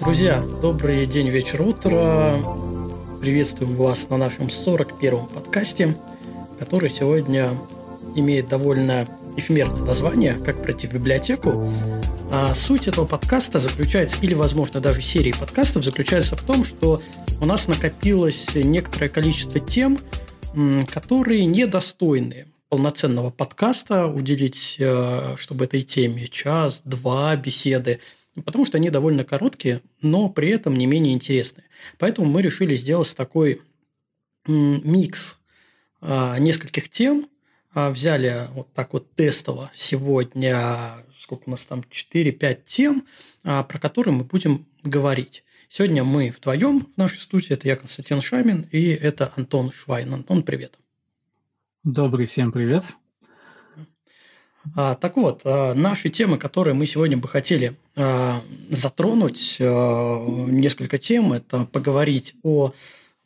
Друзья, добрый день, вечер, утро. Приветствуем вас на нашем 41-м подкасте, который сегодня имеет довольно эфемерное название «Как пройти в библиотеку». А суть этого подкаста заключается, или, возможно, даже серии подкастов, заключается в том, что у нас накопилось некоторое количество тем, которые недостойны полноценного подкаста, уделить, э, чтобы этой теме час-два беседы – потому что они довольно короткие, но при этом не менее интересные. Поэтому мы решили сделать такой микс а, нескольких тем, а, взяли вот так вот тестово сегодня, сколько у нас там, 4-5 тем, про которые мы будем говорить. Сегодня мы вдвоем в нашей студии. Это я, Константин Шамин, и это Антон Швайн. Антон, привет. Добрый всем привет. А, так вот, а, наши темы, которые мы сегодня бы хотели а, затронуть, несколько тем, это поговорить о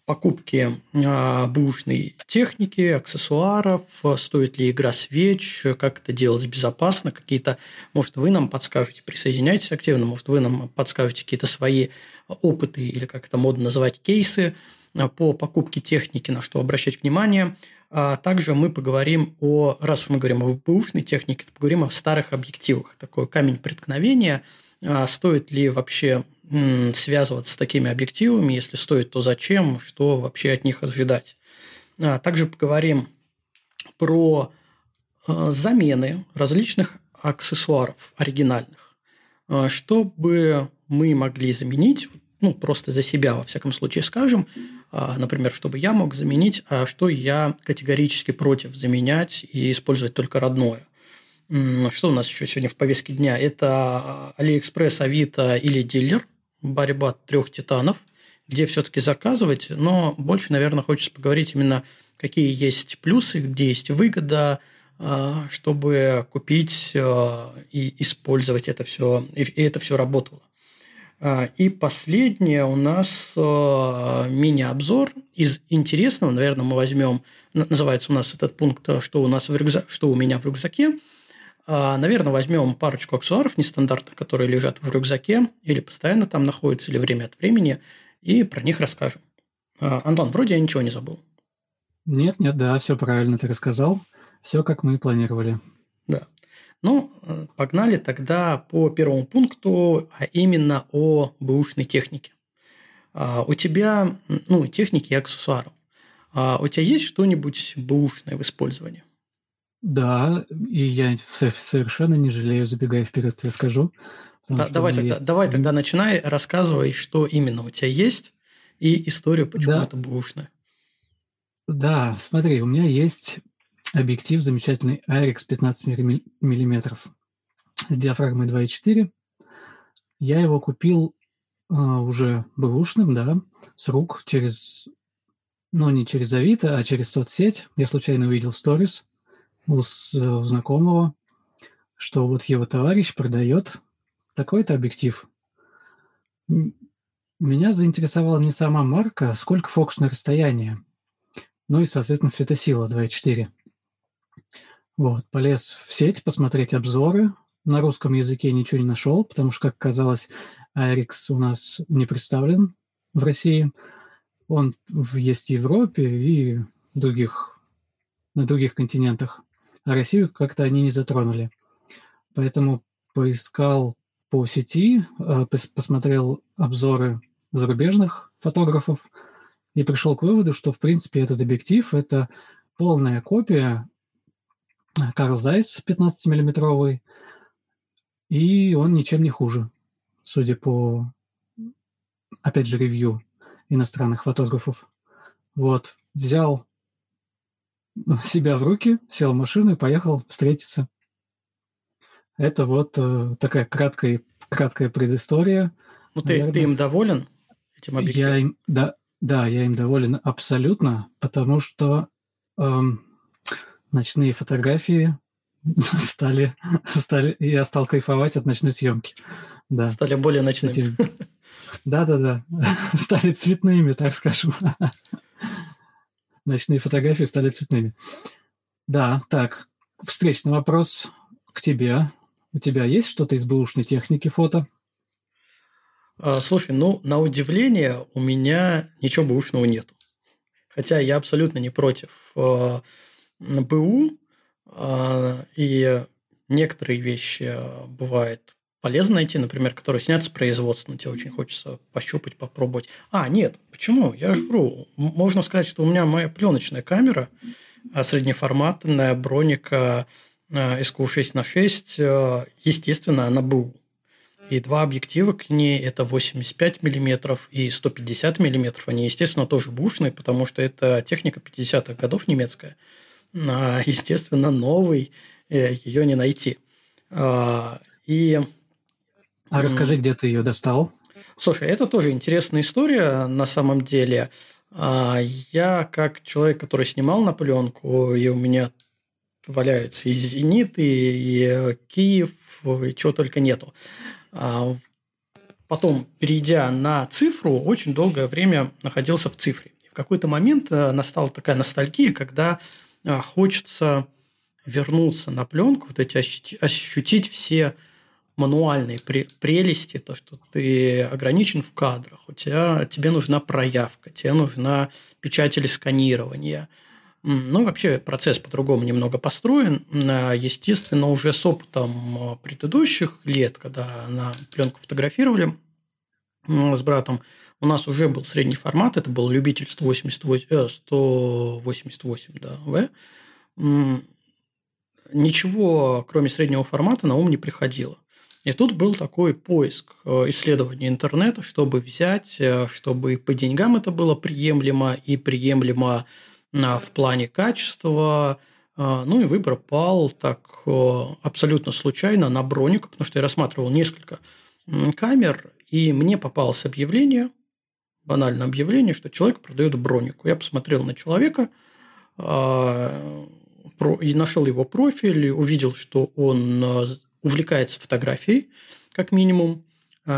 покупке бэушной техники, аксессуаров, стоит ли игра свеч, как это делать безопасно, какие-то, может, вы нам подскажете, присоединяйтесь активно, может, вы нам подскажете какие-то свои опыты или как это модно называть, кейсы по покупке техники, на что обращать внимание – а также мы поговорим о, раз мы говорим о бэушной технике, то поговорим о старых объективах. Такой камень преткновения. А стоит ли вообще связываться с такими объективами? Если стоит, то зачем? Что вообще от них ожидать? А также поговорим про а, замены различных аксессуаров оригинальных. Чтобы мы могли заменить, ну, просто за себя, во всяком случае, скажем, а, например, чтобы я мог заменить, а что я категорически против заменять и использовать только родное. Что у нас еще сегодня в повестке дня? Это Алиэкспресс, Авито или дилер, борьба трех титанов, где все-таки заказывать, но больше, наверное, хочется поговорить именно, какие есть плюсы, где есть выгода, а, чтобы купить а, и использовать это все, и это все работало. А, и последнее у нас а, мини-обзор из интересного. Наверное, мы возьмем, называется у нас этот пункт, что у нас в рюкзаке, что у меня в рюкзаке. А, наверное, возьмем парочку аксессуаров нестандартных, которые лежат в рюкзаке или постоянно там находятся, или время от времени, и про них расскажем. Антон, вроде я ничего не забыл. Нет, нет, да, все правильно ты рассказал. Все, как мы и планировали. Да. Ну, э, погнали тогда по первому пункту, а именно о бэушной технике. А, у тебя, ну, техники и аксессуаров. А у тебя есть что-нибудь бэушное в использовании? Да, и я совершенно не жалею, забегая вперед, я скажу. Да, давай тогда, есть... давай тогда начинай, рассказывай, что именно у тебя есть, и историю, почему да. это бэушное. Да, смотри, у меня есть объектив замечательный Айрекс 15 мм с диафрагмой 2.4. Я его купил а, уже бэушным, да, с рук через, ну, не через Авито, а через соцсеть. Я случайно увидел сторис у, у знакомого, что вот его товарищ продает такой-то объектив. Меня заинтересовала не сама марка, сколько фокусное расстояние, ну и, соответственно, светосила 2.4. Вот, полез в сеть посмотреть обзоры. На русском языке ничего не нашел, потому что, как оказалось, Айрикс у нас не представлен в России. Он есть в Европе и в других, на других континентах. А Россию как-то они не затронули. Поэтому поискал по сети, а, посмотрел обзоры зарубежных фотографов и пришел к выводу, что, в принципе, этот объектив – это полная копия Карл Зайс 15-миллиметровый, и он ничем не хуже, судя по, опять же, ревью иностранных фотографов. Вот, взял себя в руки, сел в машину и поехал встретиться. Это вот э, такая краткая, краткая предыстория. Ну, ты, ты им доволен этим объективом? Я им, да, да, я им доволен абсолютно, потому что эм, ночные фотографии стали, стали, я стал кайфовать от ночной съемки. Да. Стали более ночными. Да-да-да, стали цветными, так скажем. Ночные фотографии стали цветными. Да, так, встречный вопрос к тебе. У тебя есть что-то из бэушной техники фото? А, слушай, ну, на удивление, у меня ничего бэушного нету. Хотя я абсолютно не против э, БУ, э, и некоторые вещи бывает полезно найти, например, которые снят с производства, но тебе очень хочется пощупать, попробовать. А, нет, почему? Я вру. Можно сказать, что у меня моя пленочная камера среднеформатная броника SQ6 на 6, естественно, она БУ. И два объектива к ней – это 85 мм и 150 мм. Они, естественно, тоже бушные, потому что это техника 50-х годов немецкая. Естественно, новый э, ее не найти. А, и... А расскажи, где ты ее достал? Слушай, это тоже интересная история на самом деле. А, я как человек, который снимал на пленку, и у меня валяются и «Зенит», и «Киев», и чего только нету. А, потом, перейдя на цифру, очень долгое время находился в цифре. в какой-то момент э, настала такая ностальгия, когда э, хочется вернуться на пленку, вот эти ощутить все мануальные прелести, то, что ты ограничен в кадрах, у тебя, тебе нужна проявка, тебе нужна печать или сканирование – ну, вообще процесс по-другому немного построен. Естественно, уже с опытом а, предыдущих лет, когда на пленку фотографировали с братом, у нас уже был средний формат, это был любитель 188, э, 188 да, В. Ничего, кроме среднего формата, на ум не приходило. И тут был такой поиск э, исследования интернета, чтобы взять, э, чтобы по деньгам это было приемлемо и приемлемо в плане качества. А, ну и выбор пал так абсолютно случайно на бронику, потому что я рассматривал несколько камер, и мне попалось объявление, банальное объявление, что человек продает бронику. Я посмотрел на человека, а, и нашел его профиль, увидел, что он а, увлекается фотографией, как минимум,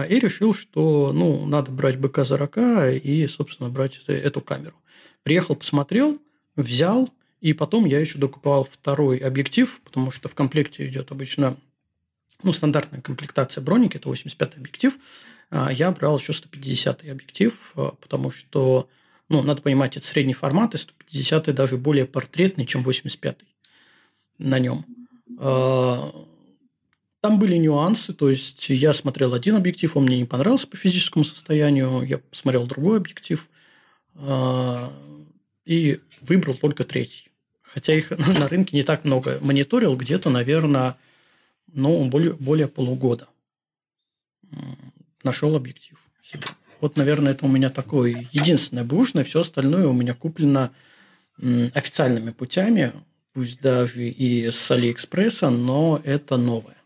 и решил, что ну, надо брать быка за рока и, собственно, брать эту камеру. Приехал, посмотрел, взял, и потом я еще докупал второй объектив, потому что в комплекте идет обычно ну, стандартная комплектация броники, это 85 объектив. А я брал еще 150 объектив, а, потому что, ну, надо понимать, это средний формат, и 150 даже более портретный, чем 85 на нем. А, там были нюансы, то есть я смотрел один объектив, он мне не понравился по физическому состоянию, я посмотрел другой объектив, и выбрал только третий. Хотя их на рынке не так много. Мониторил где-то, наверное, ну, более, более полугода. Нашел объектив себе. Вот, наверное, это у меня такое единственное бушное. Все остальное у меня куплено официальными путями, пусть даже и с Алиэкспресса, но это новое.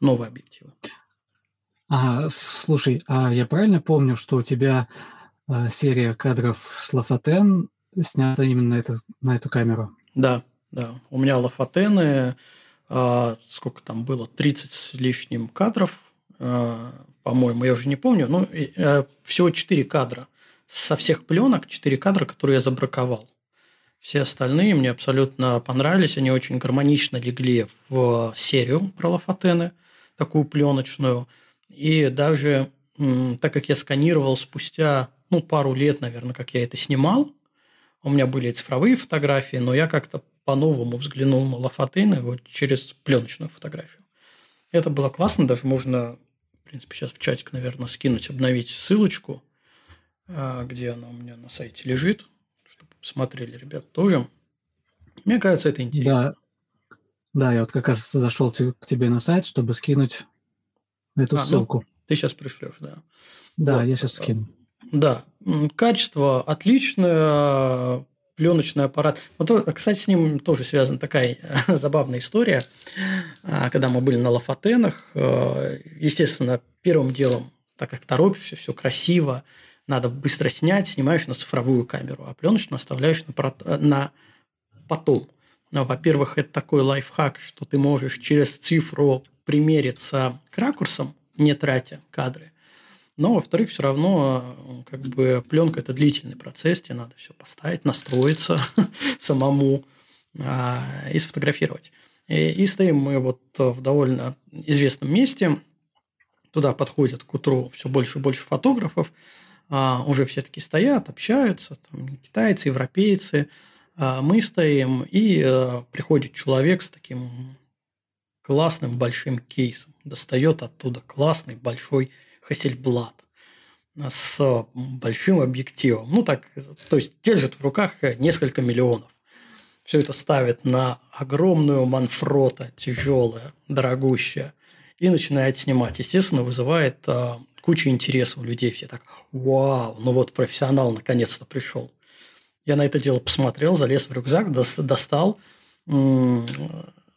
Новые объективы. А, слушай, а я правильно помню, что у тебя э, серия кадров с Лафатен снято именно это, на эту камеру. Да, да. У меня лафатены, а, сколько там было, 30 с лишним кадров, а, по-моему, я уже не помню, но а, всего 4 кадра. Со всех пленок 4 кадра, которые я забраковал. Все остальные мне абсолютно понравились, они очень гармонично легли в серию про лафатены, такую пленочную. И даже так как я сканировал спустя ну, пару лет, наверное, как я это снимал, у меня были цифровые фотографии, но я как-то по-новому взглянул на Лафатейна вот через пленочную фотографию. Это было классно, даже можно, в принципе, сейчас в чатик, наверное, скинуть, обновить ссылочку, а, где она у меня на сайте лежит, чтобы посмотрели ребят тоже. Мне кажется, это интересно. Да, да я вот как раз зашел к тебе на сайт, чтобы скинуть эту а, ну, ссылку. Ну, ты сейчас пришлешь, да. Да, вот. я сейчас скину. Да, качество отличное, пленочный аппарат. Вот, кстати, с ним тоже связана такая забавная история. А, когда мы были на Лафатенах, э, естественно, первым делом, так как торопишься, все красиво, надо быстро снять, снимаешь на цифровую камеру, а пленочную оставляешь на, на потом. Ну, во-первых, это такой лайфхак, что ты можешь через цифру примериться к ракурсам, не тратя кадры. Но, во-вторых, все равно как бы пленка – это длительный процесс, тебе надо все поставить, настроиться самому а, и сфотографировать. И, стоим мы вот в довольно известном месте. Туда подходят к утру все больше и больше фотографов. А, уже все таки стоят, общаются, там, китайцы, европейцы. А мы стоим, и а, приходит человек с таким классным большим кейсом. Достает оттуда классный большой Хасельблад с большим объективом. Ну, так, то есть, держит в руках несколько миллионов. Все это ставит на огромную манфрота, тяжелая, дорогущая, и начинает снимать. Естественно, вызывает а, кучу интереса у людей. Все так, вау, ну вот профессионал наконец-то пришел. Я на это дело посмотрел, залез в рюкзак, достал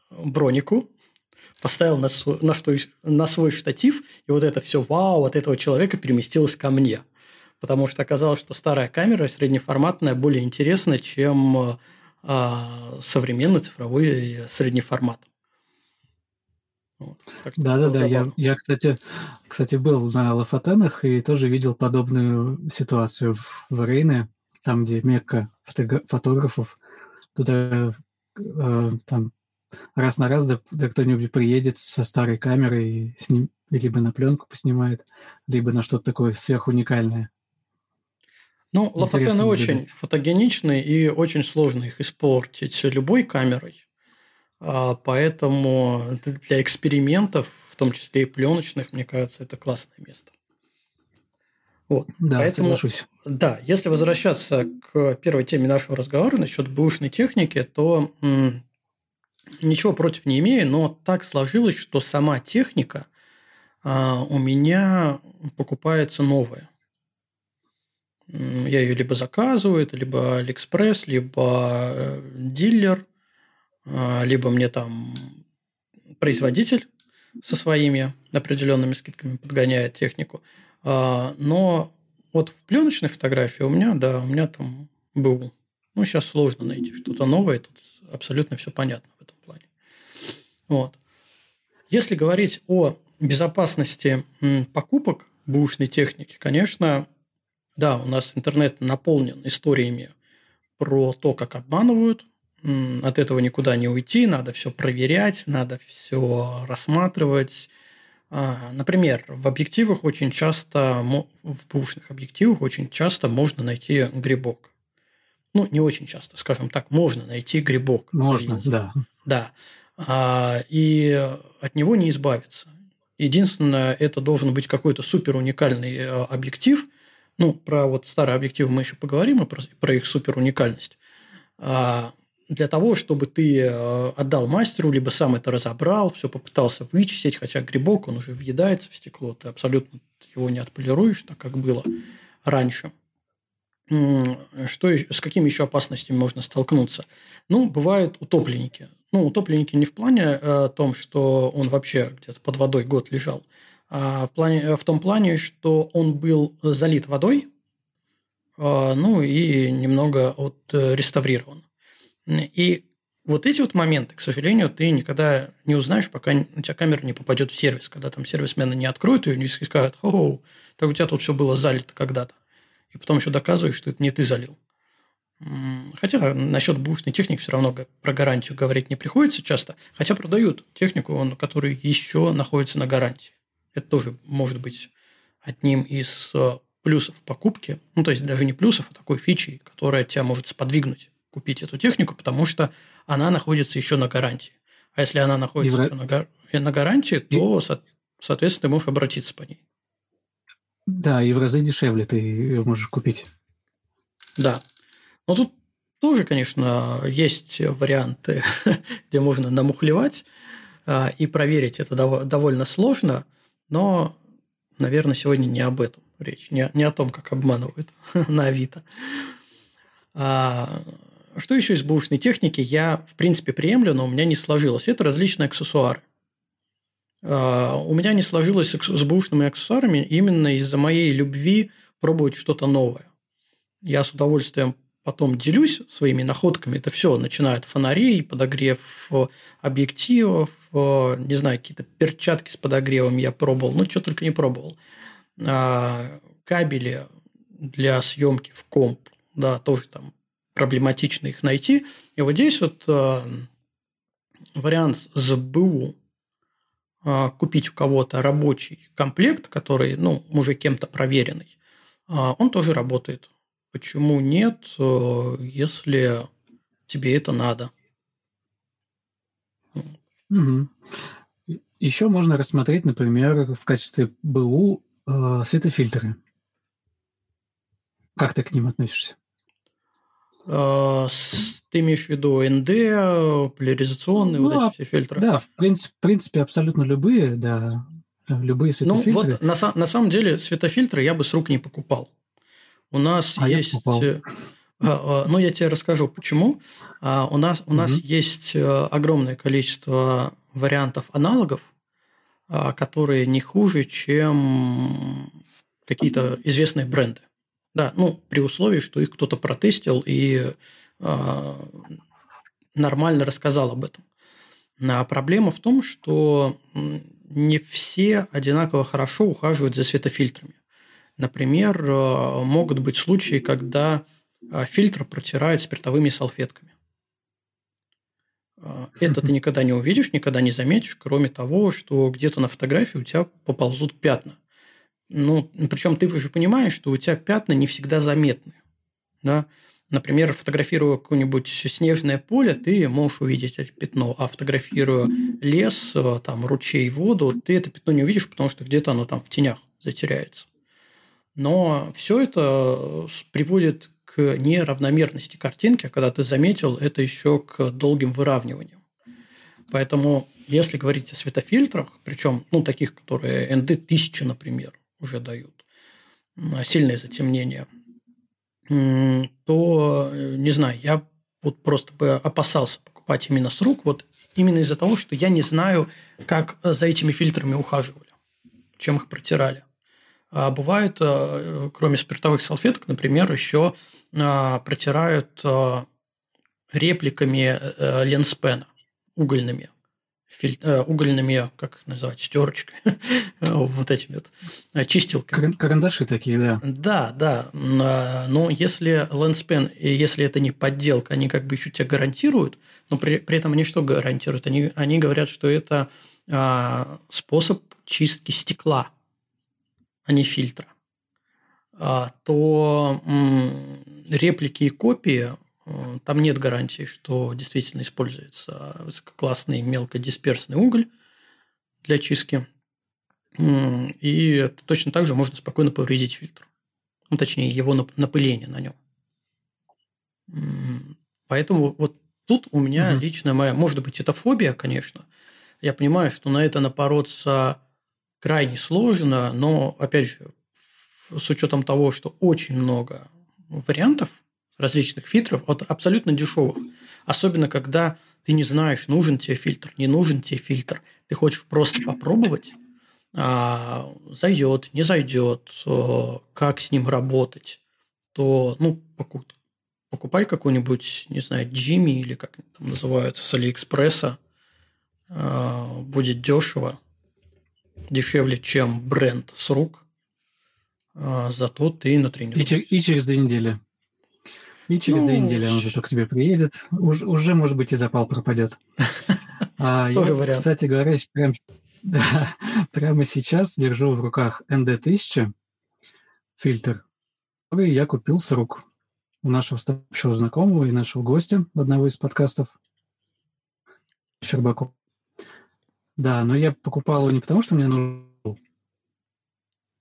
бронику, поставил на свой, на, что, на свой штатив, и вот это все вау от этого человека переместилось ко мне. Потому что оказалось, что старая камера среднеформатная более интересна, чем а, современный цифровой средний формат. да, да, да. Я, я, кстати, кстати, был на Лафатенах и тоже видел подобную ситуацию в, в Рейне, там, где мекка фотографов. Туда э, там раз на раз, да, да кто-нибудь приедет со старой камерой и сним, либо на пленку поснимает, либо на что-то такое сверхуникальное. Ну, лафатены очень фотогеничны и очень сложно их испортить любой камерой. А, поэтому для экспериментов, в том числе и пленочных, мне кажется, это классное место. Вот. Да, Поэтому, соглашусь. Да, если возвращаться к первой теме нашего разговора насчет бэушной техники, то ничего против не имею, но так сложилось, что сама техника а, у меня покупается новая. Я ее либо заказываю, это либо Алиэкспресс, либо э, дилер, а, либо мне там производитель со своими определенными скидками подгоняет технику. А, но вот в пленочной фотографии у меня, да, у меня там был, ну, сейчас сложно найти что-то новое, тут абсолютно все понятно. Вот. Если говорить о безопасности покупок бушной техники, конечно, да, у нас интернет наполнен историями про то, как обманывают. От этого никуда не уйти, надо все проверять, надо все рассматривать. А, например, в объективах очень часто, в бушных объективах очень часто можно найти грибок. Ну, не очень часто, скажем так, можно найти грибок. Можно, да. Да. А, и от него не избавиться. Единственное, это должен быть какой-то супер уникальный э, объектив. Ну, про вот старые объективы мы еще поговорим, про, про их супер уникальность. А, для того, чтобы ты э, отдал мастеру, либо сам это разобрал, все попытался вычистить, хотя грибок, он уже въедается в стекло, ты абсолютно его не отполируешь, так как было раньше. Что, с какими еще опасностями можно столкнуться? Ну, бывают утопленники. Ну, утопленники не в плане э, том, что он вообще где-то под водой год лежал, а в, плане, э, в том плане, что он был залит водой, э, ну и немного отреставрирован. И вот эти вот моменты, к сожалению, ты никогда не узнаешь, пока у тебя камера не попадет в сервис, когда там сервисмены не откроют ее и скажут, о, так у тебя тут все было залито когда-то. И потом еще доказываешь, что это не ты залил. Хотя насчет бушной техники все равно про гарантию говорить не приходится часто. Хотя продают технику, которая еще находится на гарантии. Это тоже может быть одним из э, плюсов покупки. Ну, то есть, даже не плюсов, а такой фичи, которая тебя может сподвигнуть купить эту технику, потому что она находится еще на гарантии. А если она находится еще на, гар... на гарантии, то, и... соответственно, ты можешь обратиться по ней. Да, и в разы дешевле ты ее можешь купить. Да. Но тут тоже, конечно, есть варианты, где можно намухлевать, а, и проверить это довольно сложно, но, наверное, сегодня не об этом речь, не, не о том, как обманывают на Авито. А, что еще из бушной техники я, в принципе, приемлю, но у меня не сложилось. Это различные аксессуары. А, у меня не сложилось с бушными аксессуарами именно из-за моей любви пробовать что-то новое. Я с удовольствием потом делюсь своими находками. Это все, начиная от фонарей, подогрев объективов, не знаю, какие-то перчатки с подогревом я пробовал, ну, что только не пробовал. А, кабели для съемки в комп, да, тоже там проблематично их найти. И вот здесь вот а, вариант с БУ а, купить у кого-то рабочий комплект, который, ну, уже кем-то проверенный, а, он тоже работает. Почему нет, э, если тебе это надо? Угу. Еще можно рассмотреть, например, в качестве БУ э, светофильтры. Как ты к ним относишься? Э, ты имеешь в виду НД, поляризационные, ну, вот эти а, все фильтры? Да, в принципе, в принципе, абсолютно любые, да, любые светофильтры. Ну, вот на, на самом деле светофильтры я бы с рук не покупал. У нас а есть... Я. Э, а, ну, я тебе расскажу, почему. А, у нас, у нас есть э, огромное количество вариантов аналогов, а, которые не хуже, чем какие-то известные бренды. Да, ну, при условии, что их кто-то протестил и нормально рассказал об этом. А проблема в том, что не все одинаково хорошо ухаживают за светофильтрами. Например, могут быть случаи, когда а фильтр протирают спиртовыми салфетками. А, это ты никогда не увидишь, никогда не заметишь, кроме того, что где-то на фотографии у тебя поползут пятна. Ну, причем ты же понимаешь, что у тебя пятна не всегда заметны. Да? Например, фотографируя какое-нибудь снежное поле, ты можешь увидеть это пятно, а фотографируя лес, там, ручей, воду, ты это пятно не увидишь, потому что где-то оно там в тенях затеряется. Но все это приводит к неравномерности картинки, а когда ты заметил, это еще к долгим выравниваниям. Поэтому, если говорить о светофильтрах, причем ну, таких, которые ND 1000, например, уже дают, сильное затемнение, то, не знаю, я вот просто бы опасался покупать именно с рук, вот именно из-за того, что я не знаю, как за этими фильтрами ухаживали, чем их протирали. А бывает, э, кроме спиртовых салфеток, например, еще а, протирают а, репликами э, ленспена угольными филь... Э, угольными, как называть, стерочкой, вот этими вот э, чистилками. Карандаши такие, да. Да, да. Но если ленспен, если это не подделка, они как бы еще тебя гарантируют, но при, при этом они что гарантируют? Они, они говорят, что это способ чистки стекла, а не фильтра. А, то реплики и копии, э, там нет гарантии, что действительно используется высококлассный мелкодисперсный уголь для чистки. И точно так же можно спокойно повредить фильтр. Ну, точнее, его напыление на нем. Поэтому вот тут у меня угу. личная моя, может быть, это фобия, конечно. Я понимаю, что на это напороться крайне сложно, но, опять же, с учетом того, что очень много вариантов различных фильтров от абсолютно дешевых. Особенно, когда ты не знаешь, нужен тебе фильтр, не нужен тебе фильтр. Ты хочешь просто попробовать, а, зайдет, не зайдет, как с ним работать, то ну, покупай какой-нибудь, не знаю, Джимми или как там называется, с Алиэкспресса. А, будет дешево, дешевле, чем бренд с рук – а, зато ты на тренировке. И, и через две недели. И через ну, две недели он зато к тебе приедет. Уж, уже, может быть, и запал пропадет. А я, вариант. кстати говоря, прям, да, прямо сейчас держу в руках ND1000 фильтр, который я купил с рук у нашего старшего знакомого и нашего гостя, одного из подкастов, Щербаков. Да, но я покупал его не потому, что мне нужен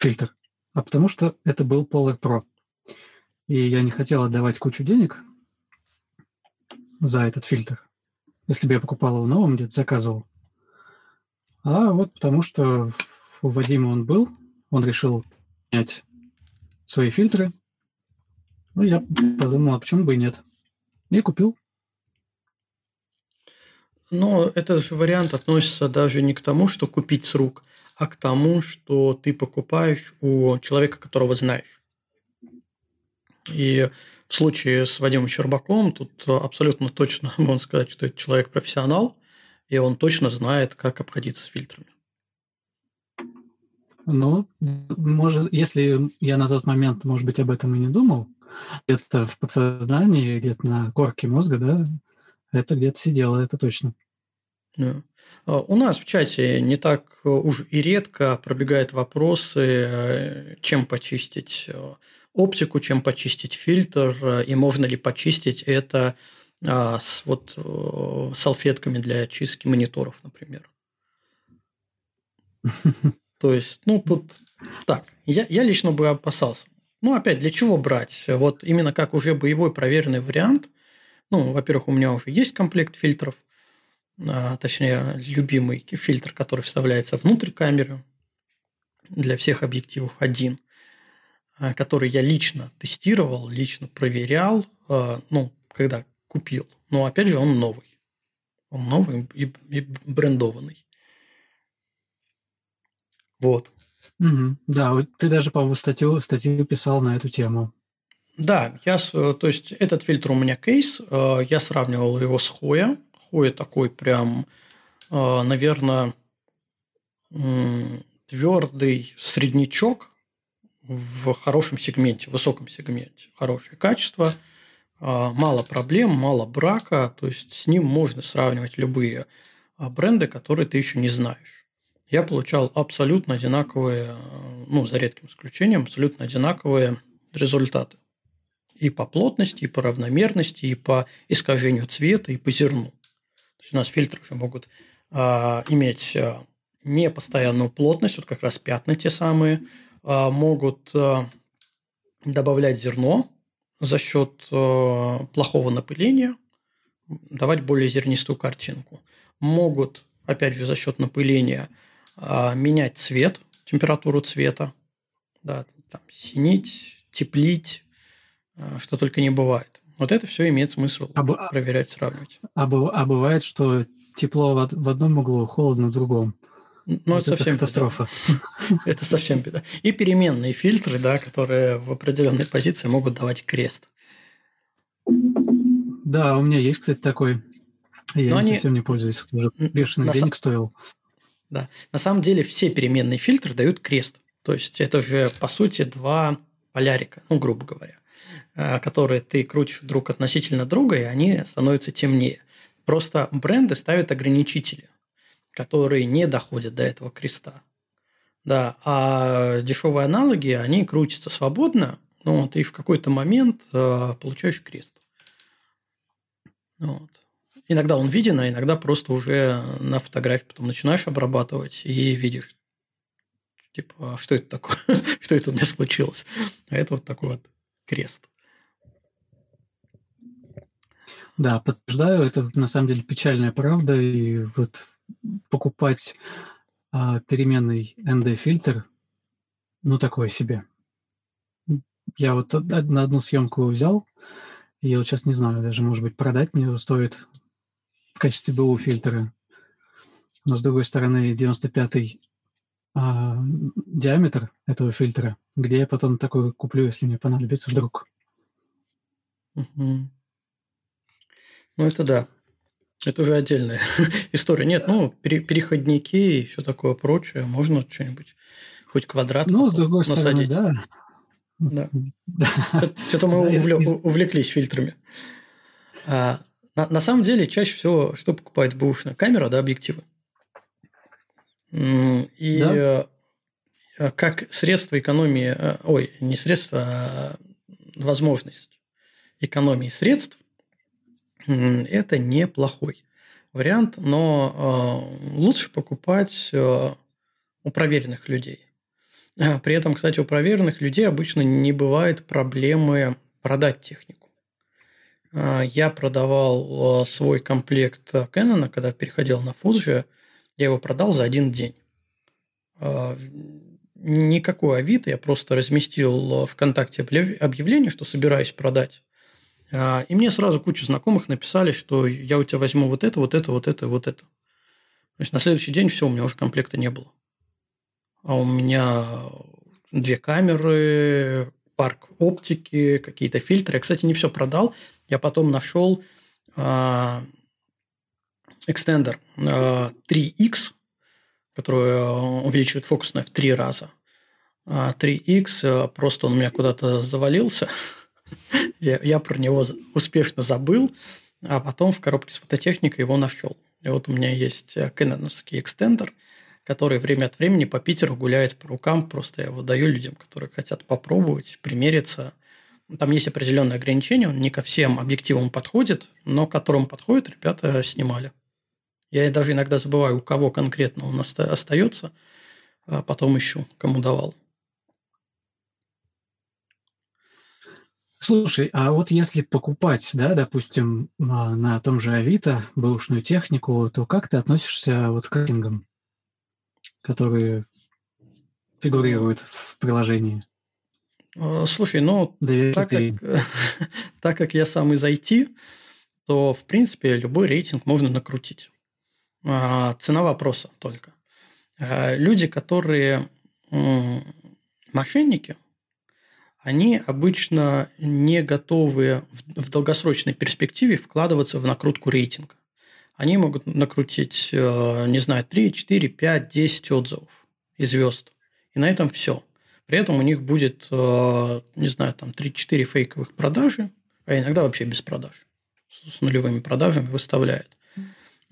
фильтр, а потому что это был Polar Pro. И я не хотел отдавать кучу денег за этот фильтр, если бы я покупал его новым, где-то заказывал. А вот потому что у Вадима он был, он решил снять свои фильтры. Ну, я подумал, а почему бы и нет. И купил. Но этот же вариант относится даже не к тому, что купить с рук, а к тому, что ты покупаешь у человека, которого знаешь. И в случае с Вадимом Щербаком тут абсолютно точно можно сказать, что это человек профессионал, и он точно знает, как обходиться с фильтрами. Ну, может, если я на тот момент, может быть, об этом и не думал, где-то в подсознании, где-то на корке мозга, да, это где-то сидело, это точно. А, у нас в чате не так уж и редко пробегают вопросы, э, чем почистить э, оптику, чем почистить фильтр, э, и можно ли почистить это а, с вот салфетками для очистки мониторов, например. То есть, ну, тут так, я, я лично бы опасался. Ну, опять, для чего брать? Вот именно как уже боевой проверенный вариант. Ну, во-первых, у меня уже есть комплект фильтров, а, точнее, любимый фильтр, который вставляется внутрь камеры для всех объективов один, а, который я лично тестировал, лично проверял, а, ну, когда купил. Но, опять же, он новый. Он новый и, брендованный. Вот. Угу. Да, ты даже, по-моему, статью, статью писал на эту тему. Да, я, то есть этот фильтр у меня кейс, э, я сравнивал его с Хоя. Хоя такой прям, э, наверное, твердый среднячок в хорошем сегменте, в высоком сегменте. Хорошее качество, э, мало проблем, мало брака, то есть с ним можно сравнивать любые бренды, которые ты еще не знаешь я получал абсолютно одинаковые, ну, за редким исключением, абсолютно одинаковые результаты. И по плотности, и по равномерности, и по искажению цвета, и по зерну. То есть у нас фильтры уже могут а, иметь а, непостоянную плотность, вот как раз пятна те самые, а, могут а, добавлять зерно за счет а, плохого напыления, давать более зернистую картинку. Могут, опять же, за счет напыления – а, менять цвет, температуру цвета, да, там, синить, теплить, что только не бывает. Вот это все имеет смысл а, проверять, сравнивать. А, а бывает, что тепло в, в одном углу, холодно в другом. Ну, вот это совсем катастрофа. Это совсем беда. И переменные фильтры, да, которые в определенной позиции могут давать крест. Да, у меня есть, кстати, такой. Я Но им они... совсем не пользуюсь, уже бешеный денег стоил. Да. На самом деле все переменные фильтры дают крест. То есть это по сути, два полярика, ну, грубо говоря, э, которые ты крутишь друг относительно друга, и они становятся темнее. Просто бренды ставят ограничители, которые не доходят до этого креста. Да, а дешевые аналоги, они крутятся свободно, ну, вот, и в какой-то момент э, получаешь крест. Вот. Иногда он виден, а иногда просто уже на фотографии потом начинаешь обрабатывать и видишь, типа, а что это такое? что это у меня случилось? А это вот такой вот крест. Да, подтверждаю, это на самом деле печальная правда, и вот покупать а, переменный ND-фильтр, ну, такое себе. Я вот на одну съемку взял, и вот сейчас не знаю, даже, может быть, продать мне стоит в качестве БУ фильтра. Но с другой стороны, 95-й а, диаметр этого фильтра, где я потом такой куплю, если мне понадобится вдруг. Угу. Ну, это да. Это уже отдельная история. Нет, ну, переходники и все такое прочее. Можно что-нибудь, хоть квадрат Ну, с другой насадить. стороны, да. Да. Что-то мы увлеклись фильтрами. А, на, на самом деле, чаще всего, что покупает бэушная камера, да, объективы. И да? Э, как средство экономии, э, ой, не средство, а возможность экономии средств, это неплохой вариант, но э, лучше покупать у проверенных людей. При этом, кстати, у проверенных людей обычно не бывает проблемы продать технику. А, я продавал а, свой комплект Canon, когда переходил на Fuji, я его продал за один день. А, никакой Авито, я просто разместил ВКонтакте объявление, что собираюсь продать. И мне сразу куча знакомых написали, что я у тебя возьму вот это, вот это, вот это, вот это. То есть на следующий день все, у меня уже комплекта не было. А у меня две камеры, парк оптики, какие-то фильтры. Я, кстати, не все продал. Я потом нашел э, экстендер э, 3X, который увеличивает фокусное в три раза. 3X, э, просто он у меня куда-то завалился. Я, я про него успешно забыл, а потом в коробке с фототехникой его нашел. И вот у меня есть кэноновский экстендер, который время от времени по Питеру гуляет по рукам. Просто я его даю людям, которые хотят попробовать, примериться. Там есть определенные ограничения, он не ко всем объективам подходит, но к которым подходит, ребята снимали. Я даже иногда забываю, у кого конкретно он остается, а потом ищу, кому давал. Слушай, а вот если покупать, да, допустим, а, на том же Авито бэушную технику, то как ты относишься вот к рейтингам, которые фигурируют в приложении? А, слушай, ну, так как, так как я сам из IT, то, в принципе, любой рейтинг можно накрутить. А, цена вопроса только. Люди, которые мошенники – они обычно не готовы в долгосрочной перспективе вкладываться в накрутку рейтинга. Они могут накрутить, э, не знаю, 3, 4, 5, 10 отзывов и звезд. И на этом все. При этом у них будет, э, не знаю, там 3-4 фейковых продажи, а иногда вообще без продаж. С нулевыми продажами выставляют.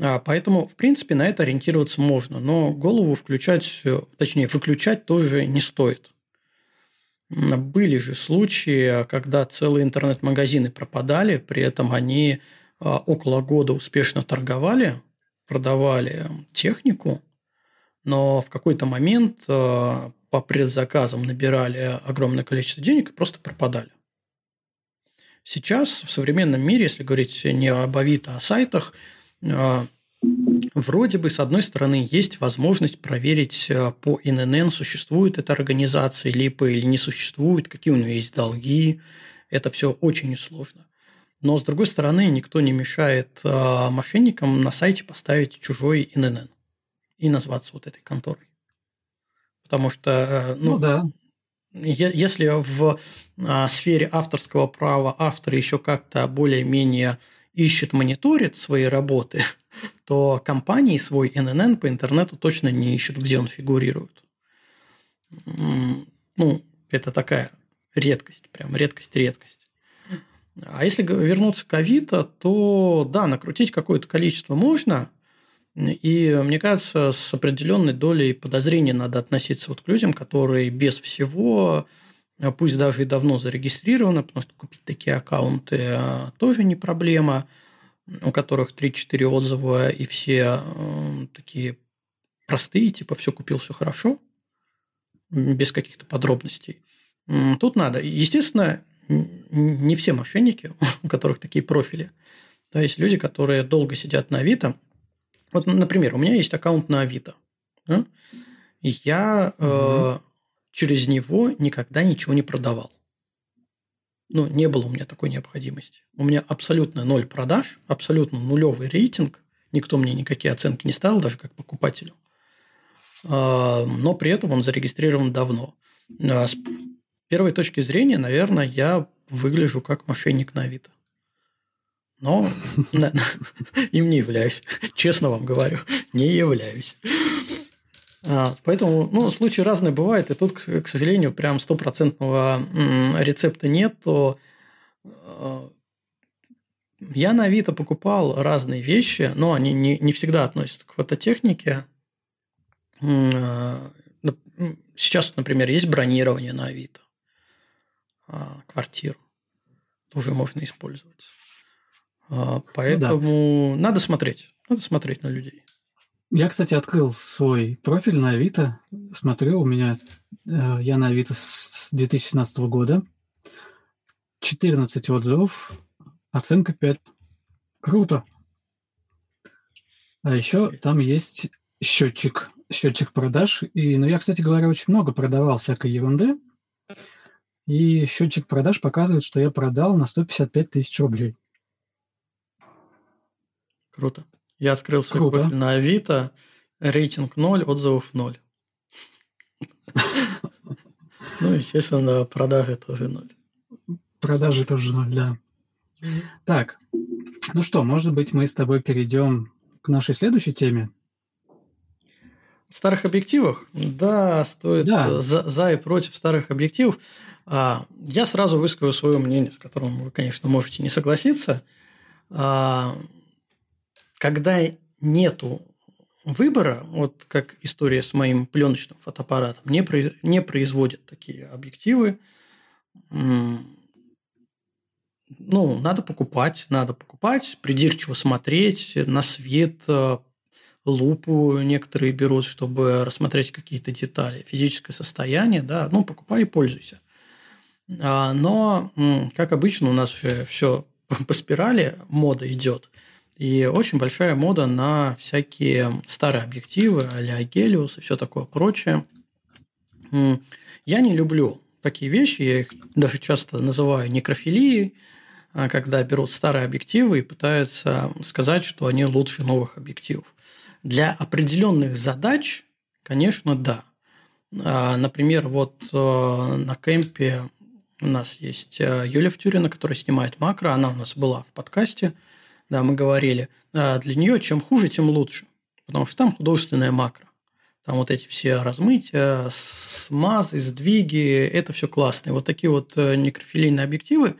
А, поэтому, в принципе, на это ориентироваться можно, но голову включать, э, точнее, выключать тоже не стоит. Были же случаи, когда целые интернет-магазины пропадали, при этом они а, около года успешно торговали, продавали технику, но в какой-то момент а, по предзаказам набирали огромное количество денег и просто пропадали. Сейчас в современном мире, если говорить не об Авито, а о сайтах, а, Вроде бы, с одной стороны, есть возможность проверить э, по ИНН, существует эта организация либо или не существует, какие у нее есть долги. Это все очень несложно. Но, с другой стороны, никто не мешает э, мошенникам на сайте поставить чужой ИНН и назваться вот этой конторой. Потому что, э, ну, ну да. если в сфере авторского права автор еще как-то более-менее ищет, мониторит свои работы – то компании свой ННН по интернету точно не ищут, где он фигурирует. Ну, это такая редкость, прям редкость-редкость. А если вернуться к Авито, то да, накрутить какое-то количество можно, и мне кажется, с определенной долей подозрения надо относиться вот к людям, которые без всего, пусть даже и давно зарегистрированы, потому что купить такие аккаунты а, тоже не проблема – у которых 3-4 отзыва, и все э, такие простые, типа все купил, все хорошо, без каких-то подробностей. Тут надо. Естественно, не все мошенники, у которых такие профили. То есть люди, которые долго сидят на Авито. Вот, например, у меня есть аккаунт на Авито. Да? И я угу. э, через него никогда ничего не продавал ну, не было у меня такой необходимости. У меня абсолютно ноль продаж, абсолютно нулевый рейтинг. Никто мне никакие оценки не ставил, даже как покупателю. А, но при этом он зарегистрирован давно. А, с первой точки зрения, наверное, я выгляжу как мошенник на Авито. Но им не являюсь. Честно вам говорю, не являюсь. А, поэтому, ну, случаи разные бывают, и тут, к сожалению, прям стопроцентного рецепта нет. То а, я на Авито покупал разные вещи, но они не, не всегда относятся к фототехнике. А, сейчас, например, есть бронирование на Авито. Квартиру тоже можно использовать. Поэтому ну, да. надо смотреть. Надо смотреть на людей. Я, кстати, открыл свой профиль на Авито. Смотрю, у меня э, я на Авито с 2017 года. 14 отзывов, оценка 5. Круто. А еще там есть счетчик, счетчик продаж. И, ну, я, кстати говоря, очень много продавал всякой ерунды. И счетчик продаж показывает, что я продал на 155 тысяч рублей. Круто. Я открыл свой Круто. профиль на Авито, рейтинг 0, отзывов 0. Ну, естественно, продажи тоже 0. Продажи тоже 0, да. Так, ну что, может быть, мы с тобой перейдем к нашей следующей теме? старых объективах? Да, стоит да. За, за и против старых объективов. А, я сразу выскажу свое мнение, с которым вы, конечно, можете не согласиться. А, когда нету выбора, вот как история с моим пленочным фотоаппаратом, не, произ... не производят такие объективы. Ну, надо покупать, надо покупать, придирчиво смотреть на свет, э, лупу некоторые берут, чтобы рассмотреть какие-то детали, физическое состояние, да, ну, покупай и пользуйся. А, но, как обычно, у нас все по спирали мода идет. И очень большая мода на всякие старые объективы, а-ля Гелиус и все такое прочее. Я не люблю такие вещи, я их даже часто называю некрофилией, а, когда берут старые объективы и пытаются сказать, что они лучше новых объективов. Для определенных задач, конечно, да. А, например, вот э, на кемпе у нас есть э, Юля Втюрина, которая снимает макро. Она у нас была в подкасте. Да, мы говорили. А для нее чем хуже, тем лучше. Потому что там художественная макро. Там вот эти все размытия, смазы, сдвиги, это все классно. И вот такие вот э, некрофилейные объективы,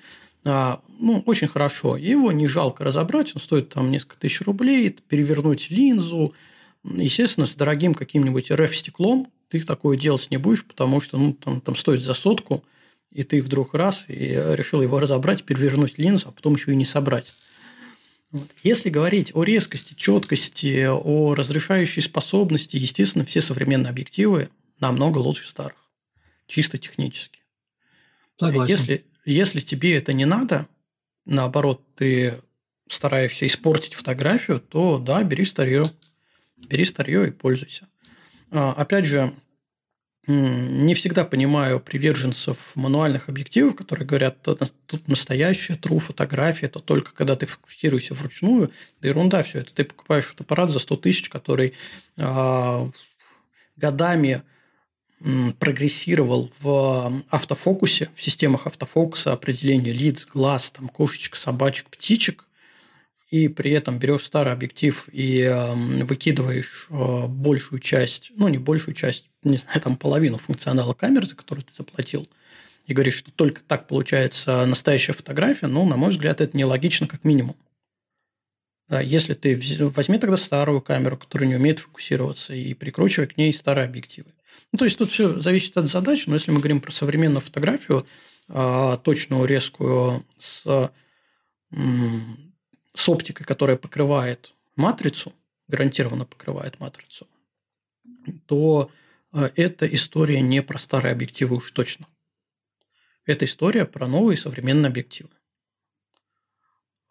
а, ну, очень хорошо. Его не жалко разобрать, он стоит там несколько тысяч рублей, перевернуть линзу. Естественно, с дорогим каким-нибудь RF-стеклом ты такое делать не будешь, потому что ну, там, там стоит за сотку – и ты вдруг раз и решил его разобрать, перевернуть линзу, а потом еще и не собрать. Если говорить о резкости, четкости, о разрешающей способности, естественно, все современные объективы намного лучше старых, чисто технически. Согласен. Если, если тебе это не надо, наоборот, ты стараешься испортить фотографию, то да, бери старье. Бери старье и пользуйся. А, опять же, не всегда понимаю приверженцев мануальных объективов, которые говорят, тут настоящая true фотография, это только когда ты фокусируешься вручную. Да ерунда все это. Ты покупаешь фотоаппарат за 100 тысяч, который э, годами прогрессировал в автофокусе, в системах автофокуса, определение лиц, глаз, там, кошечек, собачек, птичек, и при этом берешь старый объектив и э, выкидываешь э, большую часть, ну не большую часть, не знаю, там половину функционала камеры, за которую ты заплатил, и говоришь, что только так получается настоящая фотография, ну, на мой взгляд, это нелогично как минимум. Если ты возьми тогда старую камеру, которая не умеет фокусироваться, и прикручивай к ней старые объективы. Ну, то есть тут все зависит от задач, но если мы говорим про современную фотографию, э, точную, резкую, с с оптикой, которая покрывает матрицу, гарантированно покрывает матрицу, то э, эта история не про старые объективы уж точно. Это история про новые современные объективы.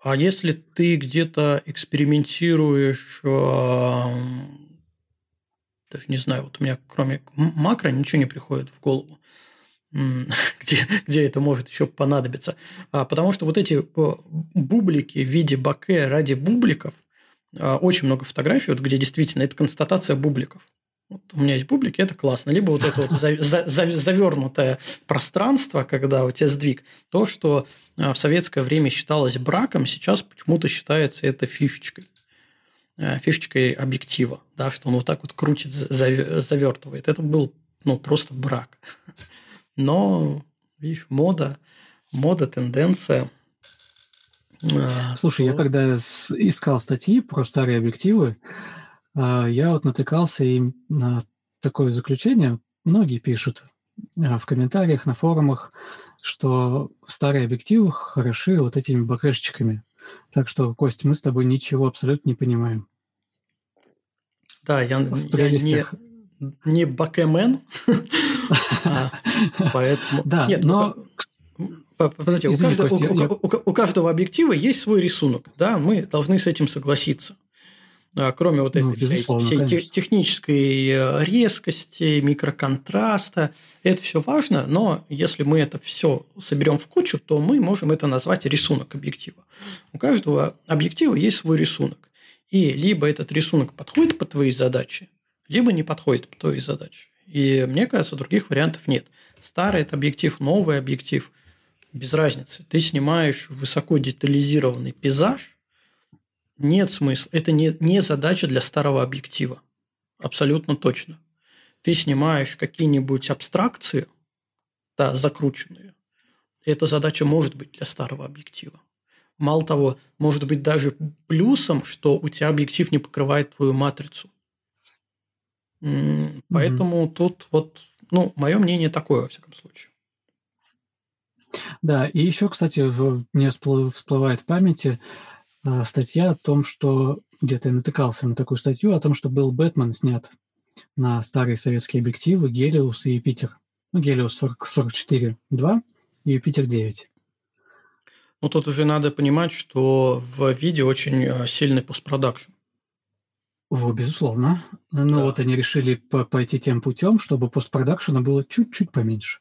А если ты где-то экспериментируешь, э, даже не знаю, вот у меня кроме макро ничего не приходит в голову. где, где это может еще понадобиться. А, потому что вот эти бублики в виде баке ради бубликов, а, очень много фотографий, вот, где действительно это констатация бубликов. Вот у меня есть бублики, это классно. Либо вот это вот завернутое пространство, когда у тебя сдвиг. То, что а, в советское время считалось браком, сейчас почему-то считается это фишечкой а, фишечкой объектива, да, что он вот так вот крутит, завертывает. Это был ну, просто брак. Но, видишь, мода, мода, тенденция. А, Слушай, я когда искал статьи про старые объективы, а, я вот натыкался и на такое заключение. Многие пишут а, в комментариях, на форумах, что старые объективы хороши вот этими бакешечками. Так что, Кость, мы с тобой ничего абсолютно не понимаем. Да, я, я не, не бакемен, поэтому... Да, Нет, но... Подождите, у, каждого, у, у, у каждого объектива есть свой рисунок, да, мы должны с этим согласиться. А, кроме вот ну, этой всей, всей технической э, резкости, микроконтраста, это все важно, но если мы это все соберем в кучу, то мы можем это назвать рисунок объектива. У каждого объектива есть свой рисунок. И либо этот рисунок подходит под твои задачи, либо не подходит под твои задачи. И мне кажется, других вариантов нет. Старый – это объектив, новый объектив – без разницы. Ты снимаешь высоко детализированный пейзаж, нет смысла. Это не, не задача для старого объектива. Абсолютно точно. Ты снимаешь какие-нибудь абстракции, да, закрученные. Эта задача может быть для старого объектива. Мало того, может быть даже плюсом, что у тебя объектив не покрывает твою матрицу. Поэтому mm-hmm. тут вот, ну, мое мнение такое, во всяком случае. Да, и еще, кстати, в, мне всплывает в памяти э, статья о том, что где-то я натыкался на такую статью о том, что был Бэтмен снят на старые советские объективы Гелиус и Юпитер. Ну, Гелиус 44.2 и Юпитер 9. Ну, тут уже надо понимать, что в видео очень э, сильный постпродакшн. О, безусловно. Ну, да. вот они решили пойти тем путем, чтобы постпродакшена было чуть-чуть поменьше.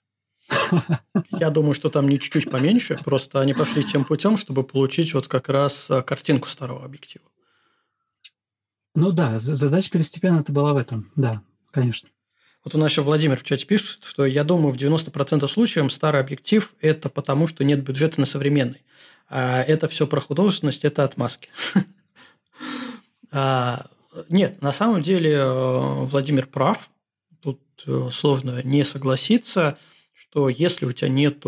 Я думаю, что там не чуть-чуть поменьше, просто они пошли тем путем, чтобы получить вот как раз э, картинку старого объектива. Ну да, задача первостепенно это была в этом, да, конечно. Вот у нас еще Владимир в чате пишет, что я думаю, в 90% случаев старый объектив – это потому, что нет бюджета на современный. А это все про художественность, это отмазки. А, нет, на самом деле э, Владимир прав. Тут э, сложно не согласиться, что если у тебя нет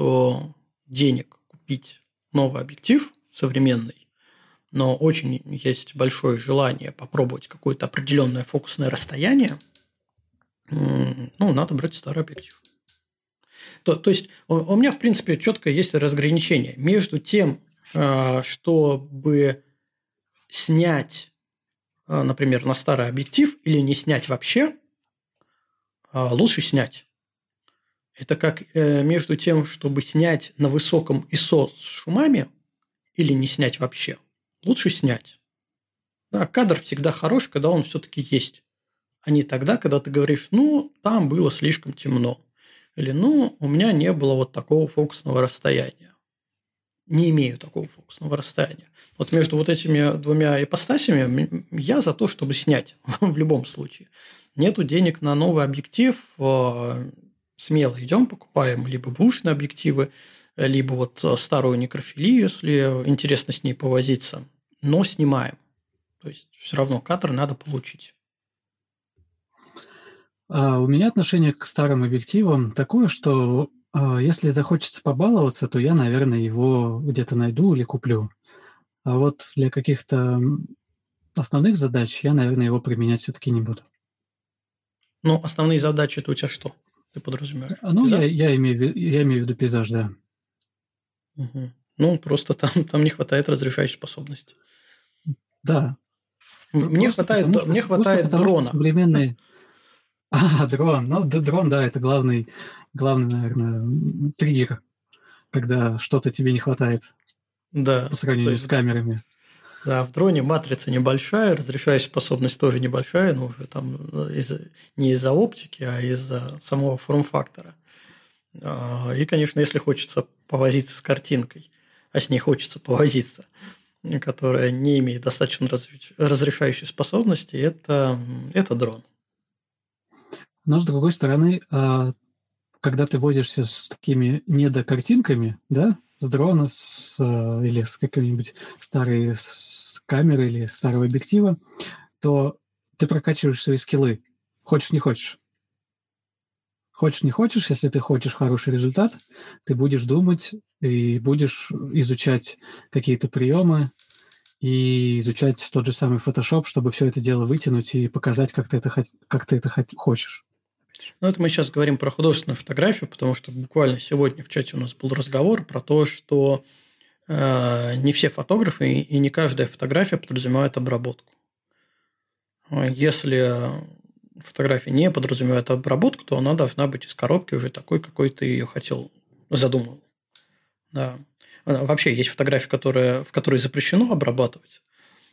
денег купить новый объектив современный, но очень есть большое желание попробовать какое-то определенное фокусное расстояние, ну, надо брать старый объектив. То, то есть у, у меня, в принципе, четко есть разграничение между тем, э, чтобы снять, например, на старый объектив или не снять вообще, э, лучше снять. Это как между тем, чтобы снять на высоком ISO с шумами или не снять вообще лучше снять. Да, кадр всегда хорош, когда он все-таки есть. А не тогда, когда ты говоришь, ну, там было слишком темно. Или, ну, у меня не было вот такого фокусного расстояния. Не имею такого фокусного расстояния. Вот между вот этими двумя ипостасями я за то, чтобы снять в любом случае. Нету денег на новый объектив, э, смело идем, покупаем либо бушные объективы, либо вот старую некрофилию, если интересно с ней повозиться но снимаем. То есть все равно кадр надо получить. А у меня отношение к старым объективам такое, что а, если захочется побаловаться, то я, наверное, его где-то найду или куплю. А вот для каких-то основных задач я, наверное, его применять все-таки не буду. Ну, основные задачи это у тебя что? Ты подразумеваешь? Ну, я, я, имею, я имею в виду пейзаж, да. Угу. Ну, просто там, там не хватает разрешающей способности. Да. Мне просто хватает, потому, мне хватает потому, дрона. Что современные... А, дрон. Ну, дрон, да, это главный, главный, наверное, триггер, когда что-то тебе не хватает. Да. По сравнению есть, с камерами. Да, в дроне матрица небольшая, разрешающая способность тоже небольшая, но уже там из, не из-за оптики, а из-за самого форм-фактора. А, и, конечно, если хочется повозиться с картинкой, а с ней хочется повозиться, которая не имеет достаточно разрешающей способности, это, это дрон. Но, с другой стороны, а, когда ты возишься с такими недокартинками, да, с дрона с, а, или с какой-нибудь старой с камеры или старого объектива, то ты прокачиваешь свои скиллы. Хочешь, не хочешь. Хочешь, не хочешь, если ты хочешь хороший результат, ты будешь думать и будешь изучать какие-то приемы и изучать тот же самый Photoshop, чтобы все это дело вытянуть и показать, как ты это, как ты это хочешь. Ну, это мы сейчас говорим про художественную фотографию, потому что буквально сегодня в чате у нас был разговор про то, что э, не все фотографы и не каждая фотография подразумевает обработку. Если фотография не подразумевает обработку, то она должна быть из коробки уже такой, какой ты ее хотел, задумал. Да. Вообще есть фотографии, которые, в которые запрещено обрабатывать,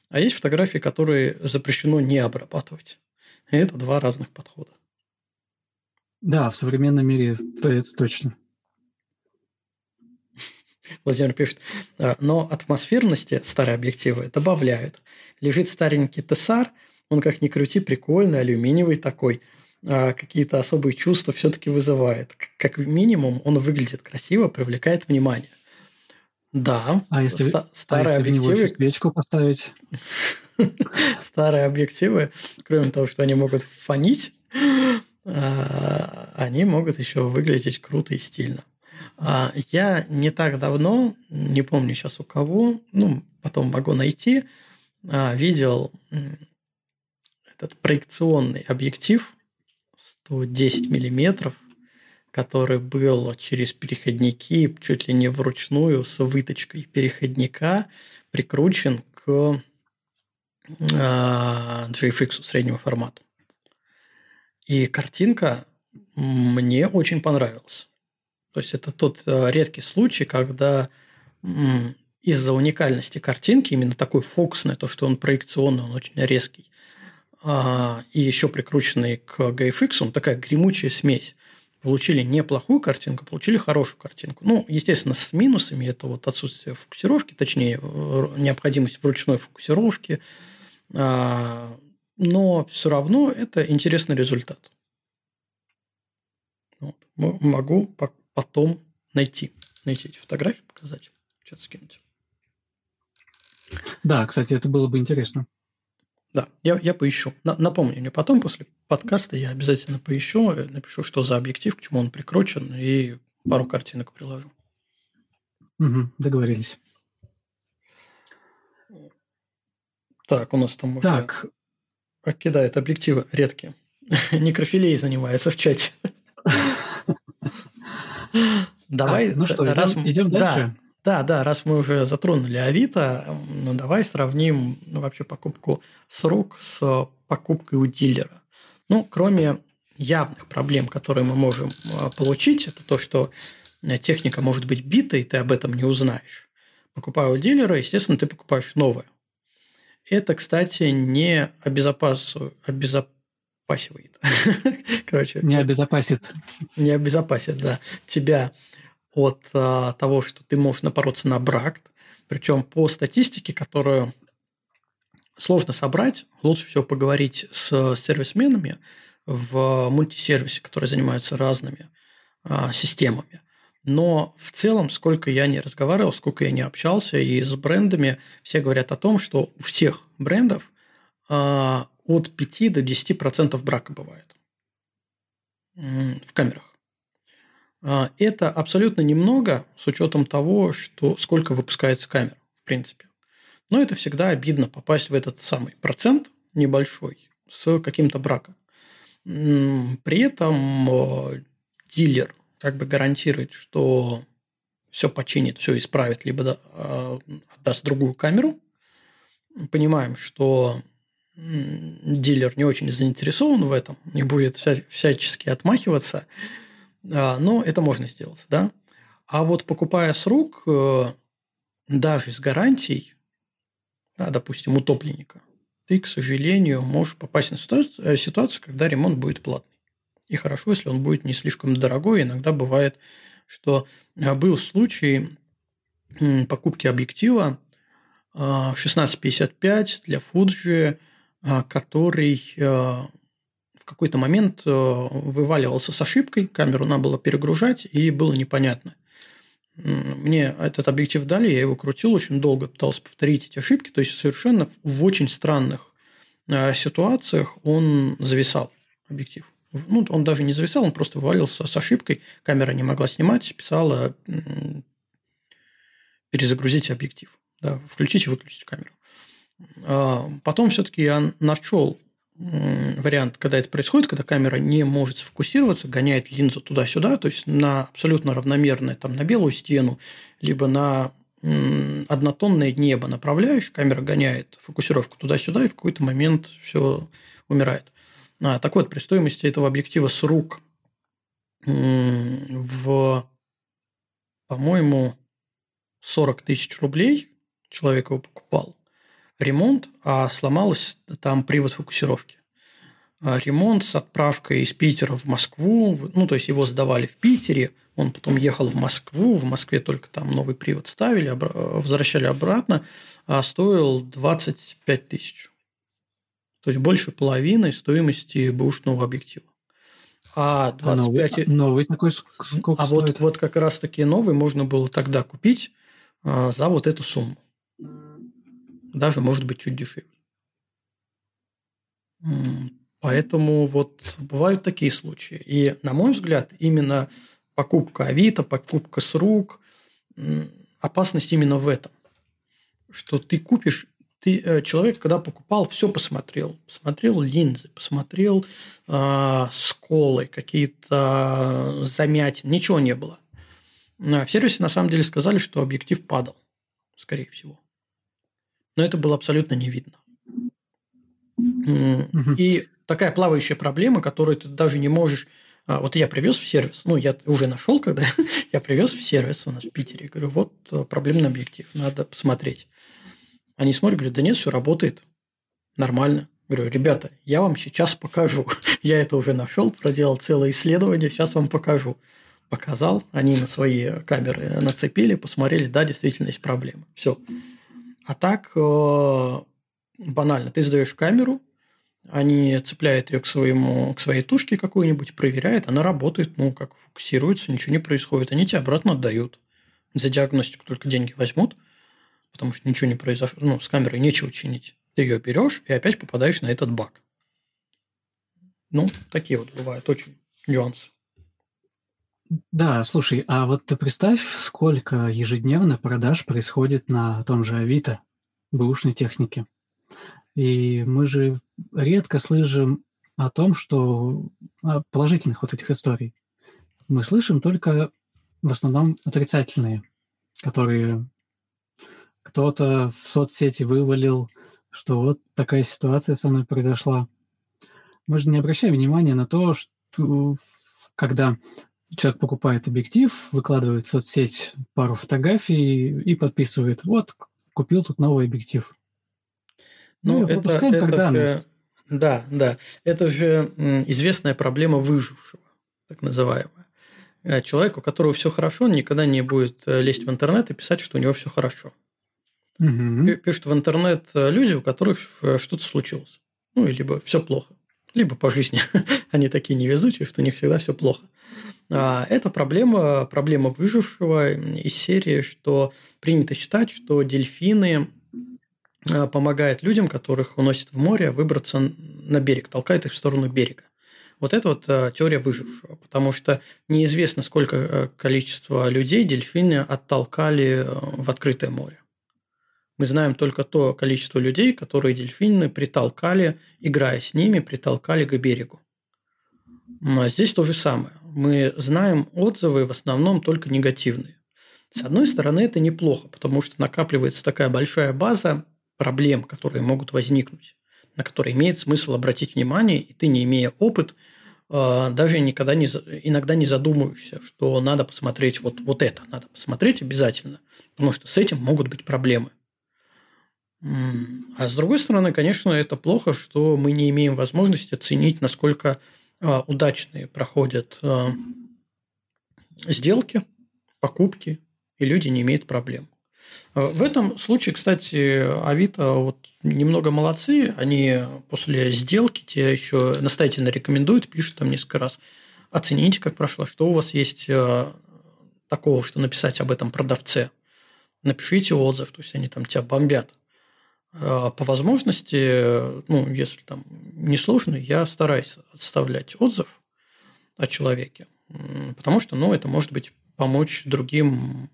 а есть фотографии, которые запрещено не обрабатывать. И это два разных подхода. Да, в современном мире то это точно. Владимир пишет, но атмосферности старые объективы добавляют. Лежит старенький Тессар – он как ни крути, прикольный, алюминиевый такой, а какие-то особые чувства все-таки вызывает. Как минимум, он выглядит красиво, привлекает внимание. Да, а если, ста- старые а если объективы... в него свечку поставить? старые объективы, кроме того, что они могут фонить, а, они могут еще выглядеть круто и стильно. А, я не так давно, не помню сейчас у кого, ну, потом могу найти, а, видел этот проекционный объектив 110 миллиметров, который был через переходники чуть ли не вручную с выточкой переходника прикручен к JFX а, среднего формата. И картинка мне очень понравилась. То есть это тот э, редкий случай, когда из-за уникальности картинки, именно такой фокусный, то, что он проекционный, он очень резкий, а, и еще прикрученный к GFX, он такая гремучая смесь. Получили неплохую картинку, получили хорошую картинку. Ну, естественно, с минусами это вот отсутствие фокусировки, точнее, необходимость вручной фокусировки, а, но все равно это интересный результат. Вот. Могу потом найти, найти эти фотографии, показать, что-то скинуть. Да, кстати, это было бы интересно. Да, я, я поищу. Напомню мне потом, после подкаста, я обязательно поищу, напишу, что за объектив, к чему он прикручен, и пару картинок приложу. Угу, договорились. Так, у нас там так. Кидает объективы редкие. Некрофилей занимается в чате. Давай, а, ну что, раз идем, идем дальше? Да, да, да, раз мы уже затронули Авито, ну давай сравним ну, вообще покупку с рук с покупкой у дилера. Ну, кроме явных проблем, которые мы можем а, получить, это то, что э, техника может быть бита, и ты об этом не узнаешь. Покупая у дилера, естественно, ты покупаешь новое. Это, кстати, не обезопасивает, обезопасивает. Короче. Не обезопасит. Не обезопасит, да. Тебя от а, того, что ты можешь напороться на брак. Причем по статистике, которую сложно собрать, лучше всего поговорить с сервисменами в мультисервисе, которые занимаются разными а, системами. Но в целом, сколько я не разговаривал, сколько я не общался, и с брендами, все говорят о том, что у всех брендов а, от 5 до 10% брака бывает в камерах. А, это абсолютно немного с учетом того, что сколько выпускается камер, в принципе. Но это всегда обидно попасть в этот самый процент небольшой с каким-то браком. При этом э, дилер как бы гарантирует, что все починит, все исправит, либо э, отдаст другую камеру. Понимаем, что дилер не очень заинтересован в этом, не будет всячески отмахиваться, а, но это можно сделать, да. А вот покупая с рук, э, даже с гарантией, да, допустим, утопленника, ты, к сожалению, можешь попасть на ситуацию, когда ремонт будет платный. И хорошо, если он будет не слишком дорогой. Иногда бывает, что э, был случай покупки объектива 1655 для Fuji, который в какой-то момент э, вываливался с ошибкой, камеру надо было перегружать, и было непонятно. Мне этот объектив дали, я его крутил очень долго, пытался повторить эти ошибки, то есть совершенно в очень странных э, ситуациях он зависал, объектив. Ну, он даже не зависал, он просто вывалился с ошибкой, камера не могла снимать, писала перезагрузить объектив, да, включить и выключить камеру. А, потом все-таки я нашел вариант, когда это происходит, когда камера не может сфокусироваться, гоняет линзу туда-сюда, то есть на абсолютно равномерное, там, на белую стену, либо на однотонное небо направляешь, камера гоняет фокусировку туда-сюда, и в какой-то момент все умирает. А, так вот, при стоимости этого объектива с рук в, по-моему, 40 тысяч рублей человек его покупал, ремонт, а сломался там привод фокусировки. А ремонт с отправкой из Питера в Москву, ну, то есть его сдавали в Питере, он потом ехал в Москву, в Москве только там новый привод ставили, возвращали обратно, а стоил 25 тысяч. То есть больше половины стоимости бэушного объектива. А 25... А новый, новый такой сколько А стоит? вот, вот как раз-таки новый можно было тогда купить а, за вот эту сумму даже может быть чуть дешевле. Поэтому вот бывают такие случаи. И, на мой взгляд, именно покупка Авито, покупка с рук. Опасность именно в этом, что ты купишь ты э, человек, когда покупал, все посмотрел. Посмотрел линзы, посмотрел э, сколы, какие-то замятины, ничего не было. В сервисе на самом деле сказали, что объектив падал, скорее всего. Но это было абсолютно не видно. И такая плавающая проблема, которую ты даже не можешь... А, вот я привез в сервис, ну, я уже нашел, когда я привез в сервис у нас в Питере. Говорю, вот э, проблемный объектив, надо посмотреть. Они смотрят, говорят, да нет, все работает, нормально. Говорю, ребята, я вам сейчас покажу. я это уже нашел, проделал целое исследование, сейчас вам покажу. Показал, они на свои камеры нацепили, посмотрели, да, действительно есть проблема. Все. А так, э, банально, ты сдаешь камеру, они цепляют ее к, своему, к своей тушке какой-нибудь, проверяют, она работает, ну, как фокусируется, ничего не происходит. Они тебе обратно отдают. За диагностику только деньги возьмут, потому что ничего не произошло. Ну, с камерой нечего чинить. Ты ее берешь и опять попадаешь на этот баг. Ну, такие вот бывают очень нюансы. Да, слушай, а вот ты представь, сколько ежедневно продаж происходит на том же Авито бэушной техники. И мы же редко слышим о том, что о положительных вот этих историй. Мы слышим только в основном отрицательные, которые кто-то в соцсети вывалил, что вот такая ситуация со мной произошла. Мы же не обращаем внимания на то, что когда человек покупает объектив, выкладывает в соцсеть пару фотографий и подписывает, вот, купил тут новый объектив. Ну, ну это, это как данность. Же, да, да. Это же известная проблема выжившего, так называемая. Э, человек, у которого все хорошо, он никогда не будет э, лезть в интернет и писать, что у него все хорошо. Угу. Пишут в интернет э, люди, у которых что-то случилось. Ну, либо все плохо. Либо по жизни они такие невезучие, что у них всегда все плохо. А, это проблема, проблема выжившего из серии, что принято считать, что дельфины а, помогают людям, которых уносят в море, выбраться на берег, толкает их в сторону берега. Вот это вот теория выжившего, потому что неизвестно, сколько количество людей дельфины оттолкали в открытое море. Мы знаем только то количество людей, которые дельфины притолкали, играя с ними, притолкали к берегу. А здесь то же самое. Мы знаем отзывы в основном только негативные. С одной стороны, это неплохо, потому что накапливается такая большая база проблем, которые могут возникнуть, на которые имеет смысл обратить внимание, и ты, не имея опыт, а, даже никогда не, иногда не задумываешься, что надо посмотреть вот, вот это, надо посмотреть обязательно, потому что с этим могут быть проблемы. А с другой стороны, конечно, это плохо, что мы не имеем возможности оценить, насколько а, удачные проходят а, сделки, покупки, и люди не имеют проблем. А, в этом случае, кстати, Авито вот немного молодцы. Они после сделки тебе еще настоятельно рекомендуют, пишут там несколько раз. Оцените, как прошло, что у вас есть такого, что написать об этом продавце. Напишите отзыв, то есть они там тебя бомбят. А, по возможности, ну, если там не сложно, я стараюсь оставлять отзыв о человеке, потому что, ну, это может быть помочь другим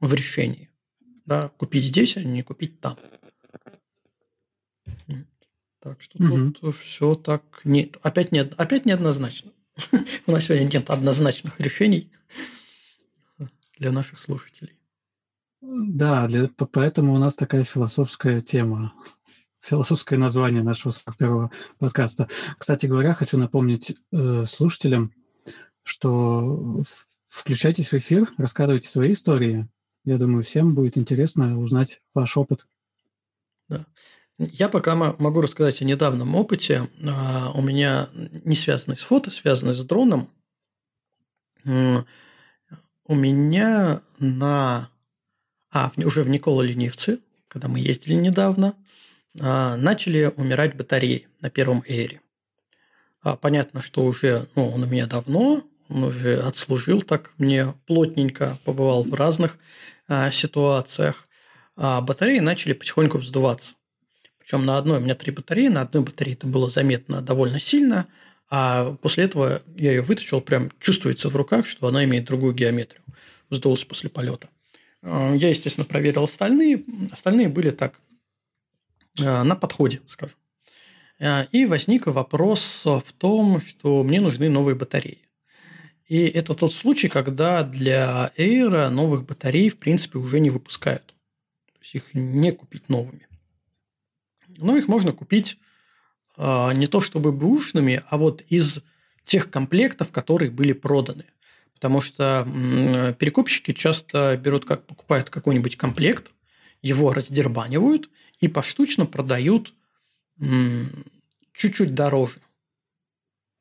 в решении. Да, купить здесь, а не купить там. Так что угу. тут все так не, опять не опять неоднозначно. У нас сегодня нет однозначных решений для наших слушателей. Да, для, поэтому у нас такая философская тема, философское название нашего первого подкаста. Кстати говоря, хочу напомнить э, слушателям, что включайтесь в эфир, рассказывайте свои истории. Я думаю, всем будет интересно узнать ваш опыт. Да. Я пока могу рассказать о недавнем опыте. А, у меня не связанный с фото, связанный с дроном. У меня на а уже в Никола-Ленивце, когда мы ездили недавно, а, начали умирать батареи на первом эйре. А, понятно, что уже ну, он у меня давно, он уже отслужил так мне плотненько, побывал в разных а, ситуациях. Батареи начали потихоньку вздуваться. Причем на одной у меня три батареи, на одной батарее это было заметно довольно сильно, А после этого я ее вытащил, прям чувствуется в руках, что она имеет другую геометрию. Сдулась после полета. А, я, естественно, проверил остальные. Остальные были так, а, на подходе, скажем. А, и возник вопрос в том, что мне нужны новые батареи. И это тот случай, когда для Air новых батарей, в принципе, уже не выпускают. То есть их не купить новыми. Но их можно купить не то чтобы бэушными, а вот из тех комплектов, которые были проданы. Потому что перекупщики часто берут, как покупают какой-нибудь комплект, его раздербанивают и поштучно продают чуть-чуть дороже.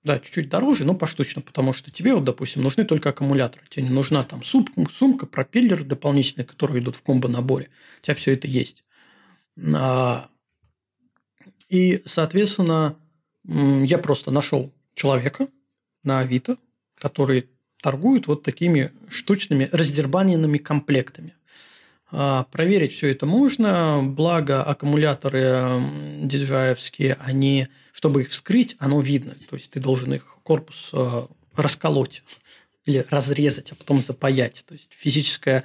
Да, чуть-чуть дороже, но поштучно, потому что тебе, вот, допустим, нужны только аккумуляторы. Тебе не нужна там сумка, сумка пропеллер дополнительные, которые идут в комбо-наборе. У тебя все это есть. А, и, соответственно, я просто нашел человека на Авито, который торгует вот такими штучными раздербаненными комплектами. А, проверить все это можно, благо аккумуляторы диджаевские, они, чтобы их вскрыть, оно видно. То есть ты должен их корпус а, расколоть или разрезать, а потом запаять. То есть физическое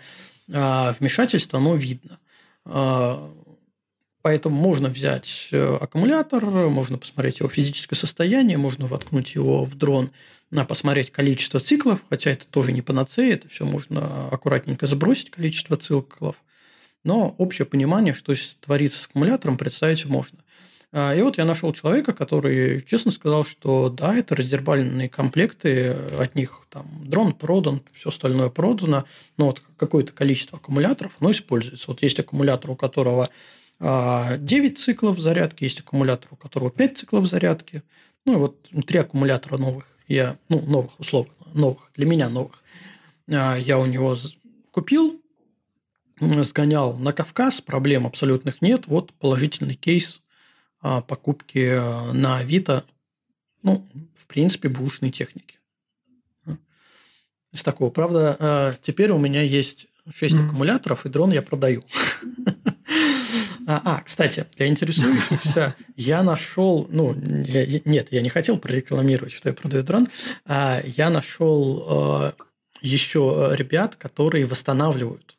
а, вмешательство, оно видно. Поэтому можно взять э, аккумулятор, можно посмотреть его физическое состояние, можно воткнуть его в дрон, посмотреть количество циклов, хотя это тоже не панацея, это все можно аккуратненько сбросить количество циклов. Но общее понимание, что творится с аккумулятором, представить можно. А, и вот я нашел человека, который честно сказал, что да, это раздербальные комплекты, от них там дрон продан, все остальное продано, но вот какое-то количество аккумуляторов, оно используется. Вот есть аккумулятор, у которого 9 а, циклов зарядки, есть аккумулятор, у которого 5 циклов зарядки. Ну, и вот три аккумулятора новых. Я, ну, новых, условно, новых, для меня новых. А, я у него купил, сгонял на Кавказ, проблем абсолютных нет. Вот положительный кейс а, покупки на Авито, ну, в принципе, бушной техники. Из такого. Правда, теперь у меня есть 6 mm. аккумуляторов, и дрон я продаю. А, а, кстати, для интересующихся я нашел, ну, я, нет, я не хотел прорекламировать, что я продаю дрон, а я нашел э, еще ребят, которые восстанавливают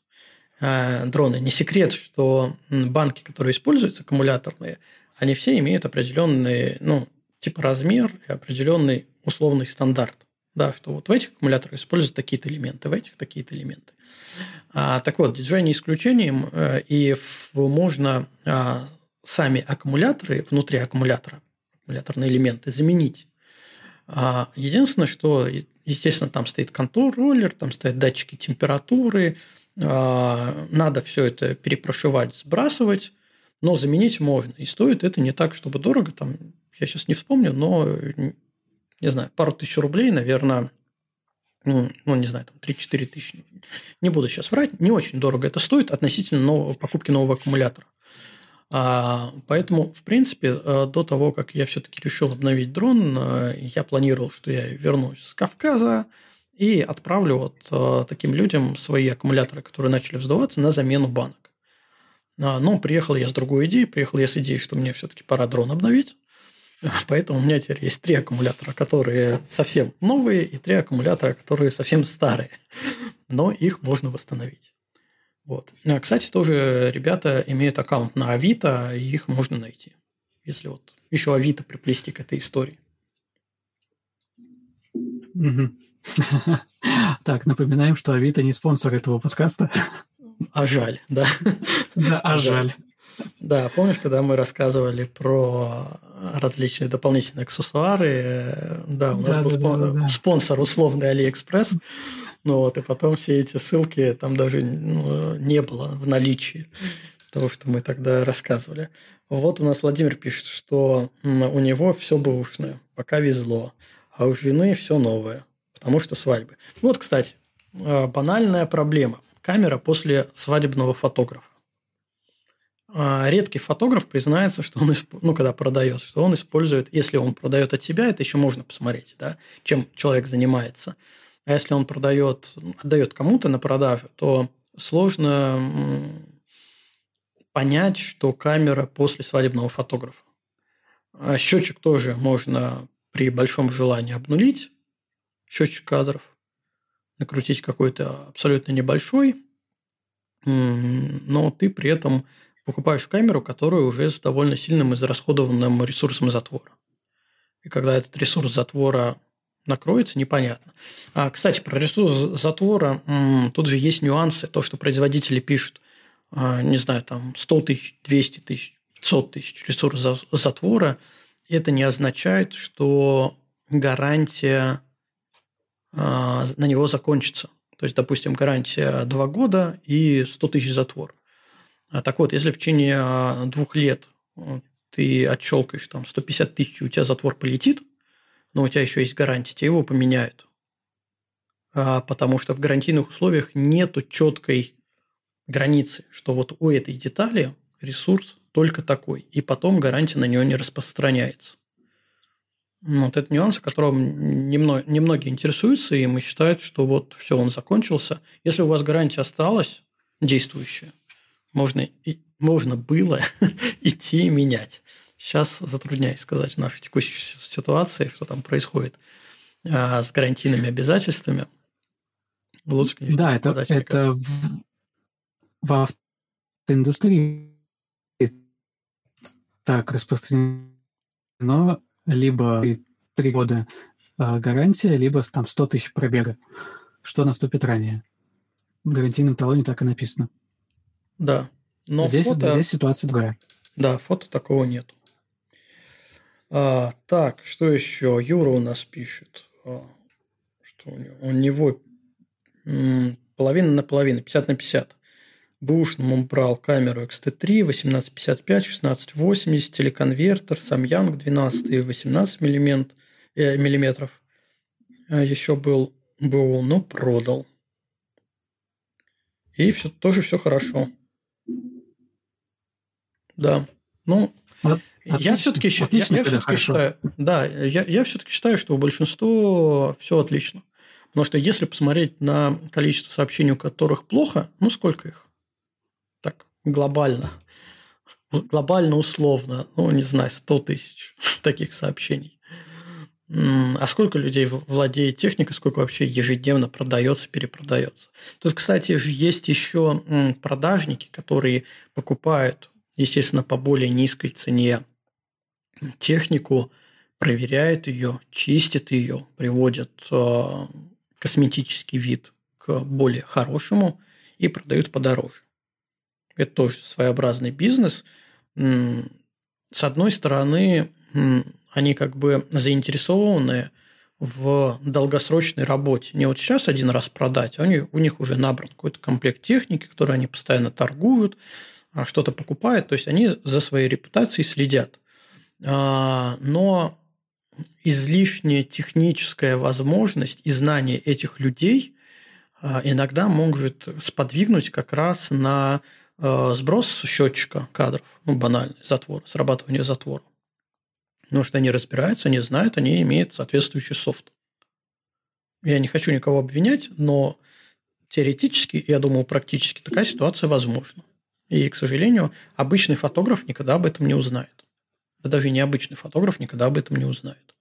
э, дроны. Не секрет, что банки, которые используются, аккумуляторные, они все имеют определенный, ну, типа размер и определенный условный стандарт. Да, что вот в этих аккумуляторах используются такие-то элементы, в этих такие-то элементы. А, так вот, диджей не исключением, э, и можно а, сами аккумуляторы внутри аккумулятора, аккумуляторные элементы заменить. А, единственное, что, естественно, там стоит контроллер, там стоят датчики температуры, надо все это перепрошивать, сбрасывать, но заменить можно. И стоит это не так, чтобы дорого, там, я сейчас не вспомню, но, не знаю, пару тысяч рублей, наверное, ну, ну, не знаю, там 3-4 тысячи. Не буду сейчас врать, не очень дорого это стоит относительно нового, покупки нового аккумулятора. А, поэтому, в принципе, э, до того, как я все-таки решил обновить дрон, э, я планировал, что я вернусь с Кавказа и отправлю вот э, таким людям свои аккумуляторы, которые начали вздуваться, на замену банок. А, но приехал я с другой идеей, приехал я с идеей, что мне все-таки пора дрон обновить. Поэтому у меня теперь есть три аккумулятора, которые совсем новые, и три аккумулятора, которые совсем старые. Но их можно восстановить. Вот. А, кстати, тоже ребята имеют аккаунт на Авито, и их можно найти. Если вот еще Авито приплести к этой истории. Так, напоминаем, что Авито не спонсор этого подкаста. А жаль, да. Да, а жаль. Да, помнишь, когда мы рассказывали про различные дополнительные аксессуары, да, у нас да, был да, спон- да, спонсор условный Алиэкспресс, ну вот, и потом все эти ссылки там даже ну, не было в наличии того, что мы тогда рассказывали. Вот у нас Владимир пишет, что у него все бэушное, пока везло, а у жены все новое, потому что свадьбы. Вот, кстати, а, банальная проблема. Камера после свадебного фотографа. А, редкий фотограф признается, что он, ну, когда продает, что он использует, если он продает от себя, это еще можно посмотреть, да, чем человек занимается. А если он продает, отдает кому-то на продажу, то сложно понять, что камера после свадебного фотографа. А счетчик тоже можно при большом желании обнулить счетчик кадров, накрутить какой-то абсолютно небольшой, но ты при этом покупаешь камеру, которая уже с довольно сильным израсходованным ресурсом затвора. И когда этот ресурс затвора накроется, непонятно. А, кстати, про ресурс затвора тут же есть нюансы. То, что производители пишут, а, не знаю, там 100 тысяч, 200 тысяч, 500 тысяч ресурс затвора, это не означает, что гарантия а, на него закончится. То есть, допустим, гарантия 2 года и 100 тысяч затвор. А так вот, если в течение а, двух лет э, ты отщелкаешь там 150 тысяч, у тебя затвор полетит, но у тебя еще есть гарантия, тебе его поменяют. А, потому что в гарантийных условиях нету четкой границы, что вот у этой детали ресурс только такой, и потом гарантия на нее не распространяется. Ну, вот это нюанс, о котором немного, немногие интересуются, и мы считают, что вот все, он закончился. Если у вас гарантия осталась действующая, можно, и, можно было идти и менять. Сейчас затрудняюсь сказать в нашей текущей ситуации, что там происходит а, с гарантийными обязательствами. Лучше, конечно, да, это, это в, в автоиндустрии так распространено либо три года а, гарантия, либо там 100 тысяч пробега, что наступит ранее. В гарантийном талоне так и написано. Да. Но здесь, фото... здесь ситуация другая. Да, фото такого нет. А, так, что еще? Юра у нас пишет. А, что у него? У него м, половина на половину, 50 на 50. Бушным он брал камеру XT3, 1855, 1680, телеконвертер, Samyang 12 и 18 миллимент, э, миллиметров. А еще был, был, но продал. И все, тоже все хорошо. Да. Ну, вот, я все-таки я, я все считаю, да, я, я все-таки считаю, что у большинства все отлично. Потому что если посмотреть на количество сообщений, у которых плохо, ну сколько их? Так, глобально. Глобально условно, ну, не знаю, 100 тысяч таких сообщений. А сколько людей владеет техникой, сколько вообще ежедневно продается, перепродается. Тут, кстати, же есть еще продажники, которые покупают естественно, по более низкой цене технику, проверяет ее, чистит ее, приводит э, косметический вид к более хорошему и продают подороже. Это тоже своеобразный бизнес. С одной стороны, они как бы заинтересованы в долгосрочной работе. Не вот сейчас один раз продать, а они, у них уже набран какой-то комплект техники, который они постоянно торгуют, что-то покупают, то есть они за своей репутацией следят. А, но излишняя техническая возможность и знание этих людей а, иногда может сподвигнуть как раз на сброс счетчика кадров, ну, банальный, затвор, срабатывание затвора. Потому что они разбираются, они знают, они имеют соответствующий софт. Я не хочу никого обвинять, но теоретически, я думаю, практически такая ситуация возможна. И, к сожалению, обычный фотограф никогда об этом не узнает. Да даже необычный фотограф никогда об этом не узнает.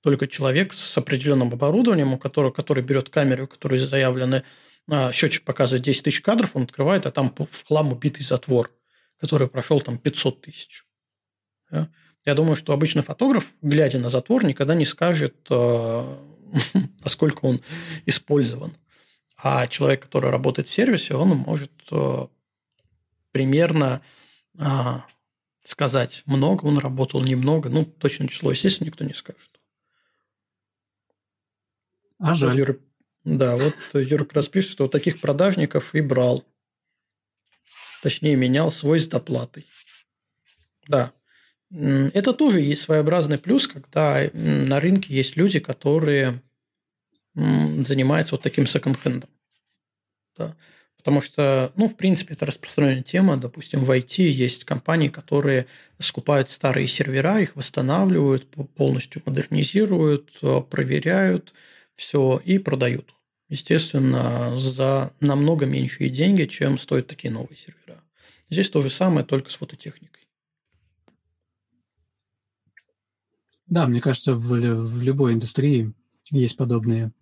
Только человек с определенным оборудованием, у которого, который берет камеру, у которой заявлены, а, счетчик показывает 10 тысяч кадров, он открывает, а там в хлам убитый затвор, который прошел там 500 тысяч. Да? Я думаю, что обычный фотограф, глядя на затвор, никогда не скажет, а, насколько он использован. А человек, который работает в сервисе, он может а, примерно а, сказать, много он работал, немного. Ну, точное число, естественно, никто не скажет. А жаль. Юра, да, вот Юра как раз пишет, что вот таких продажников и брал. Точнее, менял свой с доплатой. Да. Это тоже есть своеобразный плюс, когда на рынке есть люди, которые занимаются вот таким секонд-хендом. Да. Потому что, ну, в принципе, это распространенная тема. Допустим, в IT есть компании, которые скупают старые сервера, их восстанавливают, полностью модернизируют, э, проверяют все и продают. Естественно, за намного меньшие деньги, чем стоят такие новые сервера. Здесь то же самое, только с фототехникой. Да, мне кажется, в, в любой индустрии есть подобные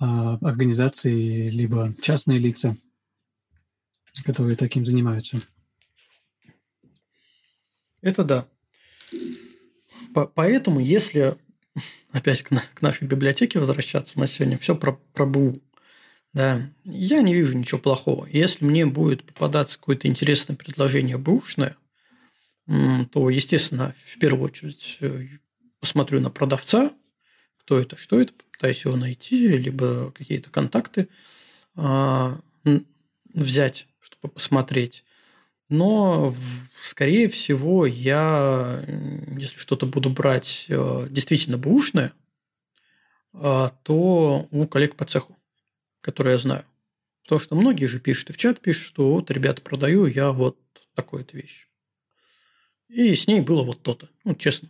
э, организации, либо частные лица, которые таким занимаются. Это да. По поэтому, если опять к, на к нашей библиотеке возвращаться, у нас сегодня все про, про БУ. Да, я не вижу ничего плохого. Если мне будет попадаться какое-то интересное предложение бэушное, то, естественно, в первую очередь э, посмотрю на продавца, кто это, что это, попытаюсь его найти, либо какие-то контакты а, взять, посмотреть. Но, скорее всего, я, если что-то буду брать э, действительно бэушное, а, то у коллег по цеху, которые я знаю. Потому что многие же пишут и в чат пишут, что вот, ребята, продаю я вот такую-то вещь. И с ней было вот то-то. Ну, честно.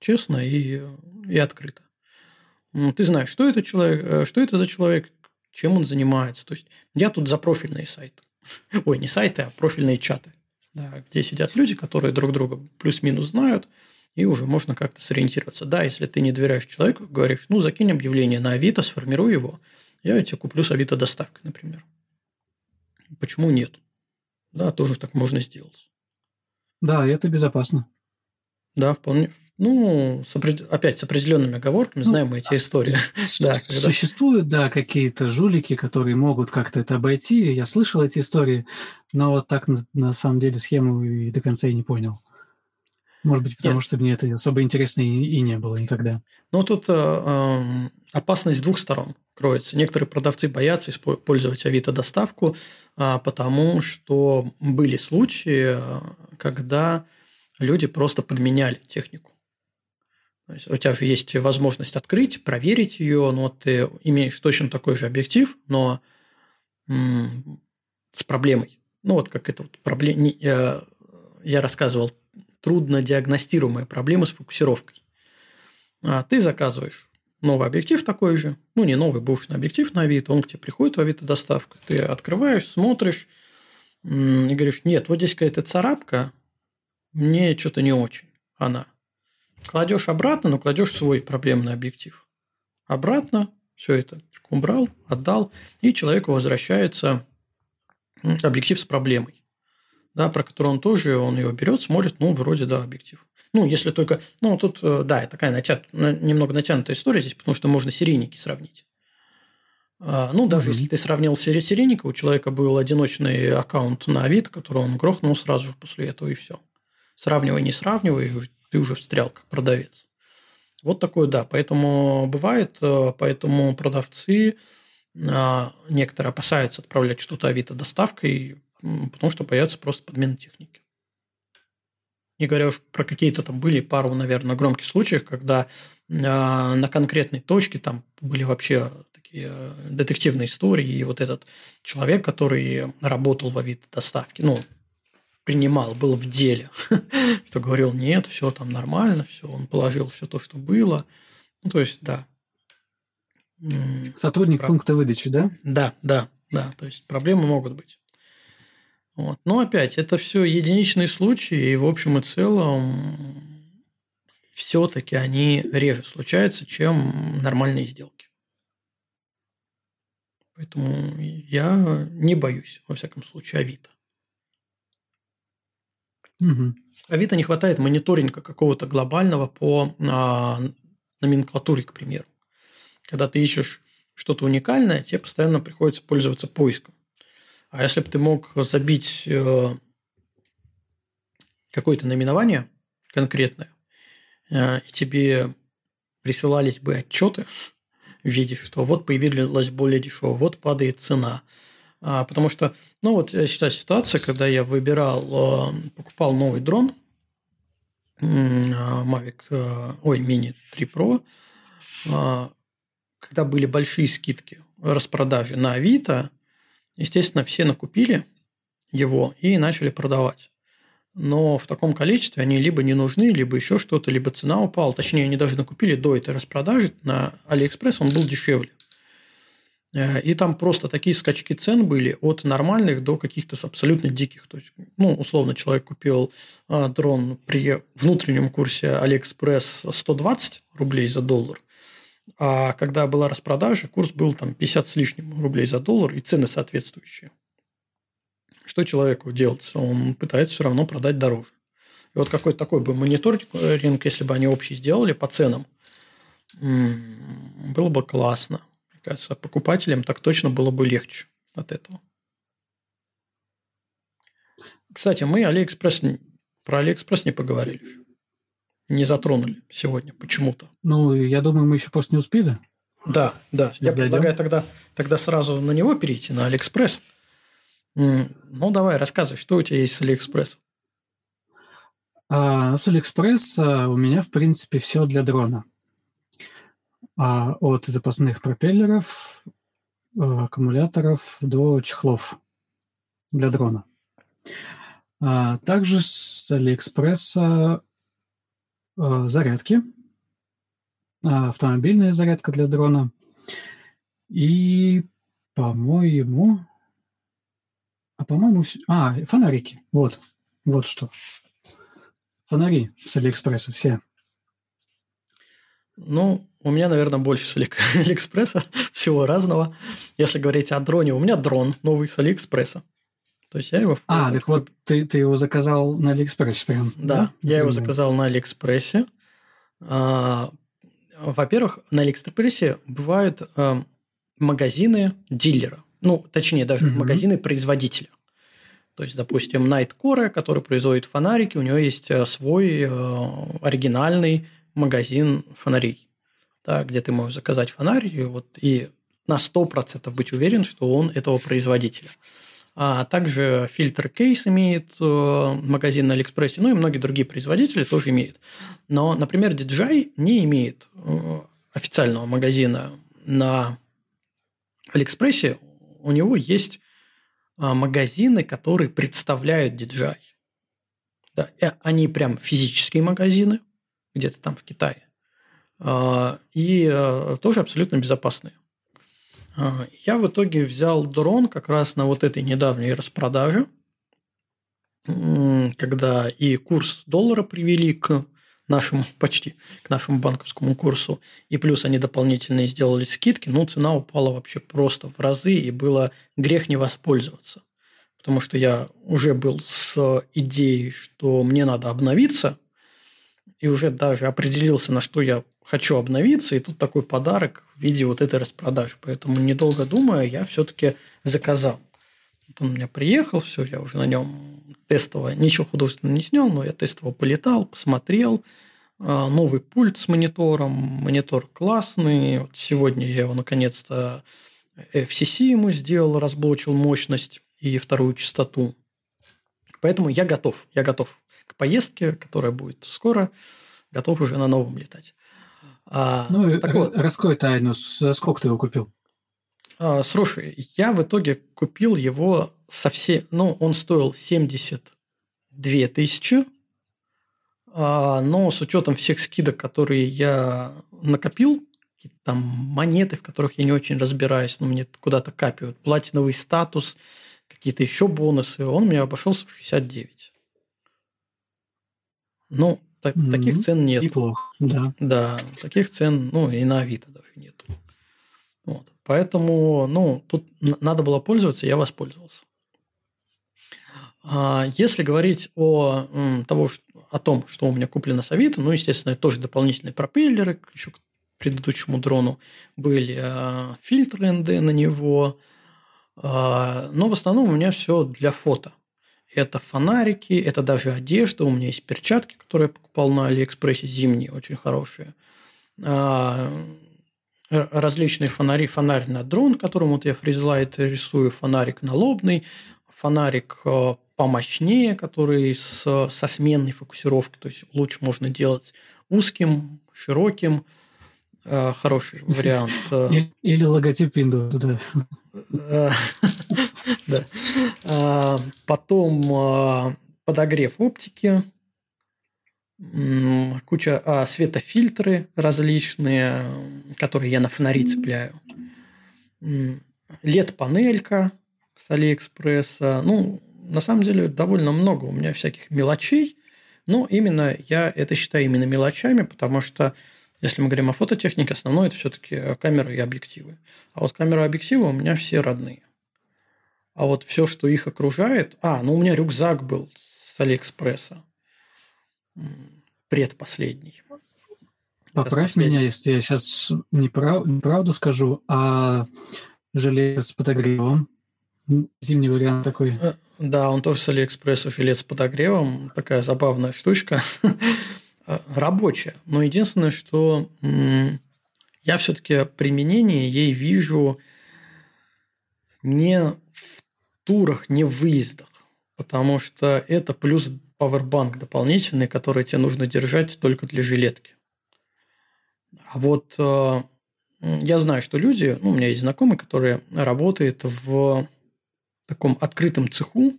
Честно и, и открыто. Ты знаешь, что это, человек, э, что это за человек, чем он занимается. То есть, я тут за профильные сайты. Ой, не сайты, а профильные чаты. Да, где сидят люди, которые друг друга плюс-минус знают, и уже можно как-то сориентироваться. Да, если ты не доверяешь человеку, говоришь, ну, закинь объявление на Авито, сформируй его, я тебе куплю с Авито доставкой, например. Почему нет? Да, тоже так можно сделать. Да, это безопасно. Да, вполне. Ну, с опред... опять с определенными оговорками ну, знаем мы эти истории. да, когда... Существуют, да, какие-то жулики, которые могут как-то это обойти. Я слышал эти истории, но вот так на, на самом деле схему и до конца и не понял. Может быть, потому Нет. что мне это особо интересно и, и не было никогда. Ну, тут э, э, опасность с двух сторон кроется. Некоторые продавцы боятся использовать Авито доставку, э, потому что были случаи, э, когда люди просто подменяли технику. То есть у тебя есть возможность открыть, проверить ее, но ты имеешь точно такой же объектив, но м- с проблемой. Ну, вот как это вот проблема, я, я рассказывал, трудно диагностируемая проблема с фокусировкой. А ты заказываешь новый объектив такой же, ну, не новый, бэушный объектив на Авито, он к тебе приходит в Авито доставка, ты открываешь, смотришь и говоришь, нет, вот здесь какая-то царапка, мне что-то не очень она. Кладешь обратно, но кладешь свой проблемный объектив. Обратно все это убрал, отдал, и человеку возвращается объектив с проблемой, да, про который он тоже, он его берет, смотрит, ну, вроде, да, объектив. Ну, если только, ну, тут, э, да, такая натят, немного натянутая история здесь, потому что можно серийники сравнить. А, ну, даже mm-hmm. если ты сравнил серийника, у человека был одиночный аккаунт на Авито, который он грохнул сразу же после этого, и все. Сравнивай, не сравнивай, ты уже встрял как продавец. Вот такое, да. Поэтому бывает, э, поэтому продавцы а, некоторые опасаются отправлять что-то Авито доставкой, потому что боятся просто подмены техники. Не говоря уж про какие-то там были пару, наверное, громких случаев, когда а, на конкретной точке там были вообще такие э, детективные истории, и вот этот человек, который работал в Авито доставке, ну, принимал, был в деле, что говорил, нет, все там нормально, все, он положил все то, что было. Ну, то есть, да. Сотрудник Прав... пункта выдачи, да? Да, да, да. То есть, проблемы могут быть. Вот. Но опять, это все единичные случаи, и в общем и целом все-таки они реже случаются, чем нормальные сделки. Поэтому я не боюсь, во всяком случае, Авито. Угу. Авито не хватает мониторинга какого-то глобального по а, номенклатуре, к примеру. Когда ты ищешь что-то уникальное, тебе постоянно приходится пользоваться поиском. А если бы ты мог забить э, какое-то наименование конкретное, э, и тебе присылались бы отчеты в виде, что вот появилась более дешево, вот падает цена – потому что, ну вот сейчас ситуация, когда я выбирал, э, покупал новый дрон, Mavic, э, ой, Mini 3 Pro, а, когда были большие скидки распродажи на Авито, естественно, все накупили его и начали продавать. Но в таком количестве они либо не нужны, либо еще что-то, либо цена упала. Точнее, они даже накупили до этой распродажи. На Алиэкспресс он был дешевле. Э, и там просто такие скачки цен были от нормальных до каких-то абсолютно диких. То есть, ну, условно, человек купил а, дрон при внутреннем курсе AliExpress 120 рублей за доллар, а когда была распродажа, курс был там 50 с лишним рублей за доллар и цены соответствующие. Что человеку делать? Он пытается все равно продать дороже. И вот какой-то такой бы мониторинг, если бы они общий сделали по ценам, было бы классно кажется, покупателям так точно было бы легче от этого. Кстати, мы Алиэкспресс, про Алиэкспресс не поговорили. Не затронули сегодня почему-то. Ну, я думаю, мы еще просто не успели. Да, да. Сейчас я дойдем. предлагаю тогда, тогда сразу на него перейти, на Алиэкспресс. Ну, давай, рассказывай, что у тебя есть с Алиэкспресс? А, с Алиэкспресс у меня, в принципе, все для дрона а от запасных пропеллеров, э, аккумуляторов до чехлов для дрона. А также с Алиэкспресса э, зарядки, а, автомобильная зарядка для дрона и, по-моему, а по-моему, а, фонарики, вот, вот что. Фонари с Алиэкспресса все. Ну, у меня, наверное, больше с Алиэкспресса, всего разного. Если говорить о дроне, у меня дрон новый с Алиэкспресса. То есть я его... А, так вот ты, ты его заказал на Алиэкспрессе прям? Да, да? я его заказал на Алиэкспрессе. А, во-первых, на Алиэкспрессе бывают а, магазины дилера. Ну, точнее, даже угу. магазины производителя. То есть, допустим, Nightcore, который производит фонарики, у него есть э, свой э, оригинальный магазин фонарей да, где ты можешь заказать фонарь и, вот, и на 100% быть уверен, что он этого производителя. А также фильтр кейс имеет э, магазин на Алиэкспрессе, ну и многие другие производители тоже имеют. Но, например, DJI не имеет э, официального магазина на Алиэкспрессе. У него есть э, магазины, которые представляют DJI. Да, они прям физические магазины, где-то там в Китае. А, и э, тоже абсолютно безопасные. А, я в итоге взял дрон как раз на вот этой недавней распродаже, когда и курс доллара привели к нашему почти к нашему банковскому курсу, и плюс они дополнительные сделали скидки, ну, цена упала вообще просто в разы, и было грех не воспользоваться. Потому что я уже был с идеей, что мне надо обновиться, и уже даже определился, на что я хочу обновиться, и тут такой подарок в виде вот этой распродажи. Поэтому, недолго думая, я все-таки заказал. Вот он у меня приехал, все, я уже на нем тестово, ничего художественного не снял, но я тестово полетал, посмотрел. А, новый пульт с монитором, монитор классный. Вот сегодня я его наконец-то FCC ему сделал, разблочил мощность и вторую частоту. Поэтому я готов, я готов к поездке, которая будет скоро, готов уже на новом летать. А, ну, так вот, раскрой тайну, за сколько ты его купил? А, слушай, я в итоге купил его совсем... Ну, он стоил 72 тысячи, а, но с учетом всех скидок, которые я накопил, там монеты, в которых я не очень разбираюсь, но мне куда-то капают, платиновый статус, какие-то еще бонусы, он мне обошелся в 69. Ну, так, mm-hmm. Таких цен нет. Неплохо, да. Да, таких цен, ну, и на Авито даже нет. Вот. Поэтому, ну, тут надо было пользоваться, я воспользовался. А если говорить о, того, о том, что у меня куплено с Авито, ну, естественно, это тоже дополнительные пропеллеры, еще к предыдущему дрону были а, фильтры НД на него, а, но в основном у меня все для фото – это фонарики, это даже одежда. У меня есть перчатки, которые я покупал на Алиэкспрессе, зимние, очень хорошие. А, различные фонари. Фонарь на дрон, которым вот я фризлайт рисую, фонарик налобный, фонарик а, помощнее, который с, со сменной фокусировкой. То есть лучше можно делать узким, широким. А, хороший вариант. Или логотип Windows, да. Да. А, потом подогрев оптики, куча а, светофильтры различные, которые я на фонари цепляю. LED-панелька с Алиэкспресса. Ну, на самом деле, довольно много у меня всяких мелочей, но именно я это считаю именно мелочами, потому что если мы говорим о фототехнике, основное это все-таки камеры и объективы. А вот камеры и объективы у меня все родные. А вот все, что их окружает... А, ну у меня рюкзак был с Алиэкспресса. Предпоследний. Поправь меня, если я сейчас неправ... неправду скажу, а желе с подогревом. Зимний вариант такой. Э, да, он тоже с Алиэкспресса филет с подогревом. Такая забавная штучка. Э, рабочая. Но единственное, что я все-таки применение ей вижу не в турах, не в выездах. Потому что это плюс пауэрбанк дополнительный, который тебе нужно держать только для жилетки. А вот э, я знаю, что люди, ну, у меня есть знакомые, которые работают в таком открытом цеху,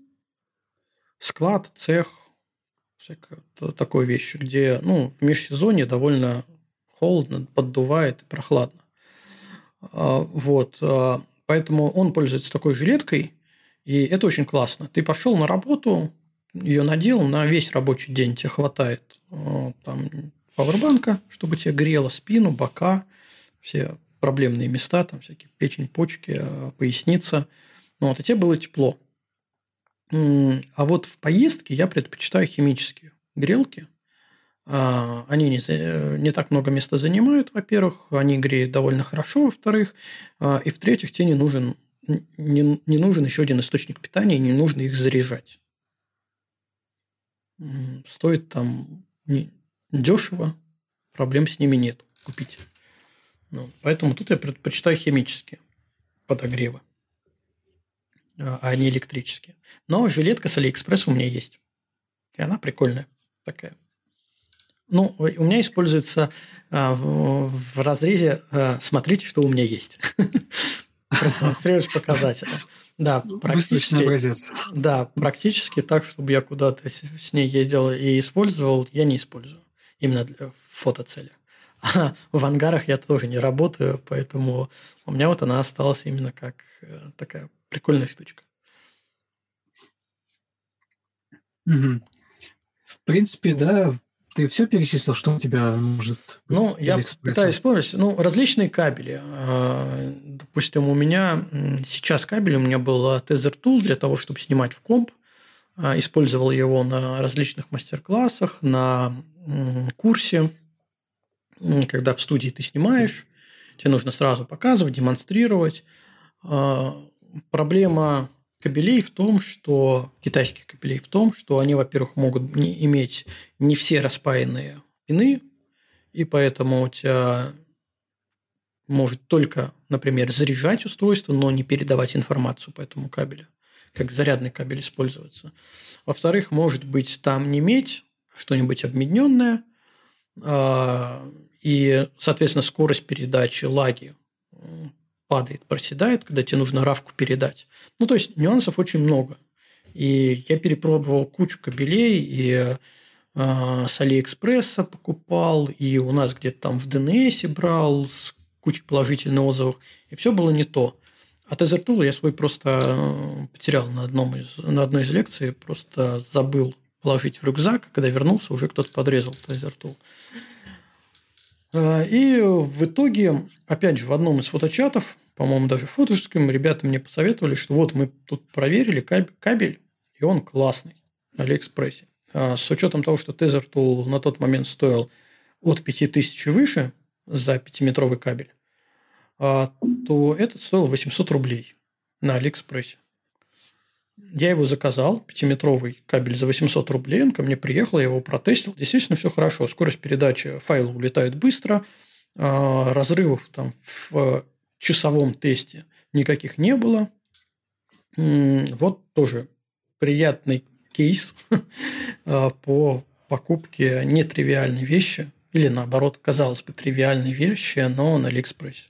склад, цех, всякое такое вещи, где ну, в межсезонье довольно холодно, поддувает и прохладно. А, вот. А, поэтому он пользуется такой жилеткой, и это очень классно. Ты пошел на работу, ее надел на весь рабочий день, тебе хватает а, там пауэрбанка, чтобы тебе грело спину, бока, все проблемные места, там всякие печень, почки, поясница. Ну, вот, и тебе было тепло. А вот в поездке я предпочитаю химические грелки. А, они не, не так много места занимают, во-первых, они греют довольно хорошо, во-вторых, а, и в-третьих, тебе не нужен, не, не нужен еще один источник питания, не нужно их заряжать. Стоит там не, дешево, проблем с ними нет купить. Ну, поэтому тут я предпочитаю химические подогревы. А, а не электрические. Но жилетка с Алиэкспресс у меня есть. И она прикольная такая. Ну, у меня используется а, в, в разрезе а, «смотрите, что у меня есть». Продемонстрируешь показатели. Да, практически. образец. Да, практически так, чтобы я куда-то с ней ездил и использовал, я не использую. Именно для фотоцели. А в ангарах я тоже не работаю, поэтому у меня вот она осталась именно как э, такая Прикольная штучка. Угу. В принципе, да, ты все перечислил, что у тебя может быть Ну, я пытаюсь вспомнить. Ну, различные кабели. А, допустим, у меня сейчас кабель, у меня был Tether Tool для того, чтобы снимать в комп. А, использовал его на различных мастер-классах, на курсе. Когда в студии ты снимаешь, тебе нужно сразу показывать, демонстрировать. Проблема кабелей в том, что китайских кабелей в том, что они, во-первых, могут не иметь не все распаянные пины, и поэтому у тебя может только, например, заряжать устройство, но не передавать информацию по этому кабелю, как зарядный кабель используется. Во-вторых, может быть там не медь, что-нибудь обмедненное, а, и, соответственно, скорость передачи, лаги падает, проседает, когда тебе нужно равку передать. Ну, то есть нюансов очень много. И я перепробовал кучу кабелей, и э, с Алиэкспресса покупал, и у нас где-то там в ДНС брал с кучей положительных отзывов, и все было не то. А Тезертул я свой просто э, потерял на, одном из, на одной из лекций, просто забыл положить в рюкзак, а когда вернулся, уже кто-то подрезал Тезертул. И в итоге, опять же, в одном из фоточатов, по-моему, даже в фотошском, ребята мне посоветовали, что вот мы тут проверили кабель, и он классный на Алиэкспрессе. А с учетом того, что Tether Tools на тот момент стоил от 5000 выше за 5-метровый кабель, а, то этот стоил 800 рублей на Алиэкспрессе. Я его заказал, пятиметровый кабель за 800 рублей, он ко мне приехал, я его протестил. Действительно, все хорошо. Скорость передачи файла улетает быстро, а, разрывов там в часовом тесте никаких не было. Вот тоже приятный кейс а, по покупке нетривиальной вещи или наоборот, казалось бы, тривиальной вещи, но на Алиэкспрессе.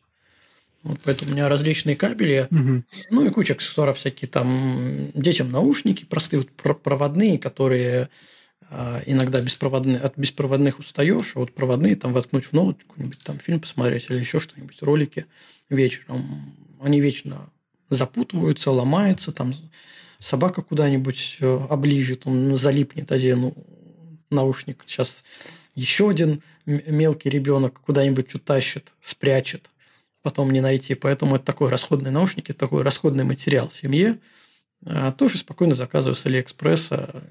Вот поэтому у меня различные кабели, угу. ну и куча аксессуаров всякие там детям наушники простые, вот проводные, которые а, иногда беспроводные, от беспроводных устаешь, а вот проводные там воткнуть в ноут какой-нибудь там фильм посмотреть или еще что-нибудь, ролики вечером. они вечно запутываются, ломаются, там собака куда-нибудь э, оближет, он залипнет один наушник. Сейчас еще один мелкий ребенок куда-нибудь утащит, спрячет, потом не найти. Поэтому это такой расходный наушник, это такой расходный материал в семье. А тоже спокойно заказываю с Алиэкспресса.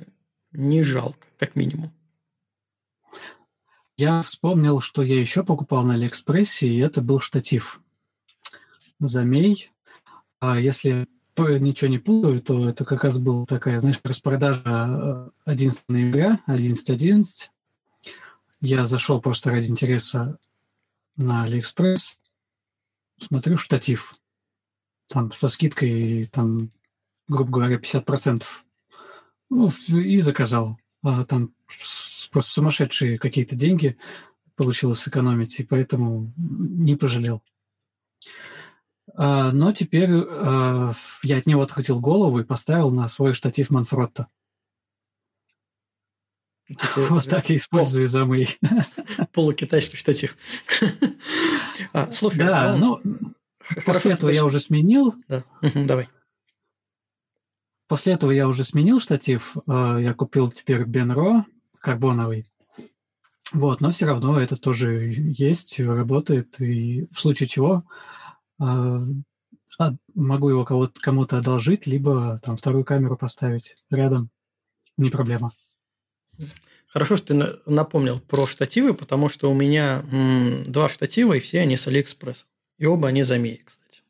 Не жалко, как минимум. Я вспомнил, что я еще покупал на Алиэкспрессе, и это был штатив. Zomei. А если ничего не путаю, то это как раз была такая, знаешь, распродажа 11 э, ноября, 11.11. .11. Я зашел просто ради интереса на Алиэкспресс, смотрю штатив. Там со скидкой, там, грубо говоря, 50%. Ну, и заказал. А там просто сумасшедшие какие-то деньги получилось сэкономить, и поэтому не пожалел. А, но теперь а, я от него открутил голову и поставил на свой штатив Манфротта. Вот так я использую замы. Полукитайский штатив. А, да, ну, после этого я уже сменил. Да, давай. После этого я уже сменил штатив. Я купил теперь Бенро карбоновый. Вот, но все равно это тоже есть, работает, и в случае чего а, могу его кому-то одолжить, либо там вторую камеру поставить рядом, не проблема. Хорошо, что ты напомнил про штативы, потому что у меня м, два штатива, и все они с Алиэкспресс. И оба они Zomei, кстати.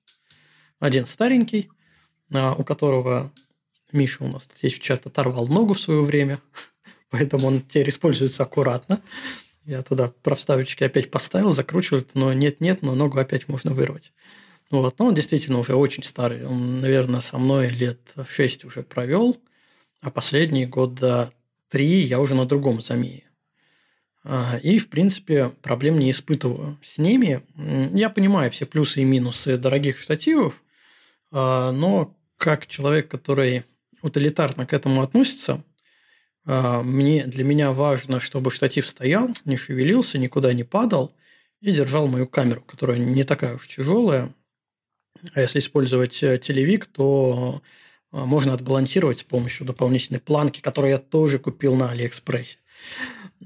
Один старенький, а, у которого Миша у нас здесь часто оторвал ногу в свое время, поэтому он теперь используется аккуратно. Я туда проставочки опять поставил, закручиваю, но нет-нет, но ногу опять можно вырвать. Вот. Но он действительно уже очень старый. Он, наверное, со мной лет 6 уже провел, а последние года три я уже на другом замее. А, и, в принципе, проблем не испытываю с ними. Я понимаю все плюсы и минусы дорогих штативов, а, но как человек, который утилитарно к этому относится, а, мне, для меня важно, чтобы штатив стоял, не шевелился, никуда не падал и держал мою камеру, которая не такая уж тяжелая. А если использовать э, телевик, то можно отбалансировать с помощью дополнительной планки, которую я тоже купил на Алиэкспрессе.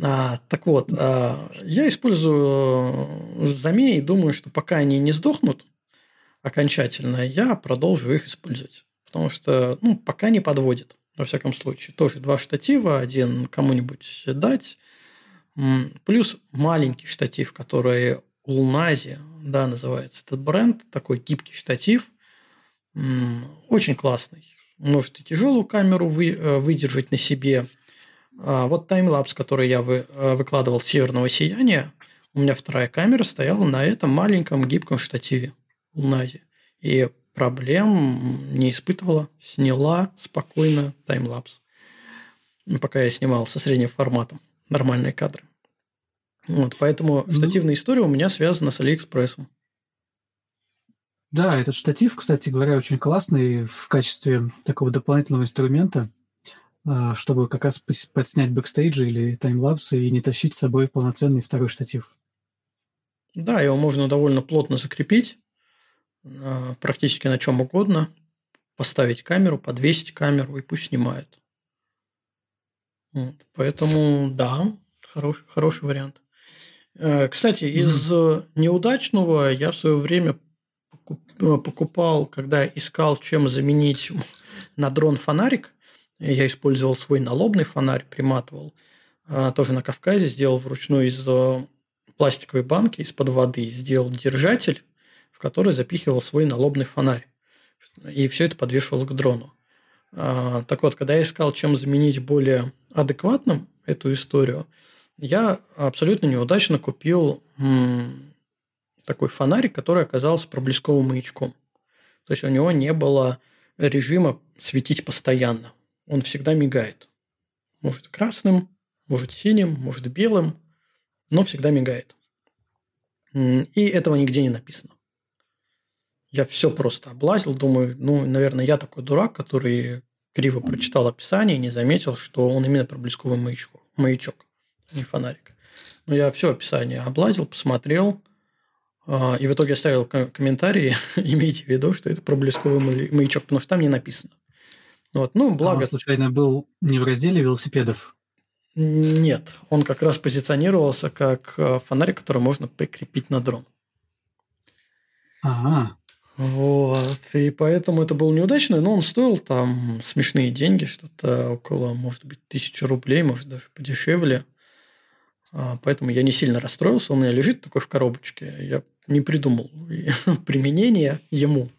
А, так вот, а, я использую замеи и думаю, что пока они не сдохнут окончательно, я продолжу их использовать. Потому что ну, пока не подводит во всяком случае. Тоже два штатива, один кому-нибудь дать. Плюс маленький штатив, который Улнази, да, называется этот бренд, такой гибкий штатив. Очень классный. Может и тяжелую камеру вы, э, выдержать на себе. А вот таймлапс, который я вы, э, выкладывал «Северного сияния», у меня вторая камера стояла на этом маленьком гибком штативе Улнази. И проблем не испытывала, сняла спокойно таймлапс. Ну, пока я снимал со средним форматом нормальные кадры. Вот, поэтому ну, штативная история у меня связана с Алиэкспрессом. Да, этот штатив, кстати говоря, очень классный в качестве такого дополнительного инструмента, а, чтобы как раз подснять бэкстейджи или таймлапсы и не тащить с собой полноценный второй штатив. Да, его можно довольно плотно закрепить практически на чем угодно, поставить камеру, подвесить камеру и пусть снимают. Вот. Поэтому да, хороший, хороший вариант. Э, кстати, из mm-hmm. неудачного я в свое время покупал, когда искал, чем заменить на дрон фонарик. Я использовал свой налобный фонарь, приматывал. Э, тоже на Кавказе сделал вручную из пластиковой банки из-под воды, сделал держатель в который запихивал свой налобный фонарь. И все это подвешивал к дрону. Так вот, когда я искал, чем заменить более адекватным эту историю, я абсолютно неудачно купил такой фонарик, который оказался проблесковым маячком. То есть у него не было режима светить постоянно. Он всегда мигает. Может красным, может синим, может белым, но всегда мигает. И этого нигде не написано. Я все просто облазил, думаю, ну, наверное, я такой дурак, который криво прочитал описание и не заметил, что он именно проблесковый маячок, маячок не фонарик. Но я все описание облазил, посмотрел, и в итоге оставил комментарий, имейте в виду, что это проблесковый маячок, потому что там не написано. Вот, ну, благо... А он случайно был не в разделе велосипедов? Нет, он как раз позиционировался как э, фонарик, который можно прикрепить на дрон. Ага. Вот, и поэтому это был неудачный, но он стоил там смешные деньги, что-то около, может быть, тысячи рублей, может, даже подешевле. А, поэтому я не сильно расстроился, он у меня лежит такой в коробочке. Я не придумал применения ему.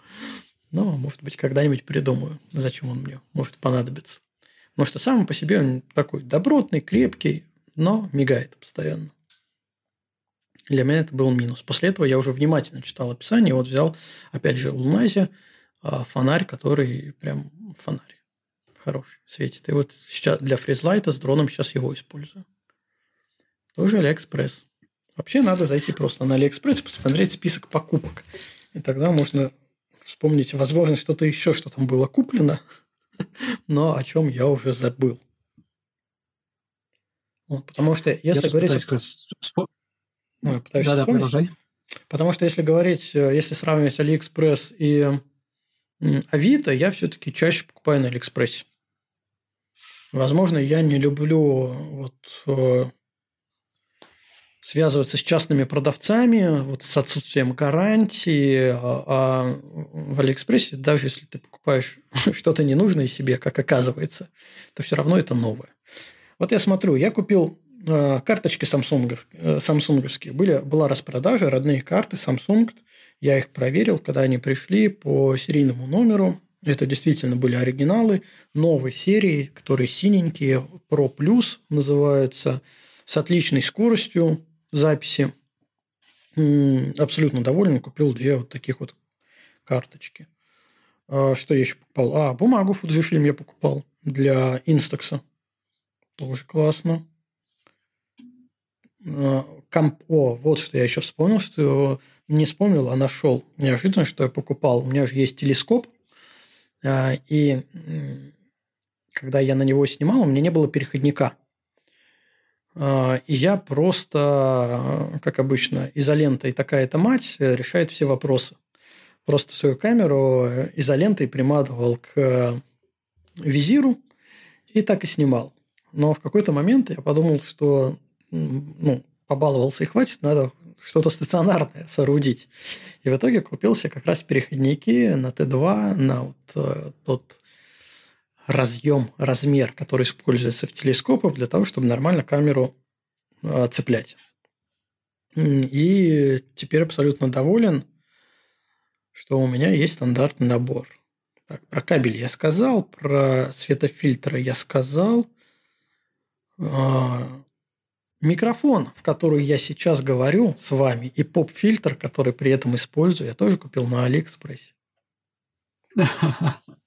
Но, может быть, когда-нибудь придумаю, зачем он мне может понадобиться. Потому что сам по себе он такой добротный, крепкий, но мигает постоянно. Для меня это был минус. После этого я уже внимательно читал описание. Вот взял, опять же, Ulanzi, а, фонарь, который прям фонарь хороший, светит. И вот сейчас для фризлайта с дроном сейчас его использую. Тоже Алиэкспресс. Вообще надо зайти просто на Алиэкспресс, посмотреть список покупок. И тогда можно вспомнить, возможно, что-то еще, что там было куплено, но о чем я уже забыл. Вот, потому что если я говорить... Пытаюсь... Ну, я пытаюсь да, да, продолжай. Потому что если говорить, э, если сравнивать Алиэкспресс и Авито, я все-таки чаще покупаю на Алиэкспрессе. Возможно, я не люблю вот э, связываться с частными продавцами, вот с отсутствием гарантии, а, а в Алиэкспрессе, даже если ты покупаешь что-то ненужное себе, как оказывается, то все равно это новое. Вот я смотрю, я купил э, карточки Samsung, э, самсунговские. Были, была распродажа, родные карты Samsung. Я их проверил, когда они пришли по серийному номеру. Это действительно были оригиналы новой серии, которые синенькие, Pro Plus называются, с отличной скоростью, записи. Абсолютно доволен. Купил две вот таких вот карточки. А, что я еще покупал? А, бумагу Fujifilm я покупал для Инстакса. Тоже классно. А, комп... О, вот что я еще вспомнил, что не вспомнил, а нашел. Неожиданно, что я покупал. У меня же есть телескоп. А, и когда я на него снимал, у меня не было переходника. А, и я просто, как обычно, изолентой такая-то мать э, решает все вопросы. Просто свою камеру э, изолентой приматывал к визиру и так и снимал. Но в какой-то момент я подумал, что ну, побаловался и хватит, надо что-то стационарное соорудить. И в итоге купился как раз переходники на Т2, на вот э, тот разъем, размер, который используется в телескопах для того, чтобы нормально камеру э, цеплять. И теперь абсолютно доволен, что у меня есть стандартный набор. Так, про кабель я сказал, про светофильтры я сказал. А, микрофон, в который я сейчас говорю с вами, и поп-фильтр, который при этом использую, я тоже купил на Алиэкспрессе.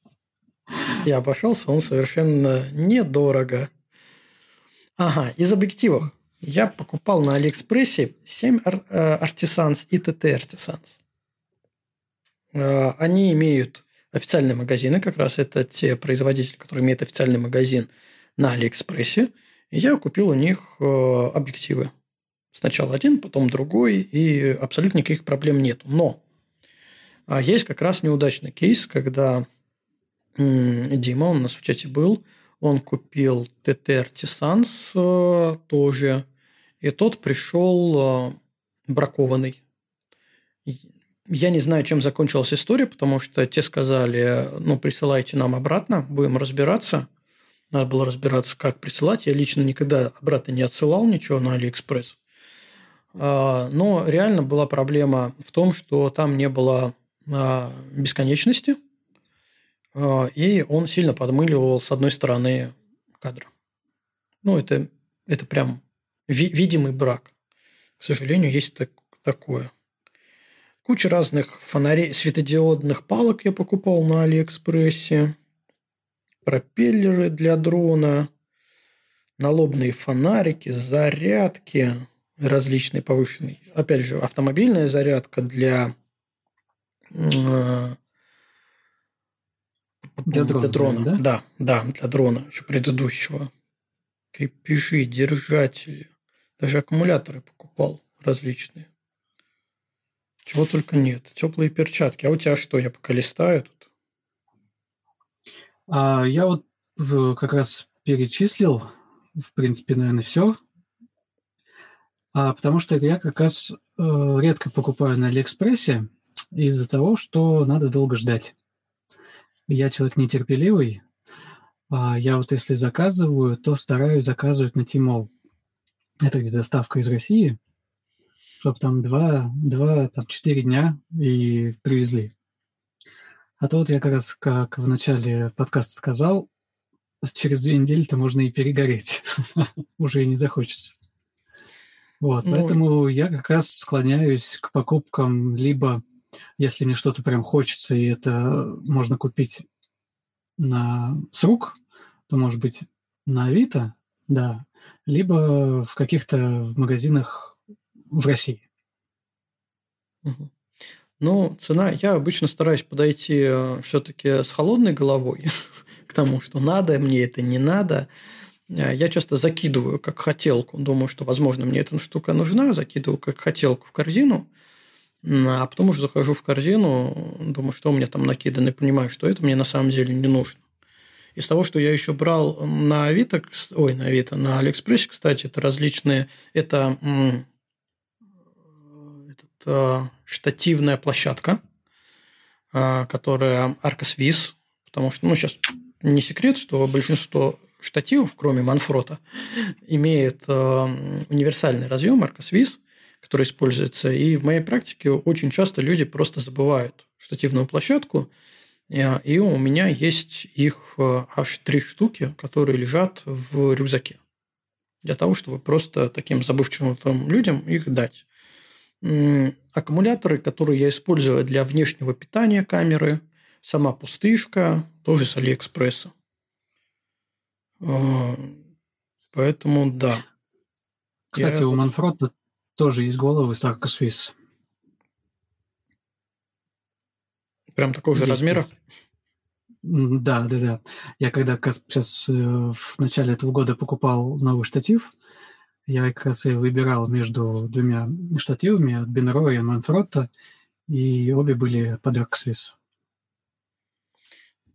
Я обошелся, он совершенно недорого. Ага, из объективов. Я покупал на Алиэкспрессе 7 Artisans и TTArtisans. Они имеют официальные магазины, как раз это те производители, которые имеют официальный магазин на Алиэкспрессе. И я купил у них э, объективы. Сначала один, потом другой, и абсолютно никаких проблем нет. Но а, есть как раз неудачный кейс, когда Дима, он у нас в чате был, он купил TTArtisans э, тоже, и тот пришел э, бракованный. Я не знаю, чем закончилась история, потому что те сказали, ну, присылайте нам обратно, будем разбираться. Надо было разбираться, как присылать. Я лично никогда обратно не отсылал ничего на Алиэкспресс. А, но реально была проблема в том, что там не было а, бесконечности – и он сильно подмыливал с одной стороны кадра. Ну, это, это прям ви- видимый брак. К сожалению, есть так, такое. Куча разных фонарей, светодиодных палок я покупал на Алиэкспрессе. Пропеллеры для дрона. Налобные фонарики, зарядки различные повышенные. Опять же, автомобильная зарядка для а, для дрона. Для дрона, да? Да, да, для дрона, еще предыдущего. Крепежи, держатели. Даже аккумуляторы покупал различные. Чего только нет. Теплые перчатки. А у тебя что? Я пока листаю тут. А, я вот как раз перечислил, в принципе, наверное, все. А, потому что я как раз э, редко покупаю на Алиэкспрессе из-за того, что надо долго ждать. Я человек нетерпеливый. А я вот если заказываю, то стараюсь заказывать на Тимол. Это где доставка из России, чтобы там два, два там, четыре дня и привезли. А то вот я как раз, как в начале подкаста сказал, через две недели-то можно и перегореть. Уже и не захочется. Вот, ну, поэтому я как раз склоняюсь к покупкам либо, если мне что-то прям хочется, и это можно купить на с рук, то, может быть, на Авито, да, либо в каких-то магазинах в России. Ну, цена, я обычно стараюсь подойти э, все-таки с холодной головой к тому, что надо, мне это не надо. Э, я часто закидываю как хотелку, думаю, что, возможно, мне эта штука нужна, закидываю как хотелку в корзину, а потом уже захожу в корзину, думаю, что у меня там накидано, и понимаю, что это мне на самом деле не нужно. Из того, что я еще брал на Авито, ой, на Авито, на Алиэкспрессе, кстати, это различные, это этот, штативная площадка, а, которая Arcoswiss, потому что, ну, сейчас не секрет, что большинство штативов, кроме Манфрота, имеет универсальный разъем Arcoswiss, который используется. И в моей практике очень часто люди просто забывают штативную площадку, и у меня есть их э, аж три штуки, которые лежат в рюкзаке. Для того, чтобы просто таким забывчивым людям их дать. Аккумуляторы, которые я использую для внешнего питания камеры, сама пустышка, тоже с Алиэкспресса. А, поэтому да. Кстати, я... у Манфрота тоже есть головы с Аркосвис. Прям такого же размера? Да, да, да. Я когда сейчас э, в начале этого года покупал новый штатив, я как раз и выбирал между двумя штативами от Benro и Manfrotto, и обе были под Аксвис.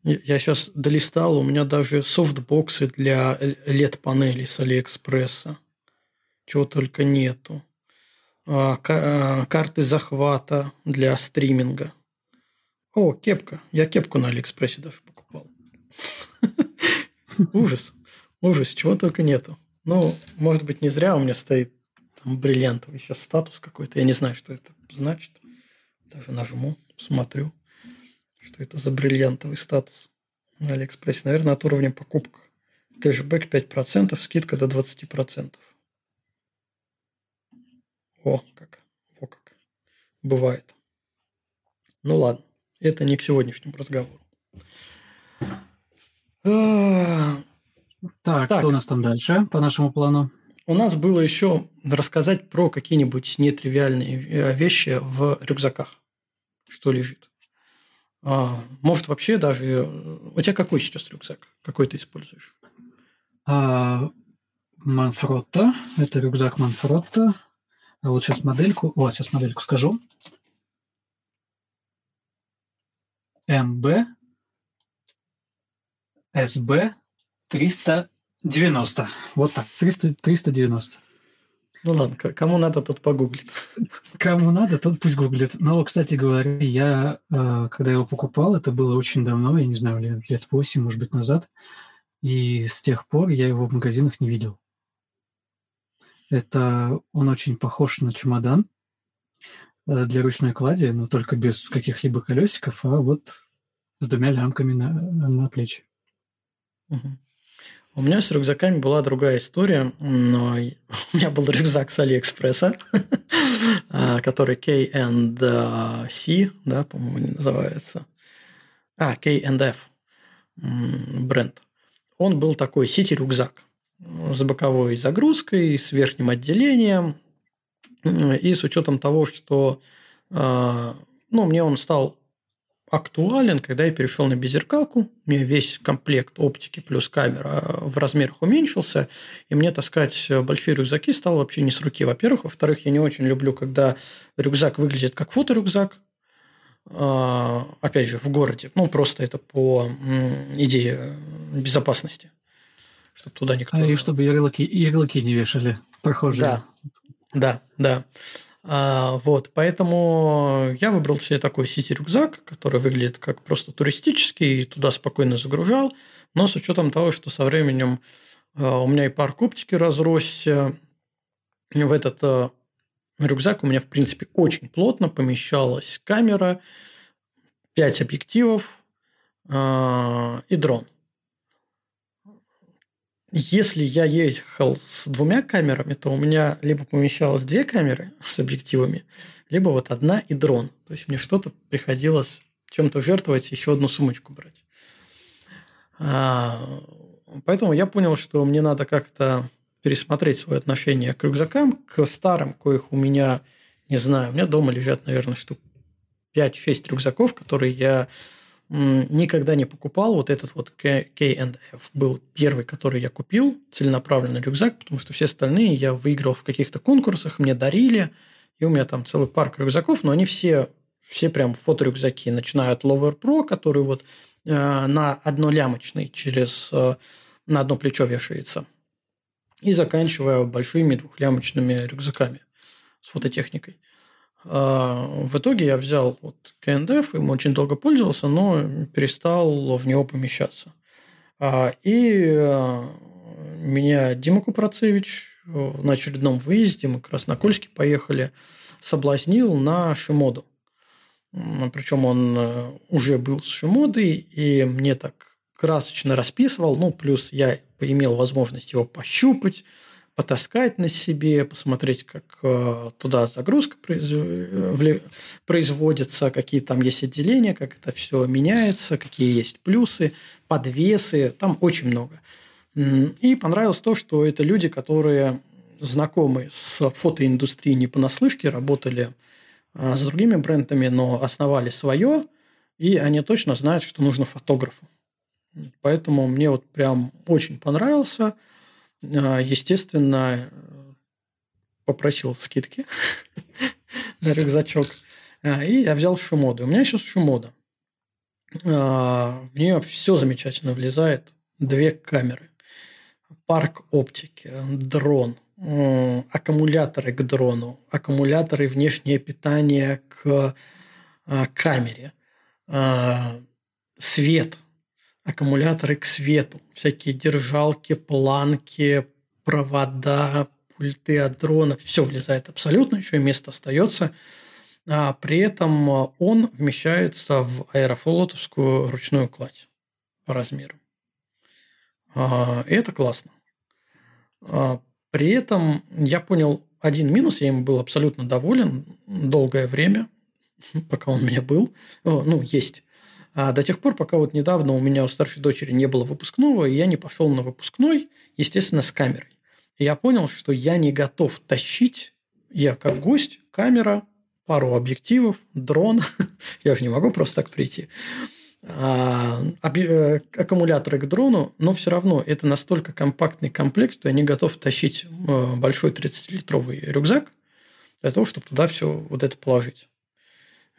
Я сейчас долистал, у меня даже софтбоксы для LED-панелей с Алиэкспресса. Чего только нету. А, а, карты захвата для стриминга. О, кепка. Я кепку на Алиэкспрессе даже покупал. Ужас. Ужас, чего только нету. Ну, может быть, не зря у меня стоит там бриллиантовый сейчас статус какой-то. Я не знаю, что это значит. Даже нажму, смотрю, что это за бриллиантовый статус на Алиэкспрессе. Наверное, от уровня покупок. Кэшбэк 5%, скидка до 20%. О, как. О, как. Бывает. Ну ладно. Это не к сегодняшнему разговору. Так, так, что у нас там дальше по нашему плану? У нас было еще рассказать про какие-нибудь нетривиальные э, вещи в рюкзаках, что лежит. А, может, вообще даже... Э, у тебя какой сейчас рюкзак? Какой ты используешь? А, Манфротто. Это рюкзак Манфротто. А вот сейчас модельку... О, сейчас модельку скажу. МБ СБ 390. Вот так, 300, 390. Ну ладно, кому надо, тот погуглит. Кому надо, тот пусть гуглит. Но, кстати говоря, я, э, когда его покупал, это было очень давно, я не знаю, лет, лет 8, может быть, назад. И с тех пор я его в магазинах не видел. Это он очень похож на чемодан, Э, для ручной клади, но только без каких-либо колесиков, а вот с двумя лямками на, на плечи. У меня с рюкзаками была другая история, но у меня был рюкзак с Алиэкспресса, а, который K&C, да, по-моему, называется. А, K&F бренд. Он был такой сити-рюкзак с боковой загрузкой, с верхним отделением, и с учетом того, что а, ну, мне он стал актуален, когда я перешел на беззеркалку. У меня весь комплект оптики плюс камера в размерах уменьшился, и мне таскать большие рюкзаки стало вообще не с руки, во-первых. Во-вторых, я не очень люблю, когда рюкзак выглядит как фоторюкзак, а, опять же, в городе. Ну, просто это по идее безопасности. Чтобы туда никто... А и чтобы ярлыки, ярлыки не вешали прохожие. Да, да, да. А, вот, поэтому я выбрал себе такой сити-рюкзак, который выглядит как просто туристический, и туда спокойно загружал, но с учетом того, что со временем а, у меня и парк оптики разросся, в этот а, рюкзак у меня, в принципе, очень плотно помещалась камера, 5 объективов и дрон. Если я ехал с двумя камерами, то у меня либо помещалось две камеры с объективами, либо вот одна и дрон. То есть мне что-то приходилось чем-то жертвовать, еще одну сумочку брать. А, поэтому я понял, что мне надо как-то пересмотреть свое отношение к рюкзакам, к старым, коих у меня, не знаю, у меня дома лежат, наверное, штук 5-6 рюкзаков, которые я никогда не покупал. Вот этот вот K&F был первый, который я купил, целенаправленный рюкзак, потому что все остальные я выиграл в каких-то конкурсах, мне дарили, и у меня там целый парк рюкзаков, но они все, все прям фоторюкзаки, начиная от Lover Pro, который вот э, на однолямочный через э, на одно плечо вешается, и заканчивая большими двухлямочными рюкзаками с фототехникой. А, в итоге я взял вот КНДФ, им очень долго пользовался, но перестал в него помещаться. А, и а, меня Дима Купрацевич на очередном выезде, мы как раз на Кольске поехали, соблазнил на Шимоду. Причем он э, уже был с Шимодой, и мне так красочно расписывал, ну, плюс я имел возможность его пощупать, потаскать на себе, посмотреть, как э, туда загрузка э, производится, какие там есть отделения, как это все меняется, какие есть плюсы, подвесы, там очень много. И понравилось то, что это люди, которые знакомы с фотоиндустрией не понаслышке, работали э, с другими брендами, но основали свое, и они точно знают, что нужно фотографу. Поэтому мне вот прям очень понравился – естественно, попросил скидки на рюкзачок. А, и я взял Шимоду. У меня сейчас Шимода. А, в нее все замечательно влезает. Две камеры. Парк оптики, дрон, аккумуляторы к дрону, аккумуляторы внешнее питание к камере, свет – аккумуляторы к свету, всякие держалки, планки, провода, пульты от дронов, все влезает абсолютно, еще и место остается. А при этом он вмещается в аэрофлотовскую ручную кладь по размеру. А, и это классно. А, при этом я понял один минус, я им был абсолютно доволен долгое время, пока он у меня был, ну, есть. А до тех пор, пока вот недавно у меня у старшей дочери не было выпускного, и я не пошел на выпускной, естественно, с камерой. И я понял, что я не готов тащить, я как гость, камера, пару объективов, дрон, я же не могу просто так прийти, а, э, аккумуляторы к дрону, но все равно это настолько компактный комплект, что я не готов тащить э, большой 30-литровый рюкзак для того, чтобы туда все вот это положить.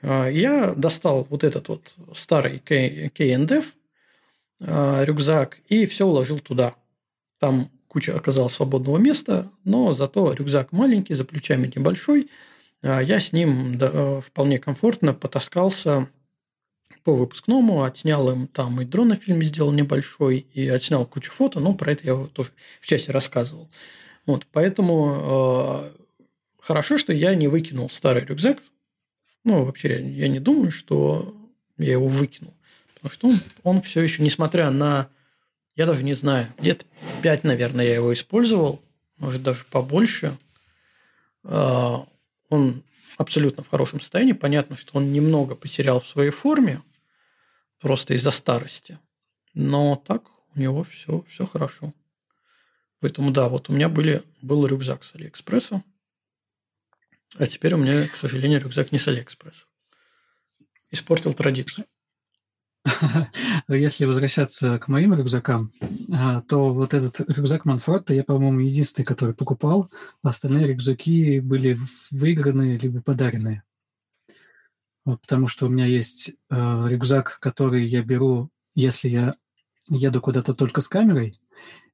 А, я достал вот этот вот старый K&F а, рюкзак и все уложил туда. Там куча оказалось свободного места, но зато рюкзак маленький, за плечами небольшой. А, я с ним вполне комфортно потаскался по выпускному, отснял им там и дрон на фильме сделал небольшой, и отснял кучу фото, но про это я тоже в части рассказывал. Вот, поэтому э, хорошо, что я не выкинул старый рюкзак, ну, вообще, я не думаю, что я его выкинул. Потому что он, он все еще, несмотря на, я даже не знаю, лет пять, наверное, я его использовал, может, даже побольше. А, он абсолютно в хорошем состоянии. Понятно, что он немного потерял в своей форме, просто из-за старости. Но так у него все, все хорошо. Поэтому да, вот у меня были, был рюкзак с Алиэкспресса. А теперь у меня, к сожалению, рюкзак не с Алиэкспресс. Испортил традицию. Если возвращаться к моим рюкзакам, а, то вот этот рюкзак Manfrotto я, по-моему, единственный, который покупал. Остальные рюкзаки были выиграны либо подаренные. Вот, потому что у меня есть э, рюкзак, который я беру, если я еду куда-то только с камерой,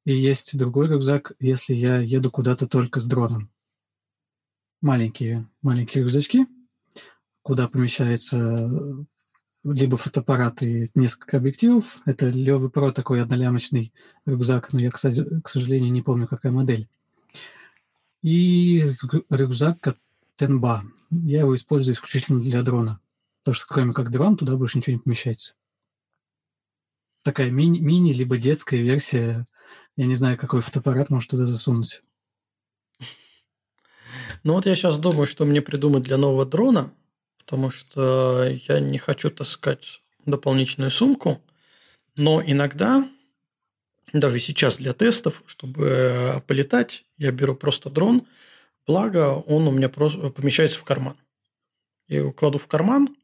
и есть другой рюкзак, если я еду куда-то только с дроном. Маленькие, маленькие рюкзачки, куда помещается либо фотоаппарат и несколько объективов. Это Левый Про такой однолямочный рюкзак, но я, к сожалению, не помню, какая модель. И рюкзак Тенба. Я его использую исключительно для дрона. Потому что кроме как дрон, туда больше ничего не помещается. Такая мини, мини либо детская версия. Я не знаю, какой фотоаппарат может туда засунуть. Ну вот я сейчас думаю, что мне придумать для нового дрона – потому что я не хочу таскать дополнительную сумку, но иногда, даже сейчас для тестов, чтобы полетать, я беру просто дрон, благо он у меня просто помещается в карман. Я его кладу в карман,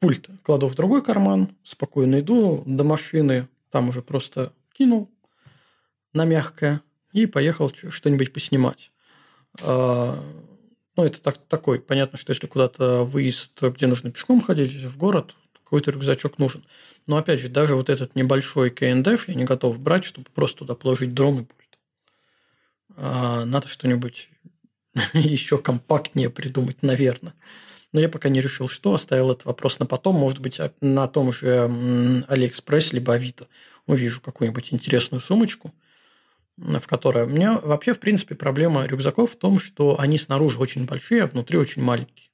пульт кладу в другой карман, спокойно иду до машины, там уже просто кинул на мягкое и поехал что-нибудь поснимать. А, ну, это так, такой. Понятно, что если куда-то выезд, где нужно пешком ходить, в город, какой-то рюкзачок нужен. Но, опять же, даже вот этот небольшой K&F я не готов брать, чтобы просто туда положить дрон и пульт. А надо что-нибудь еще компактнее придумать, наверное. Но я пока не решил, что. Оставил этот вопрос на потом. Может быть, а, на том же Алиэкспресс либо Авито увижу какую-нибудь интересную сумочку – в которой... У меня вообще, в принципе, проблема рюкзаков в том, что они снаружи очень большие, а внутри очень маленькие.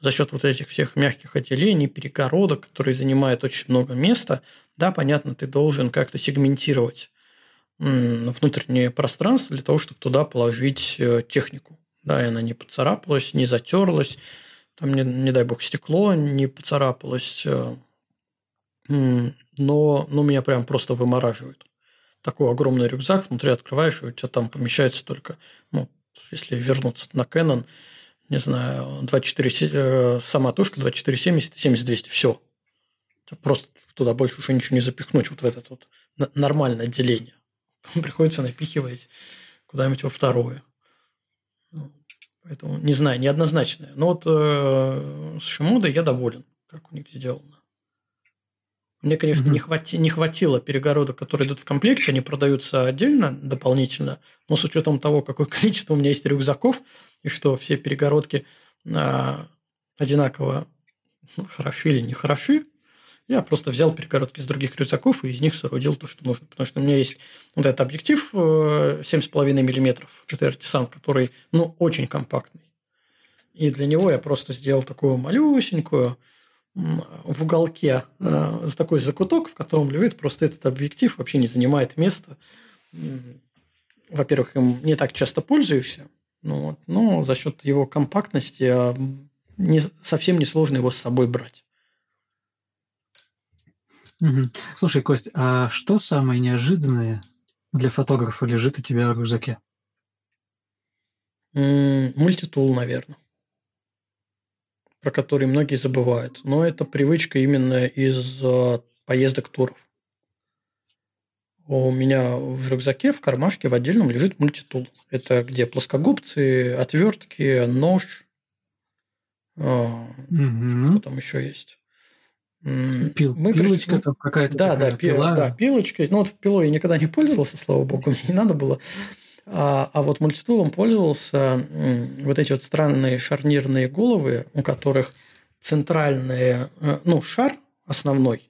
За счет вот этих всех мягких отделений, перегородок, которые занимают очень много места, да, понятно, ты должен как-то сегментировать внутреннее пространство для того, чтобы туда положить э, технику. Да, и она не поцарапалась, не затерлась, там, не, не дай бог, стекло не поцарапалось, э, но, но меня прям просто вымораживает такой огромный рюкзак, внутри открываешь, и у тебя там помещается только, ну, если вернуться на Canon, не знаю, 24, э, сама тушка 2470 и 7200, все. Просто туда больше уже ничего не запихнуть, вот в это вот нормальное отделение. Приходится напихивать куда-нибудь во второе. Ну, поэтому, не знаю, неоднозначное. Но вот э, с Шимодой я доволен, как у них сделано. Мне, конечно, mm-hmm. не, хвати, не хватило перегородок, которые идут в комплекте, они продаются отдельно, дополнительно, но с учетом того, какое количество у меня есть рюкзаков, и что все перегородки а, одинаково ну, хороши или не хороши, я просто взял перегородки из других рюкзаков и из них соорудил то, что нужно. Потому что у меня есть вот этот объектив 7,5 мм GT Artisan, который ну, очень компактный. И для него я просто сделал такую малюсенькую в уголке э, такой закуток, в котором лежит просто этот объектив, вообще не занимает места. Во-первых, им не так часто пользуешься, ну, вот, но за счет его компактности э, не, совсем несложно его с собой брать. Угу. Слушай, Кость, а что самое неожиданное для фотографа лежит у тебя в рюкзаке? Мультитул, наверное про которые многие забывают. Но это привычка именно из э, поездок туров. У меня в рюкзаке, в кармашке в отдельном лежит мультитул. Это где плоскогубцы, отвертки, нож. Угу. Что там еще есть? Пил, Мы пилочка пришли... там какая-то да, такая, да, пила. да, пилочка. Ну, вот пилой я никогда не пользовался, слава богу, мне не надо было. А, а вот мультитулом пользовался вот эти вот странные шарнирные головы, у которых центральный, э, ну, шар основной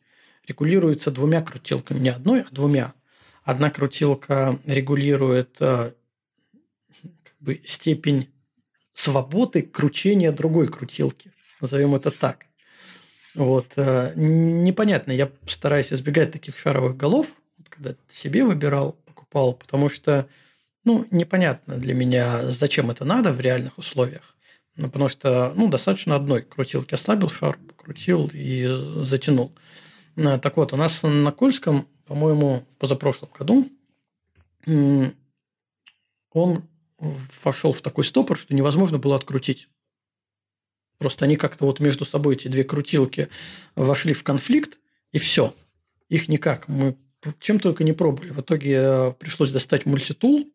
регулируется двумя крутилками. Не одной, а двумя. Одна крутилка регулирует э, как бы, степень свободы кручения другой крутилки. Назовем это так. Вот. Э, непонятно. Я стараюсь избегать таких шаровых голов, когда себе выбирал, покупал, потому что ну, непонятно для меня, зачем это надо в реальных условиях. Ну, потому что, ну, достаточно одной крутилки ослабил шар, покрутил и затянул. А, так вот, у нас на Кольском, по-моему, в позапрошлом году он вошел в такой стопор, что невозможно было открутить. Просто они как-то вот между собой, эти две крутилки, вошли в конфликт, И все. Их никак. Мы чем только не пробовали. В итоге э, пришлось достать мультитул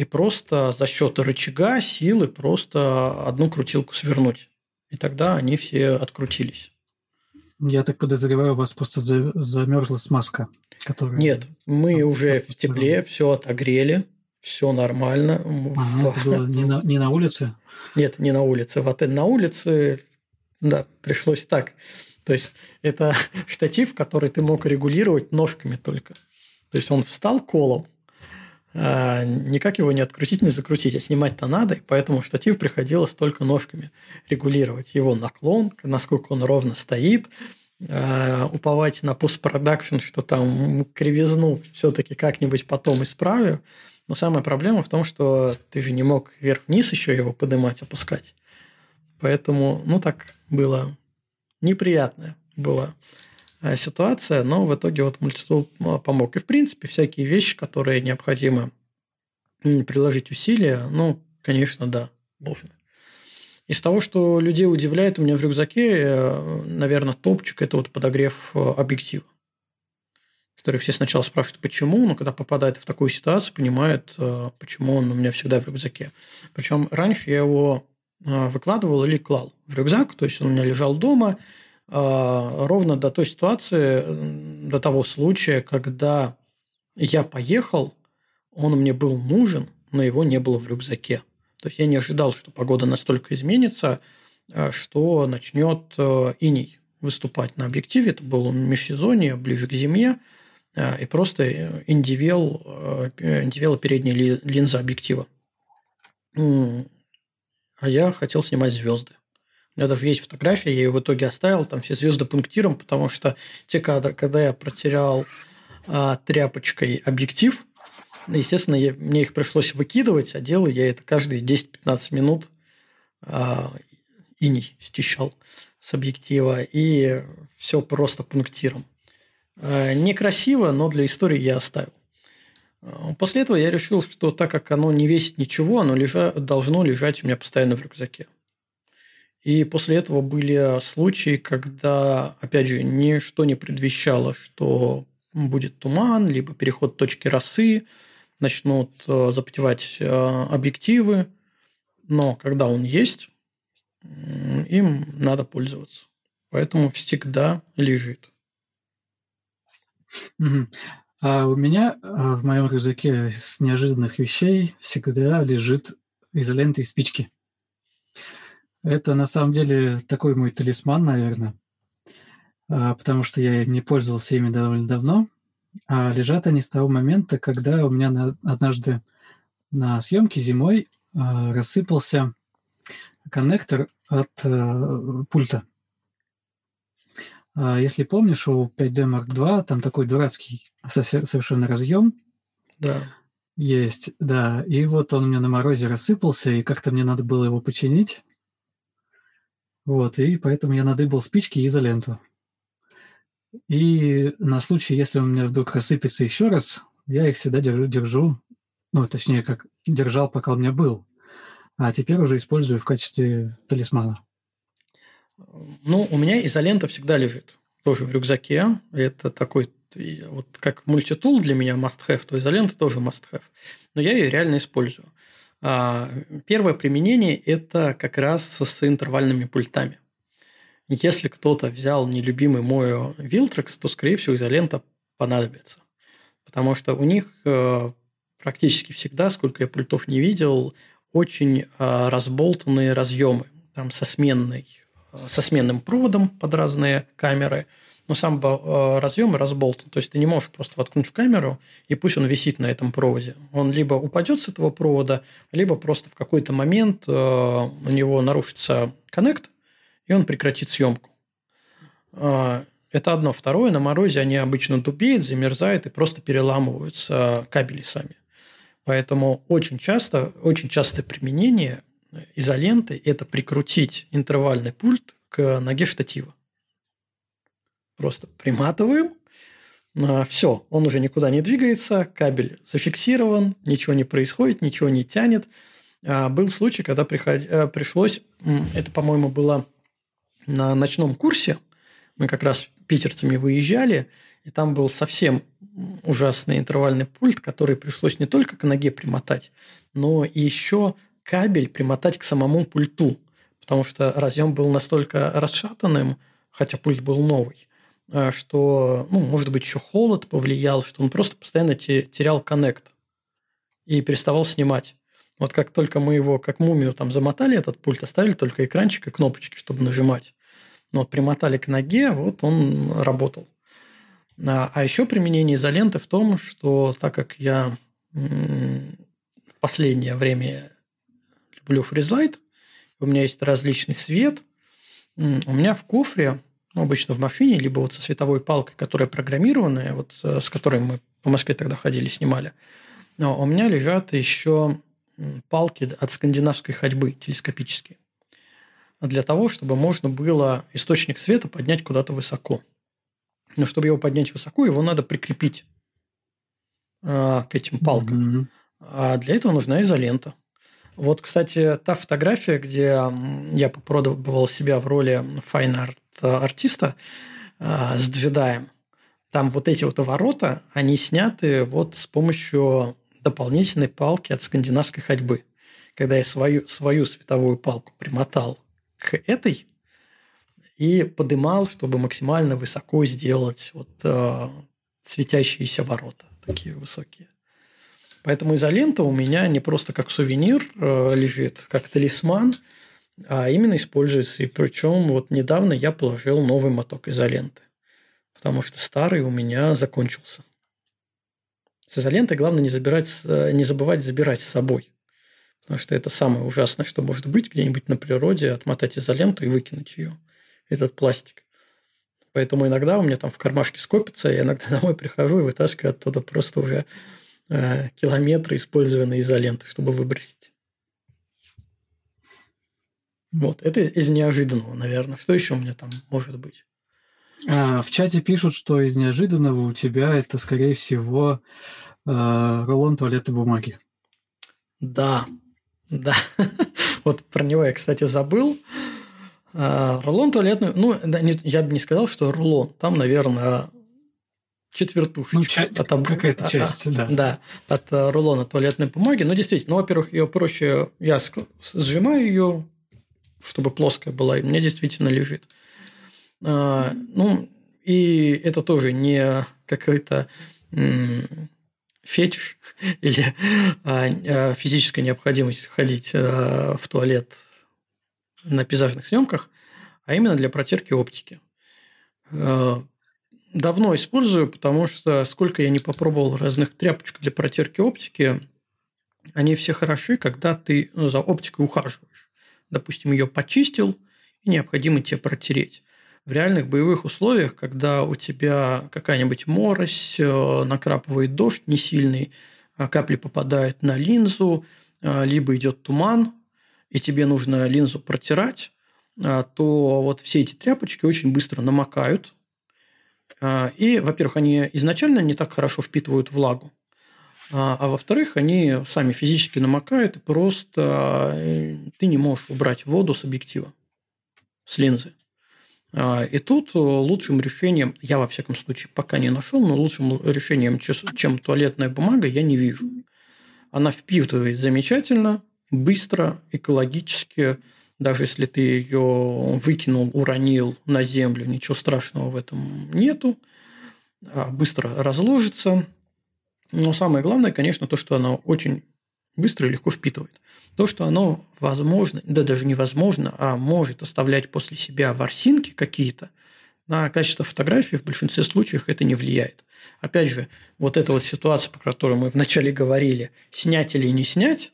и просто за счет рычага, силы просто одну крутилку свернуть. И тогда они все открутились. Я так подозреваю, у вас просто замерзла смазка. Которая... Нет, мы уже в тепле все отогрели, все нормально. А, это было не на, не на улице? Нет, не на улице. В отель на улице, да, пришлось так. То есть это штатив, который ты мог регулировать ножками только. То есть он встал колом, а никак его не открутить, не закрутить, а снимать-то надо, и поэтому штатив приходилось только ножками регулировать. Его наклон, насколько он ровно стоит, а, уповать на постпродакшн, что там кривизну все-таки как-нибудь потом исправлю. Но самая проблема в том, что ты же не мог вверх-вниз еще его поднимать, опускать. Поэтому, ну, так было неприятная была э, ситуация, но в итоге вот мультитул э, помог. И, в принципе, всякие вещи, которые необходимо приложить усилия, ну, конечно, да, должны. Из того, что людей удивляет у меня в рюкзаке, э, наверное, топчик – это вот подогрев объектива который все сначала спрашивают, почему, но когда попадает в такую ситуацию, понимает, почему он у меня всегда в рюкзаке. Причем раньше я его выкладывал или клал в рюкзак, то есть он у меня лежал дома, ровно до той ситуации, до того случая, когда я поехал, он мне был нужен, но его не было в рюкзаке. То есть я не ожидал, что погода настолько изменится, а, что начнет э, иней выступать на объективе. Это было межсезонье, ближе к зиме, а, и просто индивел, э, индивела передняя линза объектива. А я хотел снимать звезды. У меня даже есть фотография, я ее в итоге оставил, там все звезды пунктиром, потому что те кадры, когда я протерял а, тряпочкой объектив, естественно, я, мне их пришлось выкидывать, а делал я это каждые 10-15 минут а, иней стещал с объектива, и все просто пунктиром. А, некрасиво, но для истории я оставил. А, после этого я решил, что так как оно не весит ничего, оно лежа, должно лежать у меня постоянно в рюкзаке. И после этого были случаи, когда, опять же, ничто не предвещало, что будет туман, либо переход точки росы, начнут э, запотевать э, объективы. Но когда он есть, им надо пользоваться. Поэтому всегда лежит. А у меня в моем рюкзаке с неожиданных вещей всегда лежит изолента и спички. Это на самом деле такой мой талисман, наверное, а, потому что я не пользовался ими довольно давно. А лежат они с того момента, когда у меня однажды на съемке зимой а, рассыпался коннектор от э, пульта. А, если помнишь, у 5D Mark II там такой дурацкий совершенно разъем. Да. Есть, да. И вот он у меня на морозе рассыпался, и как-то мне надо было его починить. Вот, и поэтому я надыбал спички и изоленту. И на случай, если у меня вдруг рассыпется еще раз, я их всегда держу, держу, ну, точнее, как держал, пока у меня был. А теперь уже использую в качестве талисмана. Ну, у меня изолента всегда лежит. Тоже в рюкзаке. Это такой, вот как мультитул для меня must-have, то изолента тоже must-have. Но я ее реально использую. А, первое применение – это как раз с интервальными пультами. Если кто-то взял нелюбимый мой Viltrex, то, скорее всего, изолента понадобится. Потому что у них э, практически всегда, сколько я пультов не видел, очень э, разболтанные разъемы. Там со, сменной, э, со сменным проводом под разные камеры – но сам э, разъем разболтан. То есть ты не можешь просто воткнуть в камеру, и пусть он висит на этом проводе. Он либо упадет с этого провода, либо просто в какой-то момент э, у него нарушится коннект, и он прекратит съемку. Э, это одно. Второе, на морозе они обычно дубеют, замерзают и просто переламываются кабели сами. Поэтому очень часто, очень частое применение изоленты – это прикрутить интервальный пульт к ноге штатива. Просто приматываем. А, Все, он уже никуда не двигается, кабель зафиксирован, ничего не происходит, ничего не тянет. А, был случай, когда приход... Э, пришлось, это, по-моему, было на ночном курсе, мы как раз питерцами выезжали, и там был совсем ужасный интервальный пульт, который пришлось не только к ноге примотать, но и еще кабель примотать к самому пульту, потому что разъем был настолько расшатанным, хотя пульт был новый, что, ну, может быть, еще холод повлиял, что он просто постоянно терял коннект и переставал снимать. Вот как только мы его, как мумию, там замотали этот пульт, оставили только экранчик и кнопочки, чтобы нажимать. Но примотали к ноге, вот он работал. А, а еще применение изоленты в том, что так как я в последнее время люблю фризлайт, у меня есть различный свет, у меня в кофре, ну, обычно в машине, либо вот со световой палкой, которая программированная, вот э, с которой мы по Москве тогда ходили, снимали, но у меня лежат еще палки от скандинавской ходьбы телескопические. Для того, чтобы можно было источник света поднять куда-то высоко. Но чтобы его поднять высоко, его надо прикрепить э, к этим палкам. Mm-hmm. А для этого нужна изолента. Вот, кстати, та фотография, где я попробовал себя в роли fine-art артиста э, с джедаем, там вот эти вот ворота, они сняты вот с помощью дополнительной палки от скандинавской ходьбы. Когда я свою, свою световую палку примотал к этой и подымал, чтобы максимально высоко сделать вот э, светящиеся ворота, такие высокие. Поэтому изолента у меня не просто как сувенир э, лежит, как талисман, а именно используется. И причем вот недавно я положил новый моток изоленты, потому что старый у меня закончился. С изолентой главное не, забирать, э, не забывать забирать с собой. Потому что это самое ужасное, что может быть где-нибудь на природе, отмотать изоленту и выкинуть ее, этот пластик. Поэтому иногда у меня там в кармашке скопится, я иногда домой прихожу и вытаскиваю оттуда просто уже э, километры использованной изоленты, чтобы выбросить. Вот, это из неожиданного, наверное. Что еще у меня там может быть? А, в чате пишут, что из неожиданного у тебя это, скорее всего, э, рулон туалетной бумаги. Да, да. вот про него я, кстати, забыл. А, рулон туалетный, ну, я бы не сказал, что рулон. Там, наверное, четвертушечка. Ну, ча- от об... какая-то а, часть, а, да. Да, от э, рулона туалетной бумаги. Ну, действительно, ну, во-первых, ее проще, я сжимаю ее, чтобы плоская была, и мне действительно лежит. А, ну, и это тоже не какой-то фетиш или а, а, физическая необходимость ходить в туалет на пейзажных съемках, а именно для протирки оптики. Давно использую, потому что сколько я не попробовал разных тряпочек для протирки оптики, они все хороши, когда ты за оптикой ухаживаешь. Допустим, ее почистил, и необходимо тебе протереть в реальных боевых условиях, когда у тебя какая-нибудь морось, э, накрапывает дождь не сильный, а капли попадают на линзу, э, либо идет туман, и тебе нужно линзу протирать, э, то вот все эти тряпочки очень быстро намокают. И, во-первых, они изначально не так хорошо впитывают влагу, а во-вторых, они сами физически намокают, и просто ты не можешь убрать воду с объектива, с линзы. А, и тут э, лучшим решением, я во всяком случае пока не нашел, но лучшим решением, чем туалетная бумага, я не вижу. Она впитывает замечательно, быстро, экологически. Даже если ты ее выкинул, уронил на землю, ничего страшного в этом нету. А, быстро разложится. Но самое главное, конечно, то, что она очень быстро и легко впитывает. То, что оно возможно, да даже невозможно, а может оставлять после себя ворсинки какие-то, на качество фотографии в большинстве случаев это не влияет. Опять же, вот эта вот ситуация, про которую мы вначале говорили, снять или не снять,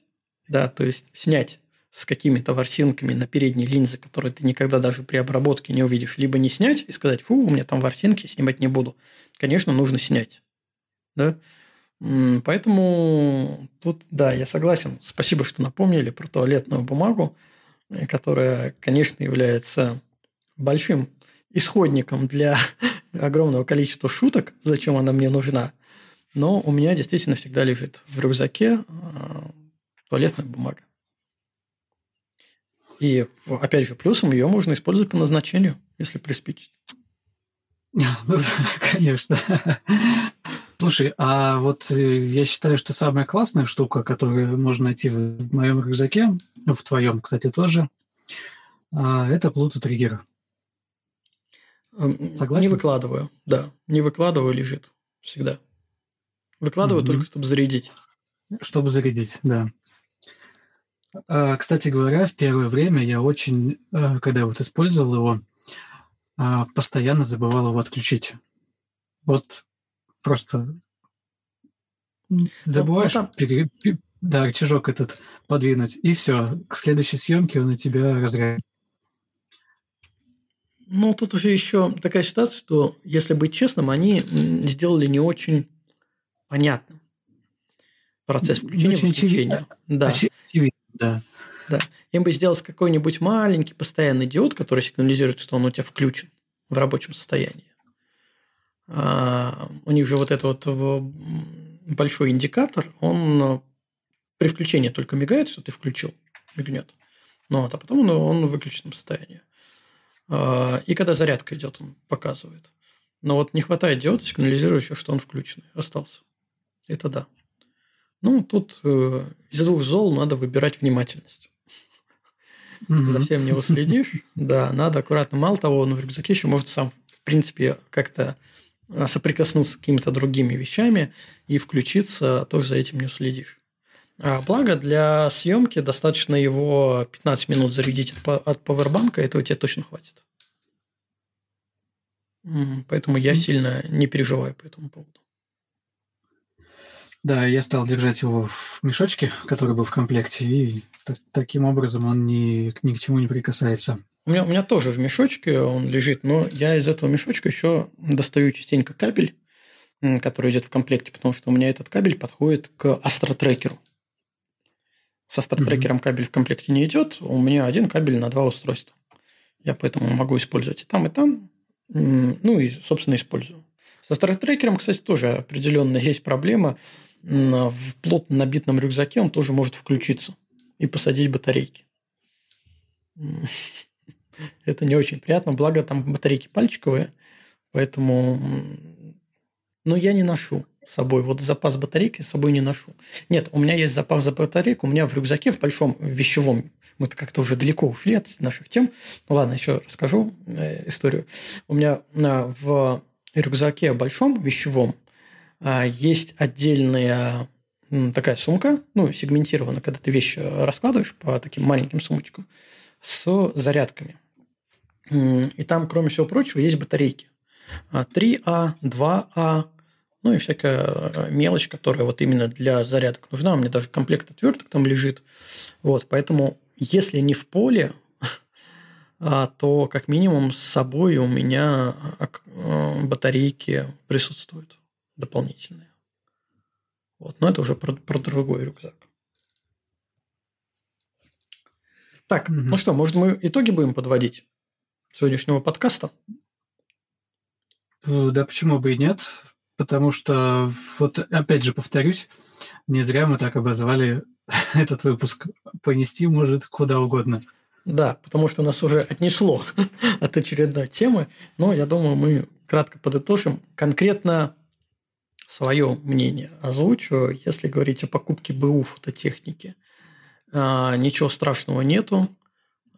да, то есть снять с какими-то ворсинками на передней линзе, которые ты никогда даже при обработке не увидишь, либо не снять и сказать, фу, у меня там ворсинки, снимать не буду. Конечно, нужно снять. Да? Поэтому тут, да, я согласен. Спасибо, что напомнили про туалетную бумагу, э, которая, конечно, является большим исходником для огромного количества шуток, зачем она мне нужна. Но у меня действительно всегда лежит в рюкзаке а, туалетная бумага. И, опять же, плюсом ее можно использовать по назначению, если приспичить. Ну, конечно. Слушай, а вот э, я считаю, что самая классная штука, которую можно найти в моем рюкзаке, в твоем, кстати, тоже, а, это Pluto триггер. Согласен? Не выкладываю, да. Не выкладываю, лежит всегда. Выкладываю mm-hmm. только, чтобы зарядить. Чтобы зарядить, да. А, кстати говоря, в первое время я очень, э, когда вот использовал его, а, постоянно забывал его отключить. Вот просто ну, забываешь ну, там... пере... да, рычажок этот подвинуть, и все. К следующей съемке он у тебя разряд. Ну, тут уже еще такая ситуация, что, если быть честным, они сделали не очень понятным процесс включения очень выключения. Да. Очевидно, да. Да. Им бы сделать какой-нибудь маленький постоянный диод, который сигнализирует, что он у тебя включен в рабочем состоянии. А, у них же вот этот вот большой индикатор, он при включении только мигает, что ты включил, мигнет. Ну, вот, а потом он, он в выключенном состоянии. А, и когда зарядка идет, он показывает. Но вот не хватает диода, сигнализирующего, что он включенный, остался. Это да. Ну, тут э, из двух зол надо выбирать внимательность. Mm-hmm. Совсем не уследишь. Да, надо аккуратно. Мало того, он в рюкзаке еще может сам, в принципе, как-то а, соприкоснуться с какими-то другими вещами и включиться, а тоже за этим не уследишь. А благо для съемки достаточно его 15 минут зарядить от пауэрбанка, этого тебе точно хватит. Поэтому я сильно не переживаю по этому поводу. Да, я стал держать его в мешочке, который был в комплекте, и таким образом он ни, ни к чему не прикасается. У меня, у меня тоже в мешочке он лежит, но я из этого мешочка еще достаю частенько кабель, который идет в комплекте, потому что у меня этот кабель подходит к астротрекеру. С астротрекером mm-hmm. кабель в комплекте не идет, у меня один кабель на два устройства. Я поэтому могу использовать и там, и там. Ну и, собственно, использую. С астротрекером, кстати, тоже определенно есть проблема. В плотно набитом рюкзаке он тоже может включиться и посадить батарейки. Это не очень приятно, благо там батарейки пальчиковые, поэтому... Но я не ношу с собой. Вот запас батарейки с собой не ношу. Нет, у меня есть запас за батарейку, у меня в рюкзаке, в большом вещевом, мы-то как-то уже далеко ушли от наших тем. Ну ладно, еще расскажу э, историю. У меня э, в рюкзаке большом вещевом есть отдельная такая сумка, ну, сегментирована, когда ты вещи раскладываешь по таким маленьким сумочкам, с зарядками. И там, кроме всего прочего, есть батарейки. 3А, 2А, ну и всякая э, мелочь, которая вот именно для зарядок нужна. У меня даже комплект отверток там лежит. Вот, поэтому если не в поле, а, то как минимум с собой у меня э, батарейки присутствуют дополнительные. Вот, но это уже про, про другой рюкзак. Так, угу. ну что, может, мы итоги будем подводить? сегодняшнего подкаста? Э, да, почему бы и нет? Потому что, вот опять же повторюсь, не зря мы так обозвали этот выпуск. Понести может куда угодно. Да, потому что нас уже отнесло от очередной темы. Но я думаю, мы кратко подытожим. Конкретно свое мнение озвучу. Если говорить о покупке БУ фототехники, а, ничего страшного нету.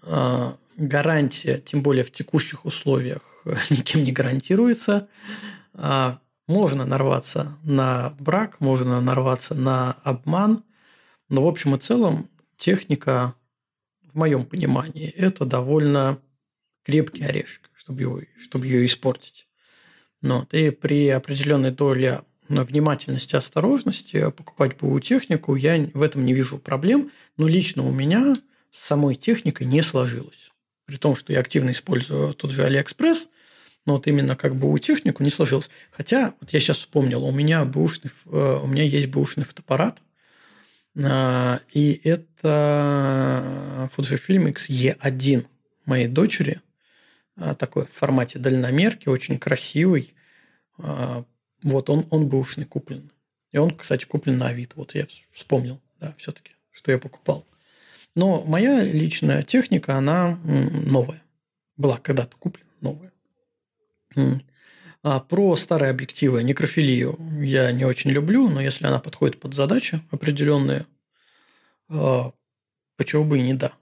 А, гарантия, тем более в текущих условиях, никем не гарантируется. А, можно нарваться на брак, можно нарваться на обман, но в общем и целом техника, в моем понимании, это довольно крепкий орешек, чтобы, его, чтобы ее испортить. Но и при определенной доле внимательности осторожности покупать БУ технику я в этом не вижу проблем, но лично у меня с самой техникой не сложилось при том, что я активно использую тот же Алиэкспресс, но вот именно как бы у технику не сложилось. Хотя, вот я сейчас вспомнил, у меня, бэушный, э, у меня есть бэушный фотоаппарат, э, и это Fujifilm X-E1 моей дочери, э, такой в формате дальномерки, очень красивый. Вот он, он бэушный куплен. И он, кстати, куплен на Авито. Вот я вспомнил, да, все-таки, что я покупал. Но моя личная техника, она новая. Была когда-то куплена новая. А про старые объективы, некрофилию я не очень люблю, но если она подходит под задачи определенные, а, почему бы и не да.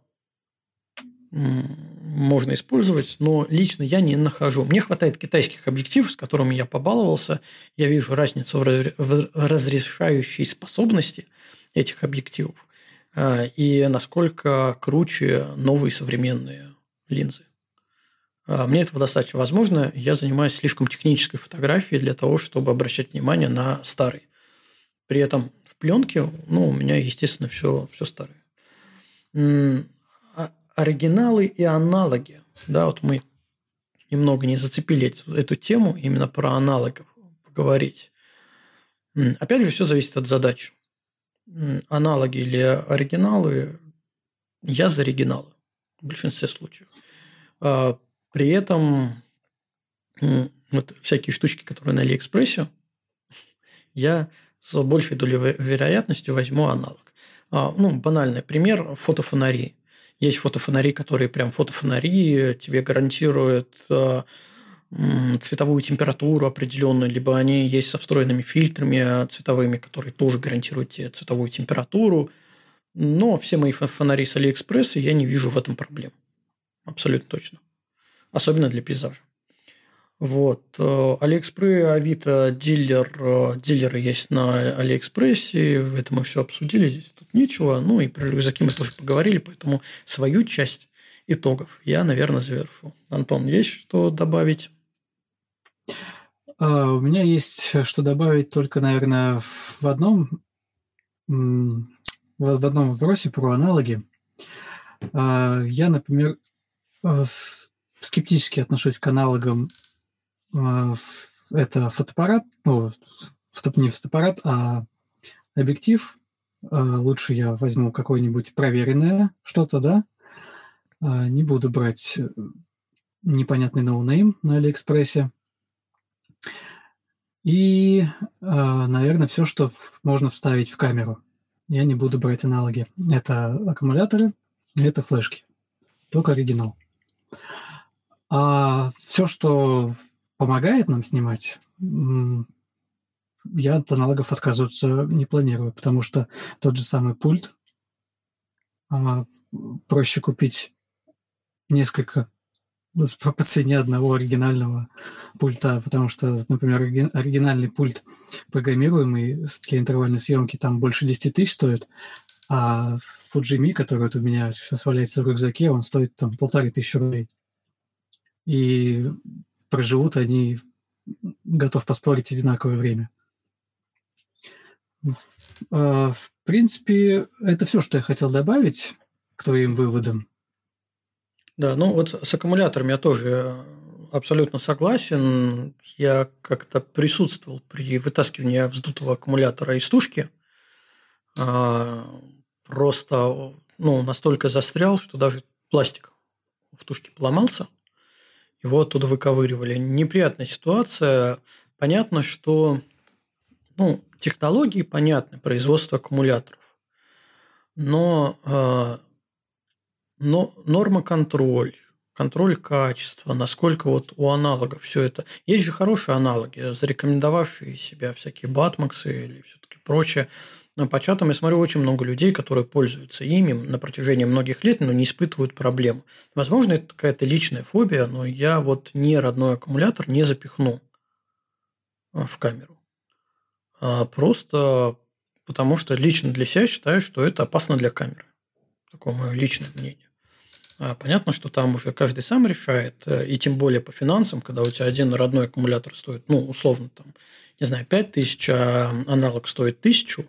Можно использовать, но лично я не нахожу. Мне хватает китайских объективов, с которыми я побаловался. Я вижу разницу в разрешающей способности этих объективов а, и насколько круче новые современные линзы. А, мне этого достаточно. Возможно, я занимаюсь слишком технической фотографией для того, чтобы обращать внимание на старые. При этом в пленке, ну, у меня, естественно, все, все старое. Оригиналы и аналоги. Да, вот мы немного не зацепили эту тему, именно про аналогов поговорить. Опять же, все зависит от задач. Аналоги или оригиналы, я за оригиналы в большинстве случаев. А, при этом вот всякие штучки, которые на Алиэкспрессе, я с большей долей вероятностью возьму аналог. А, ну, банальный пример – фотофонари. Есть фотофонари, которые прям фотофонари тебе гарантируют а, цветовую температуру определенную, либо они есть со встроенными фильтрами цветовыми, которые тоже гарантируют тебе цветовую температуру. Но все мои фонари с Алиэкспресса, я не вижу в этом проблем. Абсолютно точно особенно для пейзажа. Вот. Э, Алиэкспресс, Авито, дилер, э, дилеры есть на Алиэкспрессе, это мы все обсудили, здесь тут нечего. Ну и про рюкзаки мы тоже поговорили, поэтому свою часть итогов я, наверное, завершу. Антон, есть что добавить? А, у меня есть что добавить только, наверное, в одном, в одном вопросе про аналоги. А, я, например, э, скептически отношусь к аналогам. А, это фотоаппарат, ну, фото, не фотоаппарат, а объектив. А, лучше я возьму какое-нибудь проверенное что-то, да. А, не буду брать э, непонятный no-name на Алиэкспрессе. И, наверное, все, что можно вставить в камеру. Я не буду брать аналоги. Это аккумуляторы, это флешки. Только оригинал. А все, что помогает нам снимать, я от аналогов отказываться не планирую, потому что тот же самый пульт а, проще купить несколько по цене одного оригинального пульта, потому что, например, оригинальный пульт программируемый для интервальной съемки там больше 10 тысяч стоит, а Fujimi, который вот у меня сейчас валяется в рюкзаке, он стоит там полторы тысячи рублей. И проживут они, готов поспорить, одинаковое время. А, в принципе, это все, что я хотел добавить к твоим выводам. Да, ну вот с аккумулятором я тоже абсолютно согласен. Я как-то присутствовал при вытаскивании вздутого аккумулятора из тушки. А, просто ну, настолько застрял, что даже пластик в тушке поломался его оттуда выковыривали. Неприятная ситуация. Понятно, что ну, технологии понятны, производство аккумуляторов. Но, э, но норма контроль, контроль качества, насколько вот у аналогов все это. Есть же хорошие аналоги, зарекомендовавшие себя всякие батмаксы или все-таки прочее. По чатам я смотрю очень много людей, которые пользуются ими на протяжении многих лет, но не испытывают проблем. Возможно, это какая-то личная фобия, но я вот не родной аккумулятор не запихну а, в камеру. А просто потому что лично для себя считаю, что это опасно для камеры. Такое мое личное мнение. А понятно, что там уже каждый сам решает, э, и тем более по финансам, когда у тебя один родной аккумулятор стоит, ну, условно, там, не знаю, 5 тысяч, а аналог стоит тысячу,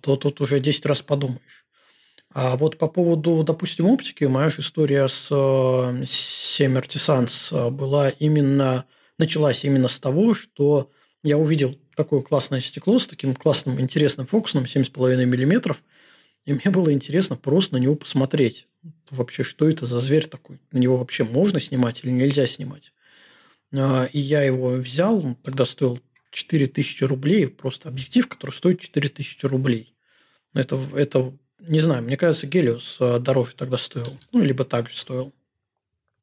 то тут уже 10 раз подумаешь. А вот по поводу, допустим, оптики, моя же история с 7 э, э, была именно, началась именно с того, что я увидел такое классное стекло с таким классным, интересным фокусом 7,5 мм, и мне было интересно просто на него посмотреть. Вообще, что это за зверь такой? На него вообще можно снимать или нельзя снимать? А, и я его взял, тогда стоил 4000 рублей, просто объектив, который стоит 4000 рублей. Это, это, не знаю, мне кажется, Гелиос а, дороже тогда стоил. Ну, либо так же стоил.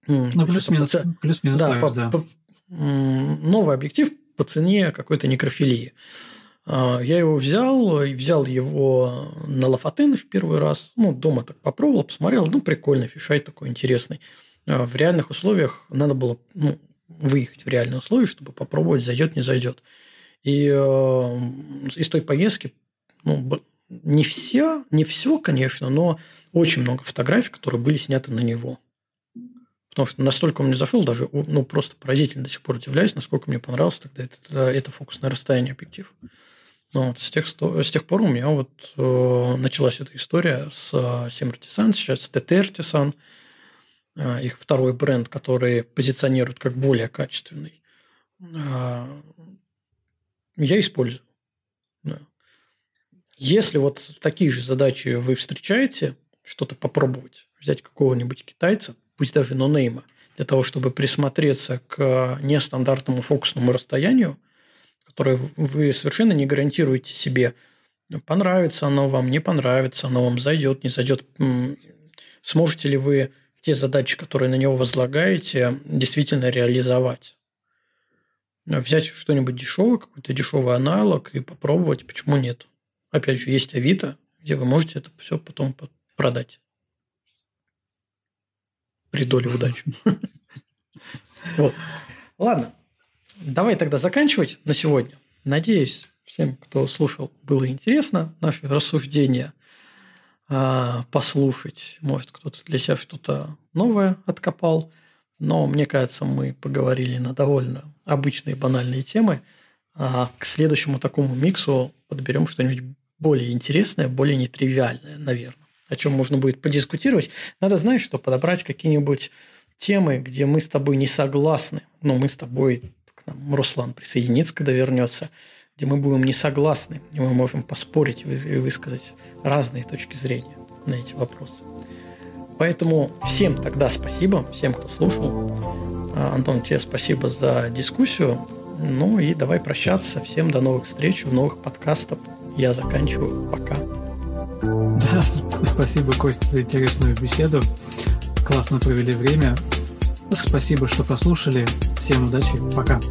Ну, плюс-минус. Плюс-минус, да, по, да. По, новый объектив по цене какой-то некрофилии. А, я его взял, и взял его на Лафатен в первый раз. Ну, дома так попробовал, посмотрел. Ну, прикольный фишай такой интересный. А, в реальных условиях надо было ну, выехать в реальные условия, чтобы попробовать, зайдет, не зайдет. И э, из той поездки ну, не все, не все, конечно, но очень много фотографий, которые были сняты на него. Потому что настолько он мне зашел, даже ну, просто поразительно до сих пор удивляюсь, насколько мне понравился тогда это, это фокусное расстояние объектив. Но вот с, тех, с тех пор у меня вот э, началась эта история с э, Семр сейчас Артисан, э, их второй бренд, который позиционирует как более качественный. Э, я использую. Если вот такие же задачи вы встречаете, что-то попробовать, взять какого-нибудь китайца, пусть даже нонейма, для того, чтобы присмотреться к нестандартному фокусному расстоянию, которое вы совершенно не гарантируете себе, понравится оно вам, не понравится оно вам, зайдет, не зайдет. Сможете ли вы те задачи, которые на него возлагаете, действительно реализовать? Взять что-нибудь дешевое, какой-то дешевый аналог и попробовать, почему нет? Опять же, есть Авито, где вы можете это все потом продать. При доле удачи. Вот. Ладно. Давай тогда заканчивать на сегодня. Надеюсь, всем, кто слушал, было интересно наши рассуждения а, послушать. Может, кто-то для себя что-то новое откопал. Но мне кажется, мы поговорили на довольно обычные банальные темы. А к следующему такому миксу подберем что-нибудь более интересное, более нетривиальное, наверное, о чем можно будет подискутировать. Надо, знать, что подобрать какие-нибудь темы, где мы с тобой не согласны, но мы с тобой, к нам Руслан присоединится, когда вернется, где мы будем не согласны, и мы можем поспорить и высказать разные точки зрения на эти вопросы. Поэтому всем тогда спасибо, всем, кто слушал. А, Антон, тебе спасибо за дискуссию. Ну и давай прощаться. Всем до новых встреч в новых подкастах я заканчиваю. Пока. Да, спасибо, Костя, за интересную беседу. Классно провели время. Спасибо, что послушали. Всем удачи. Пока.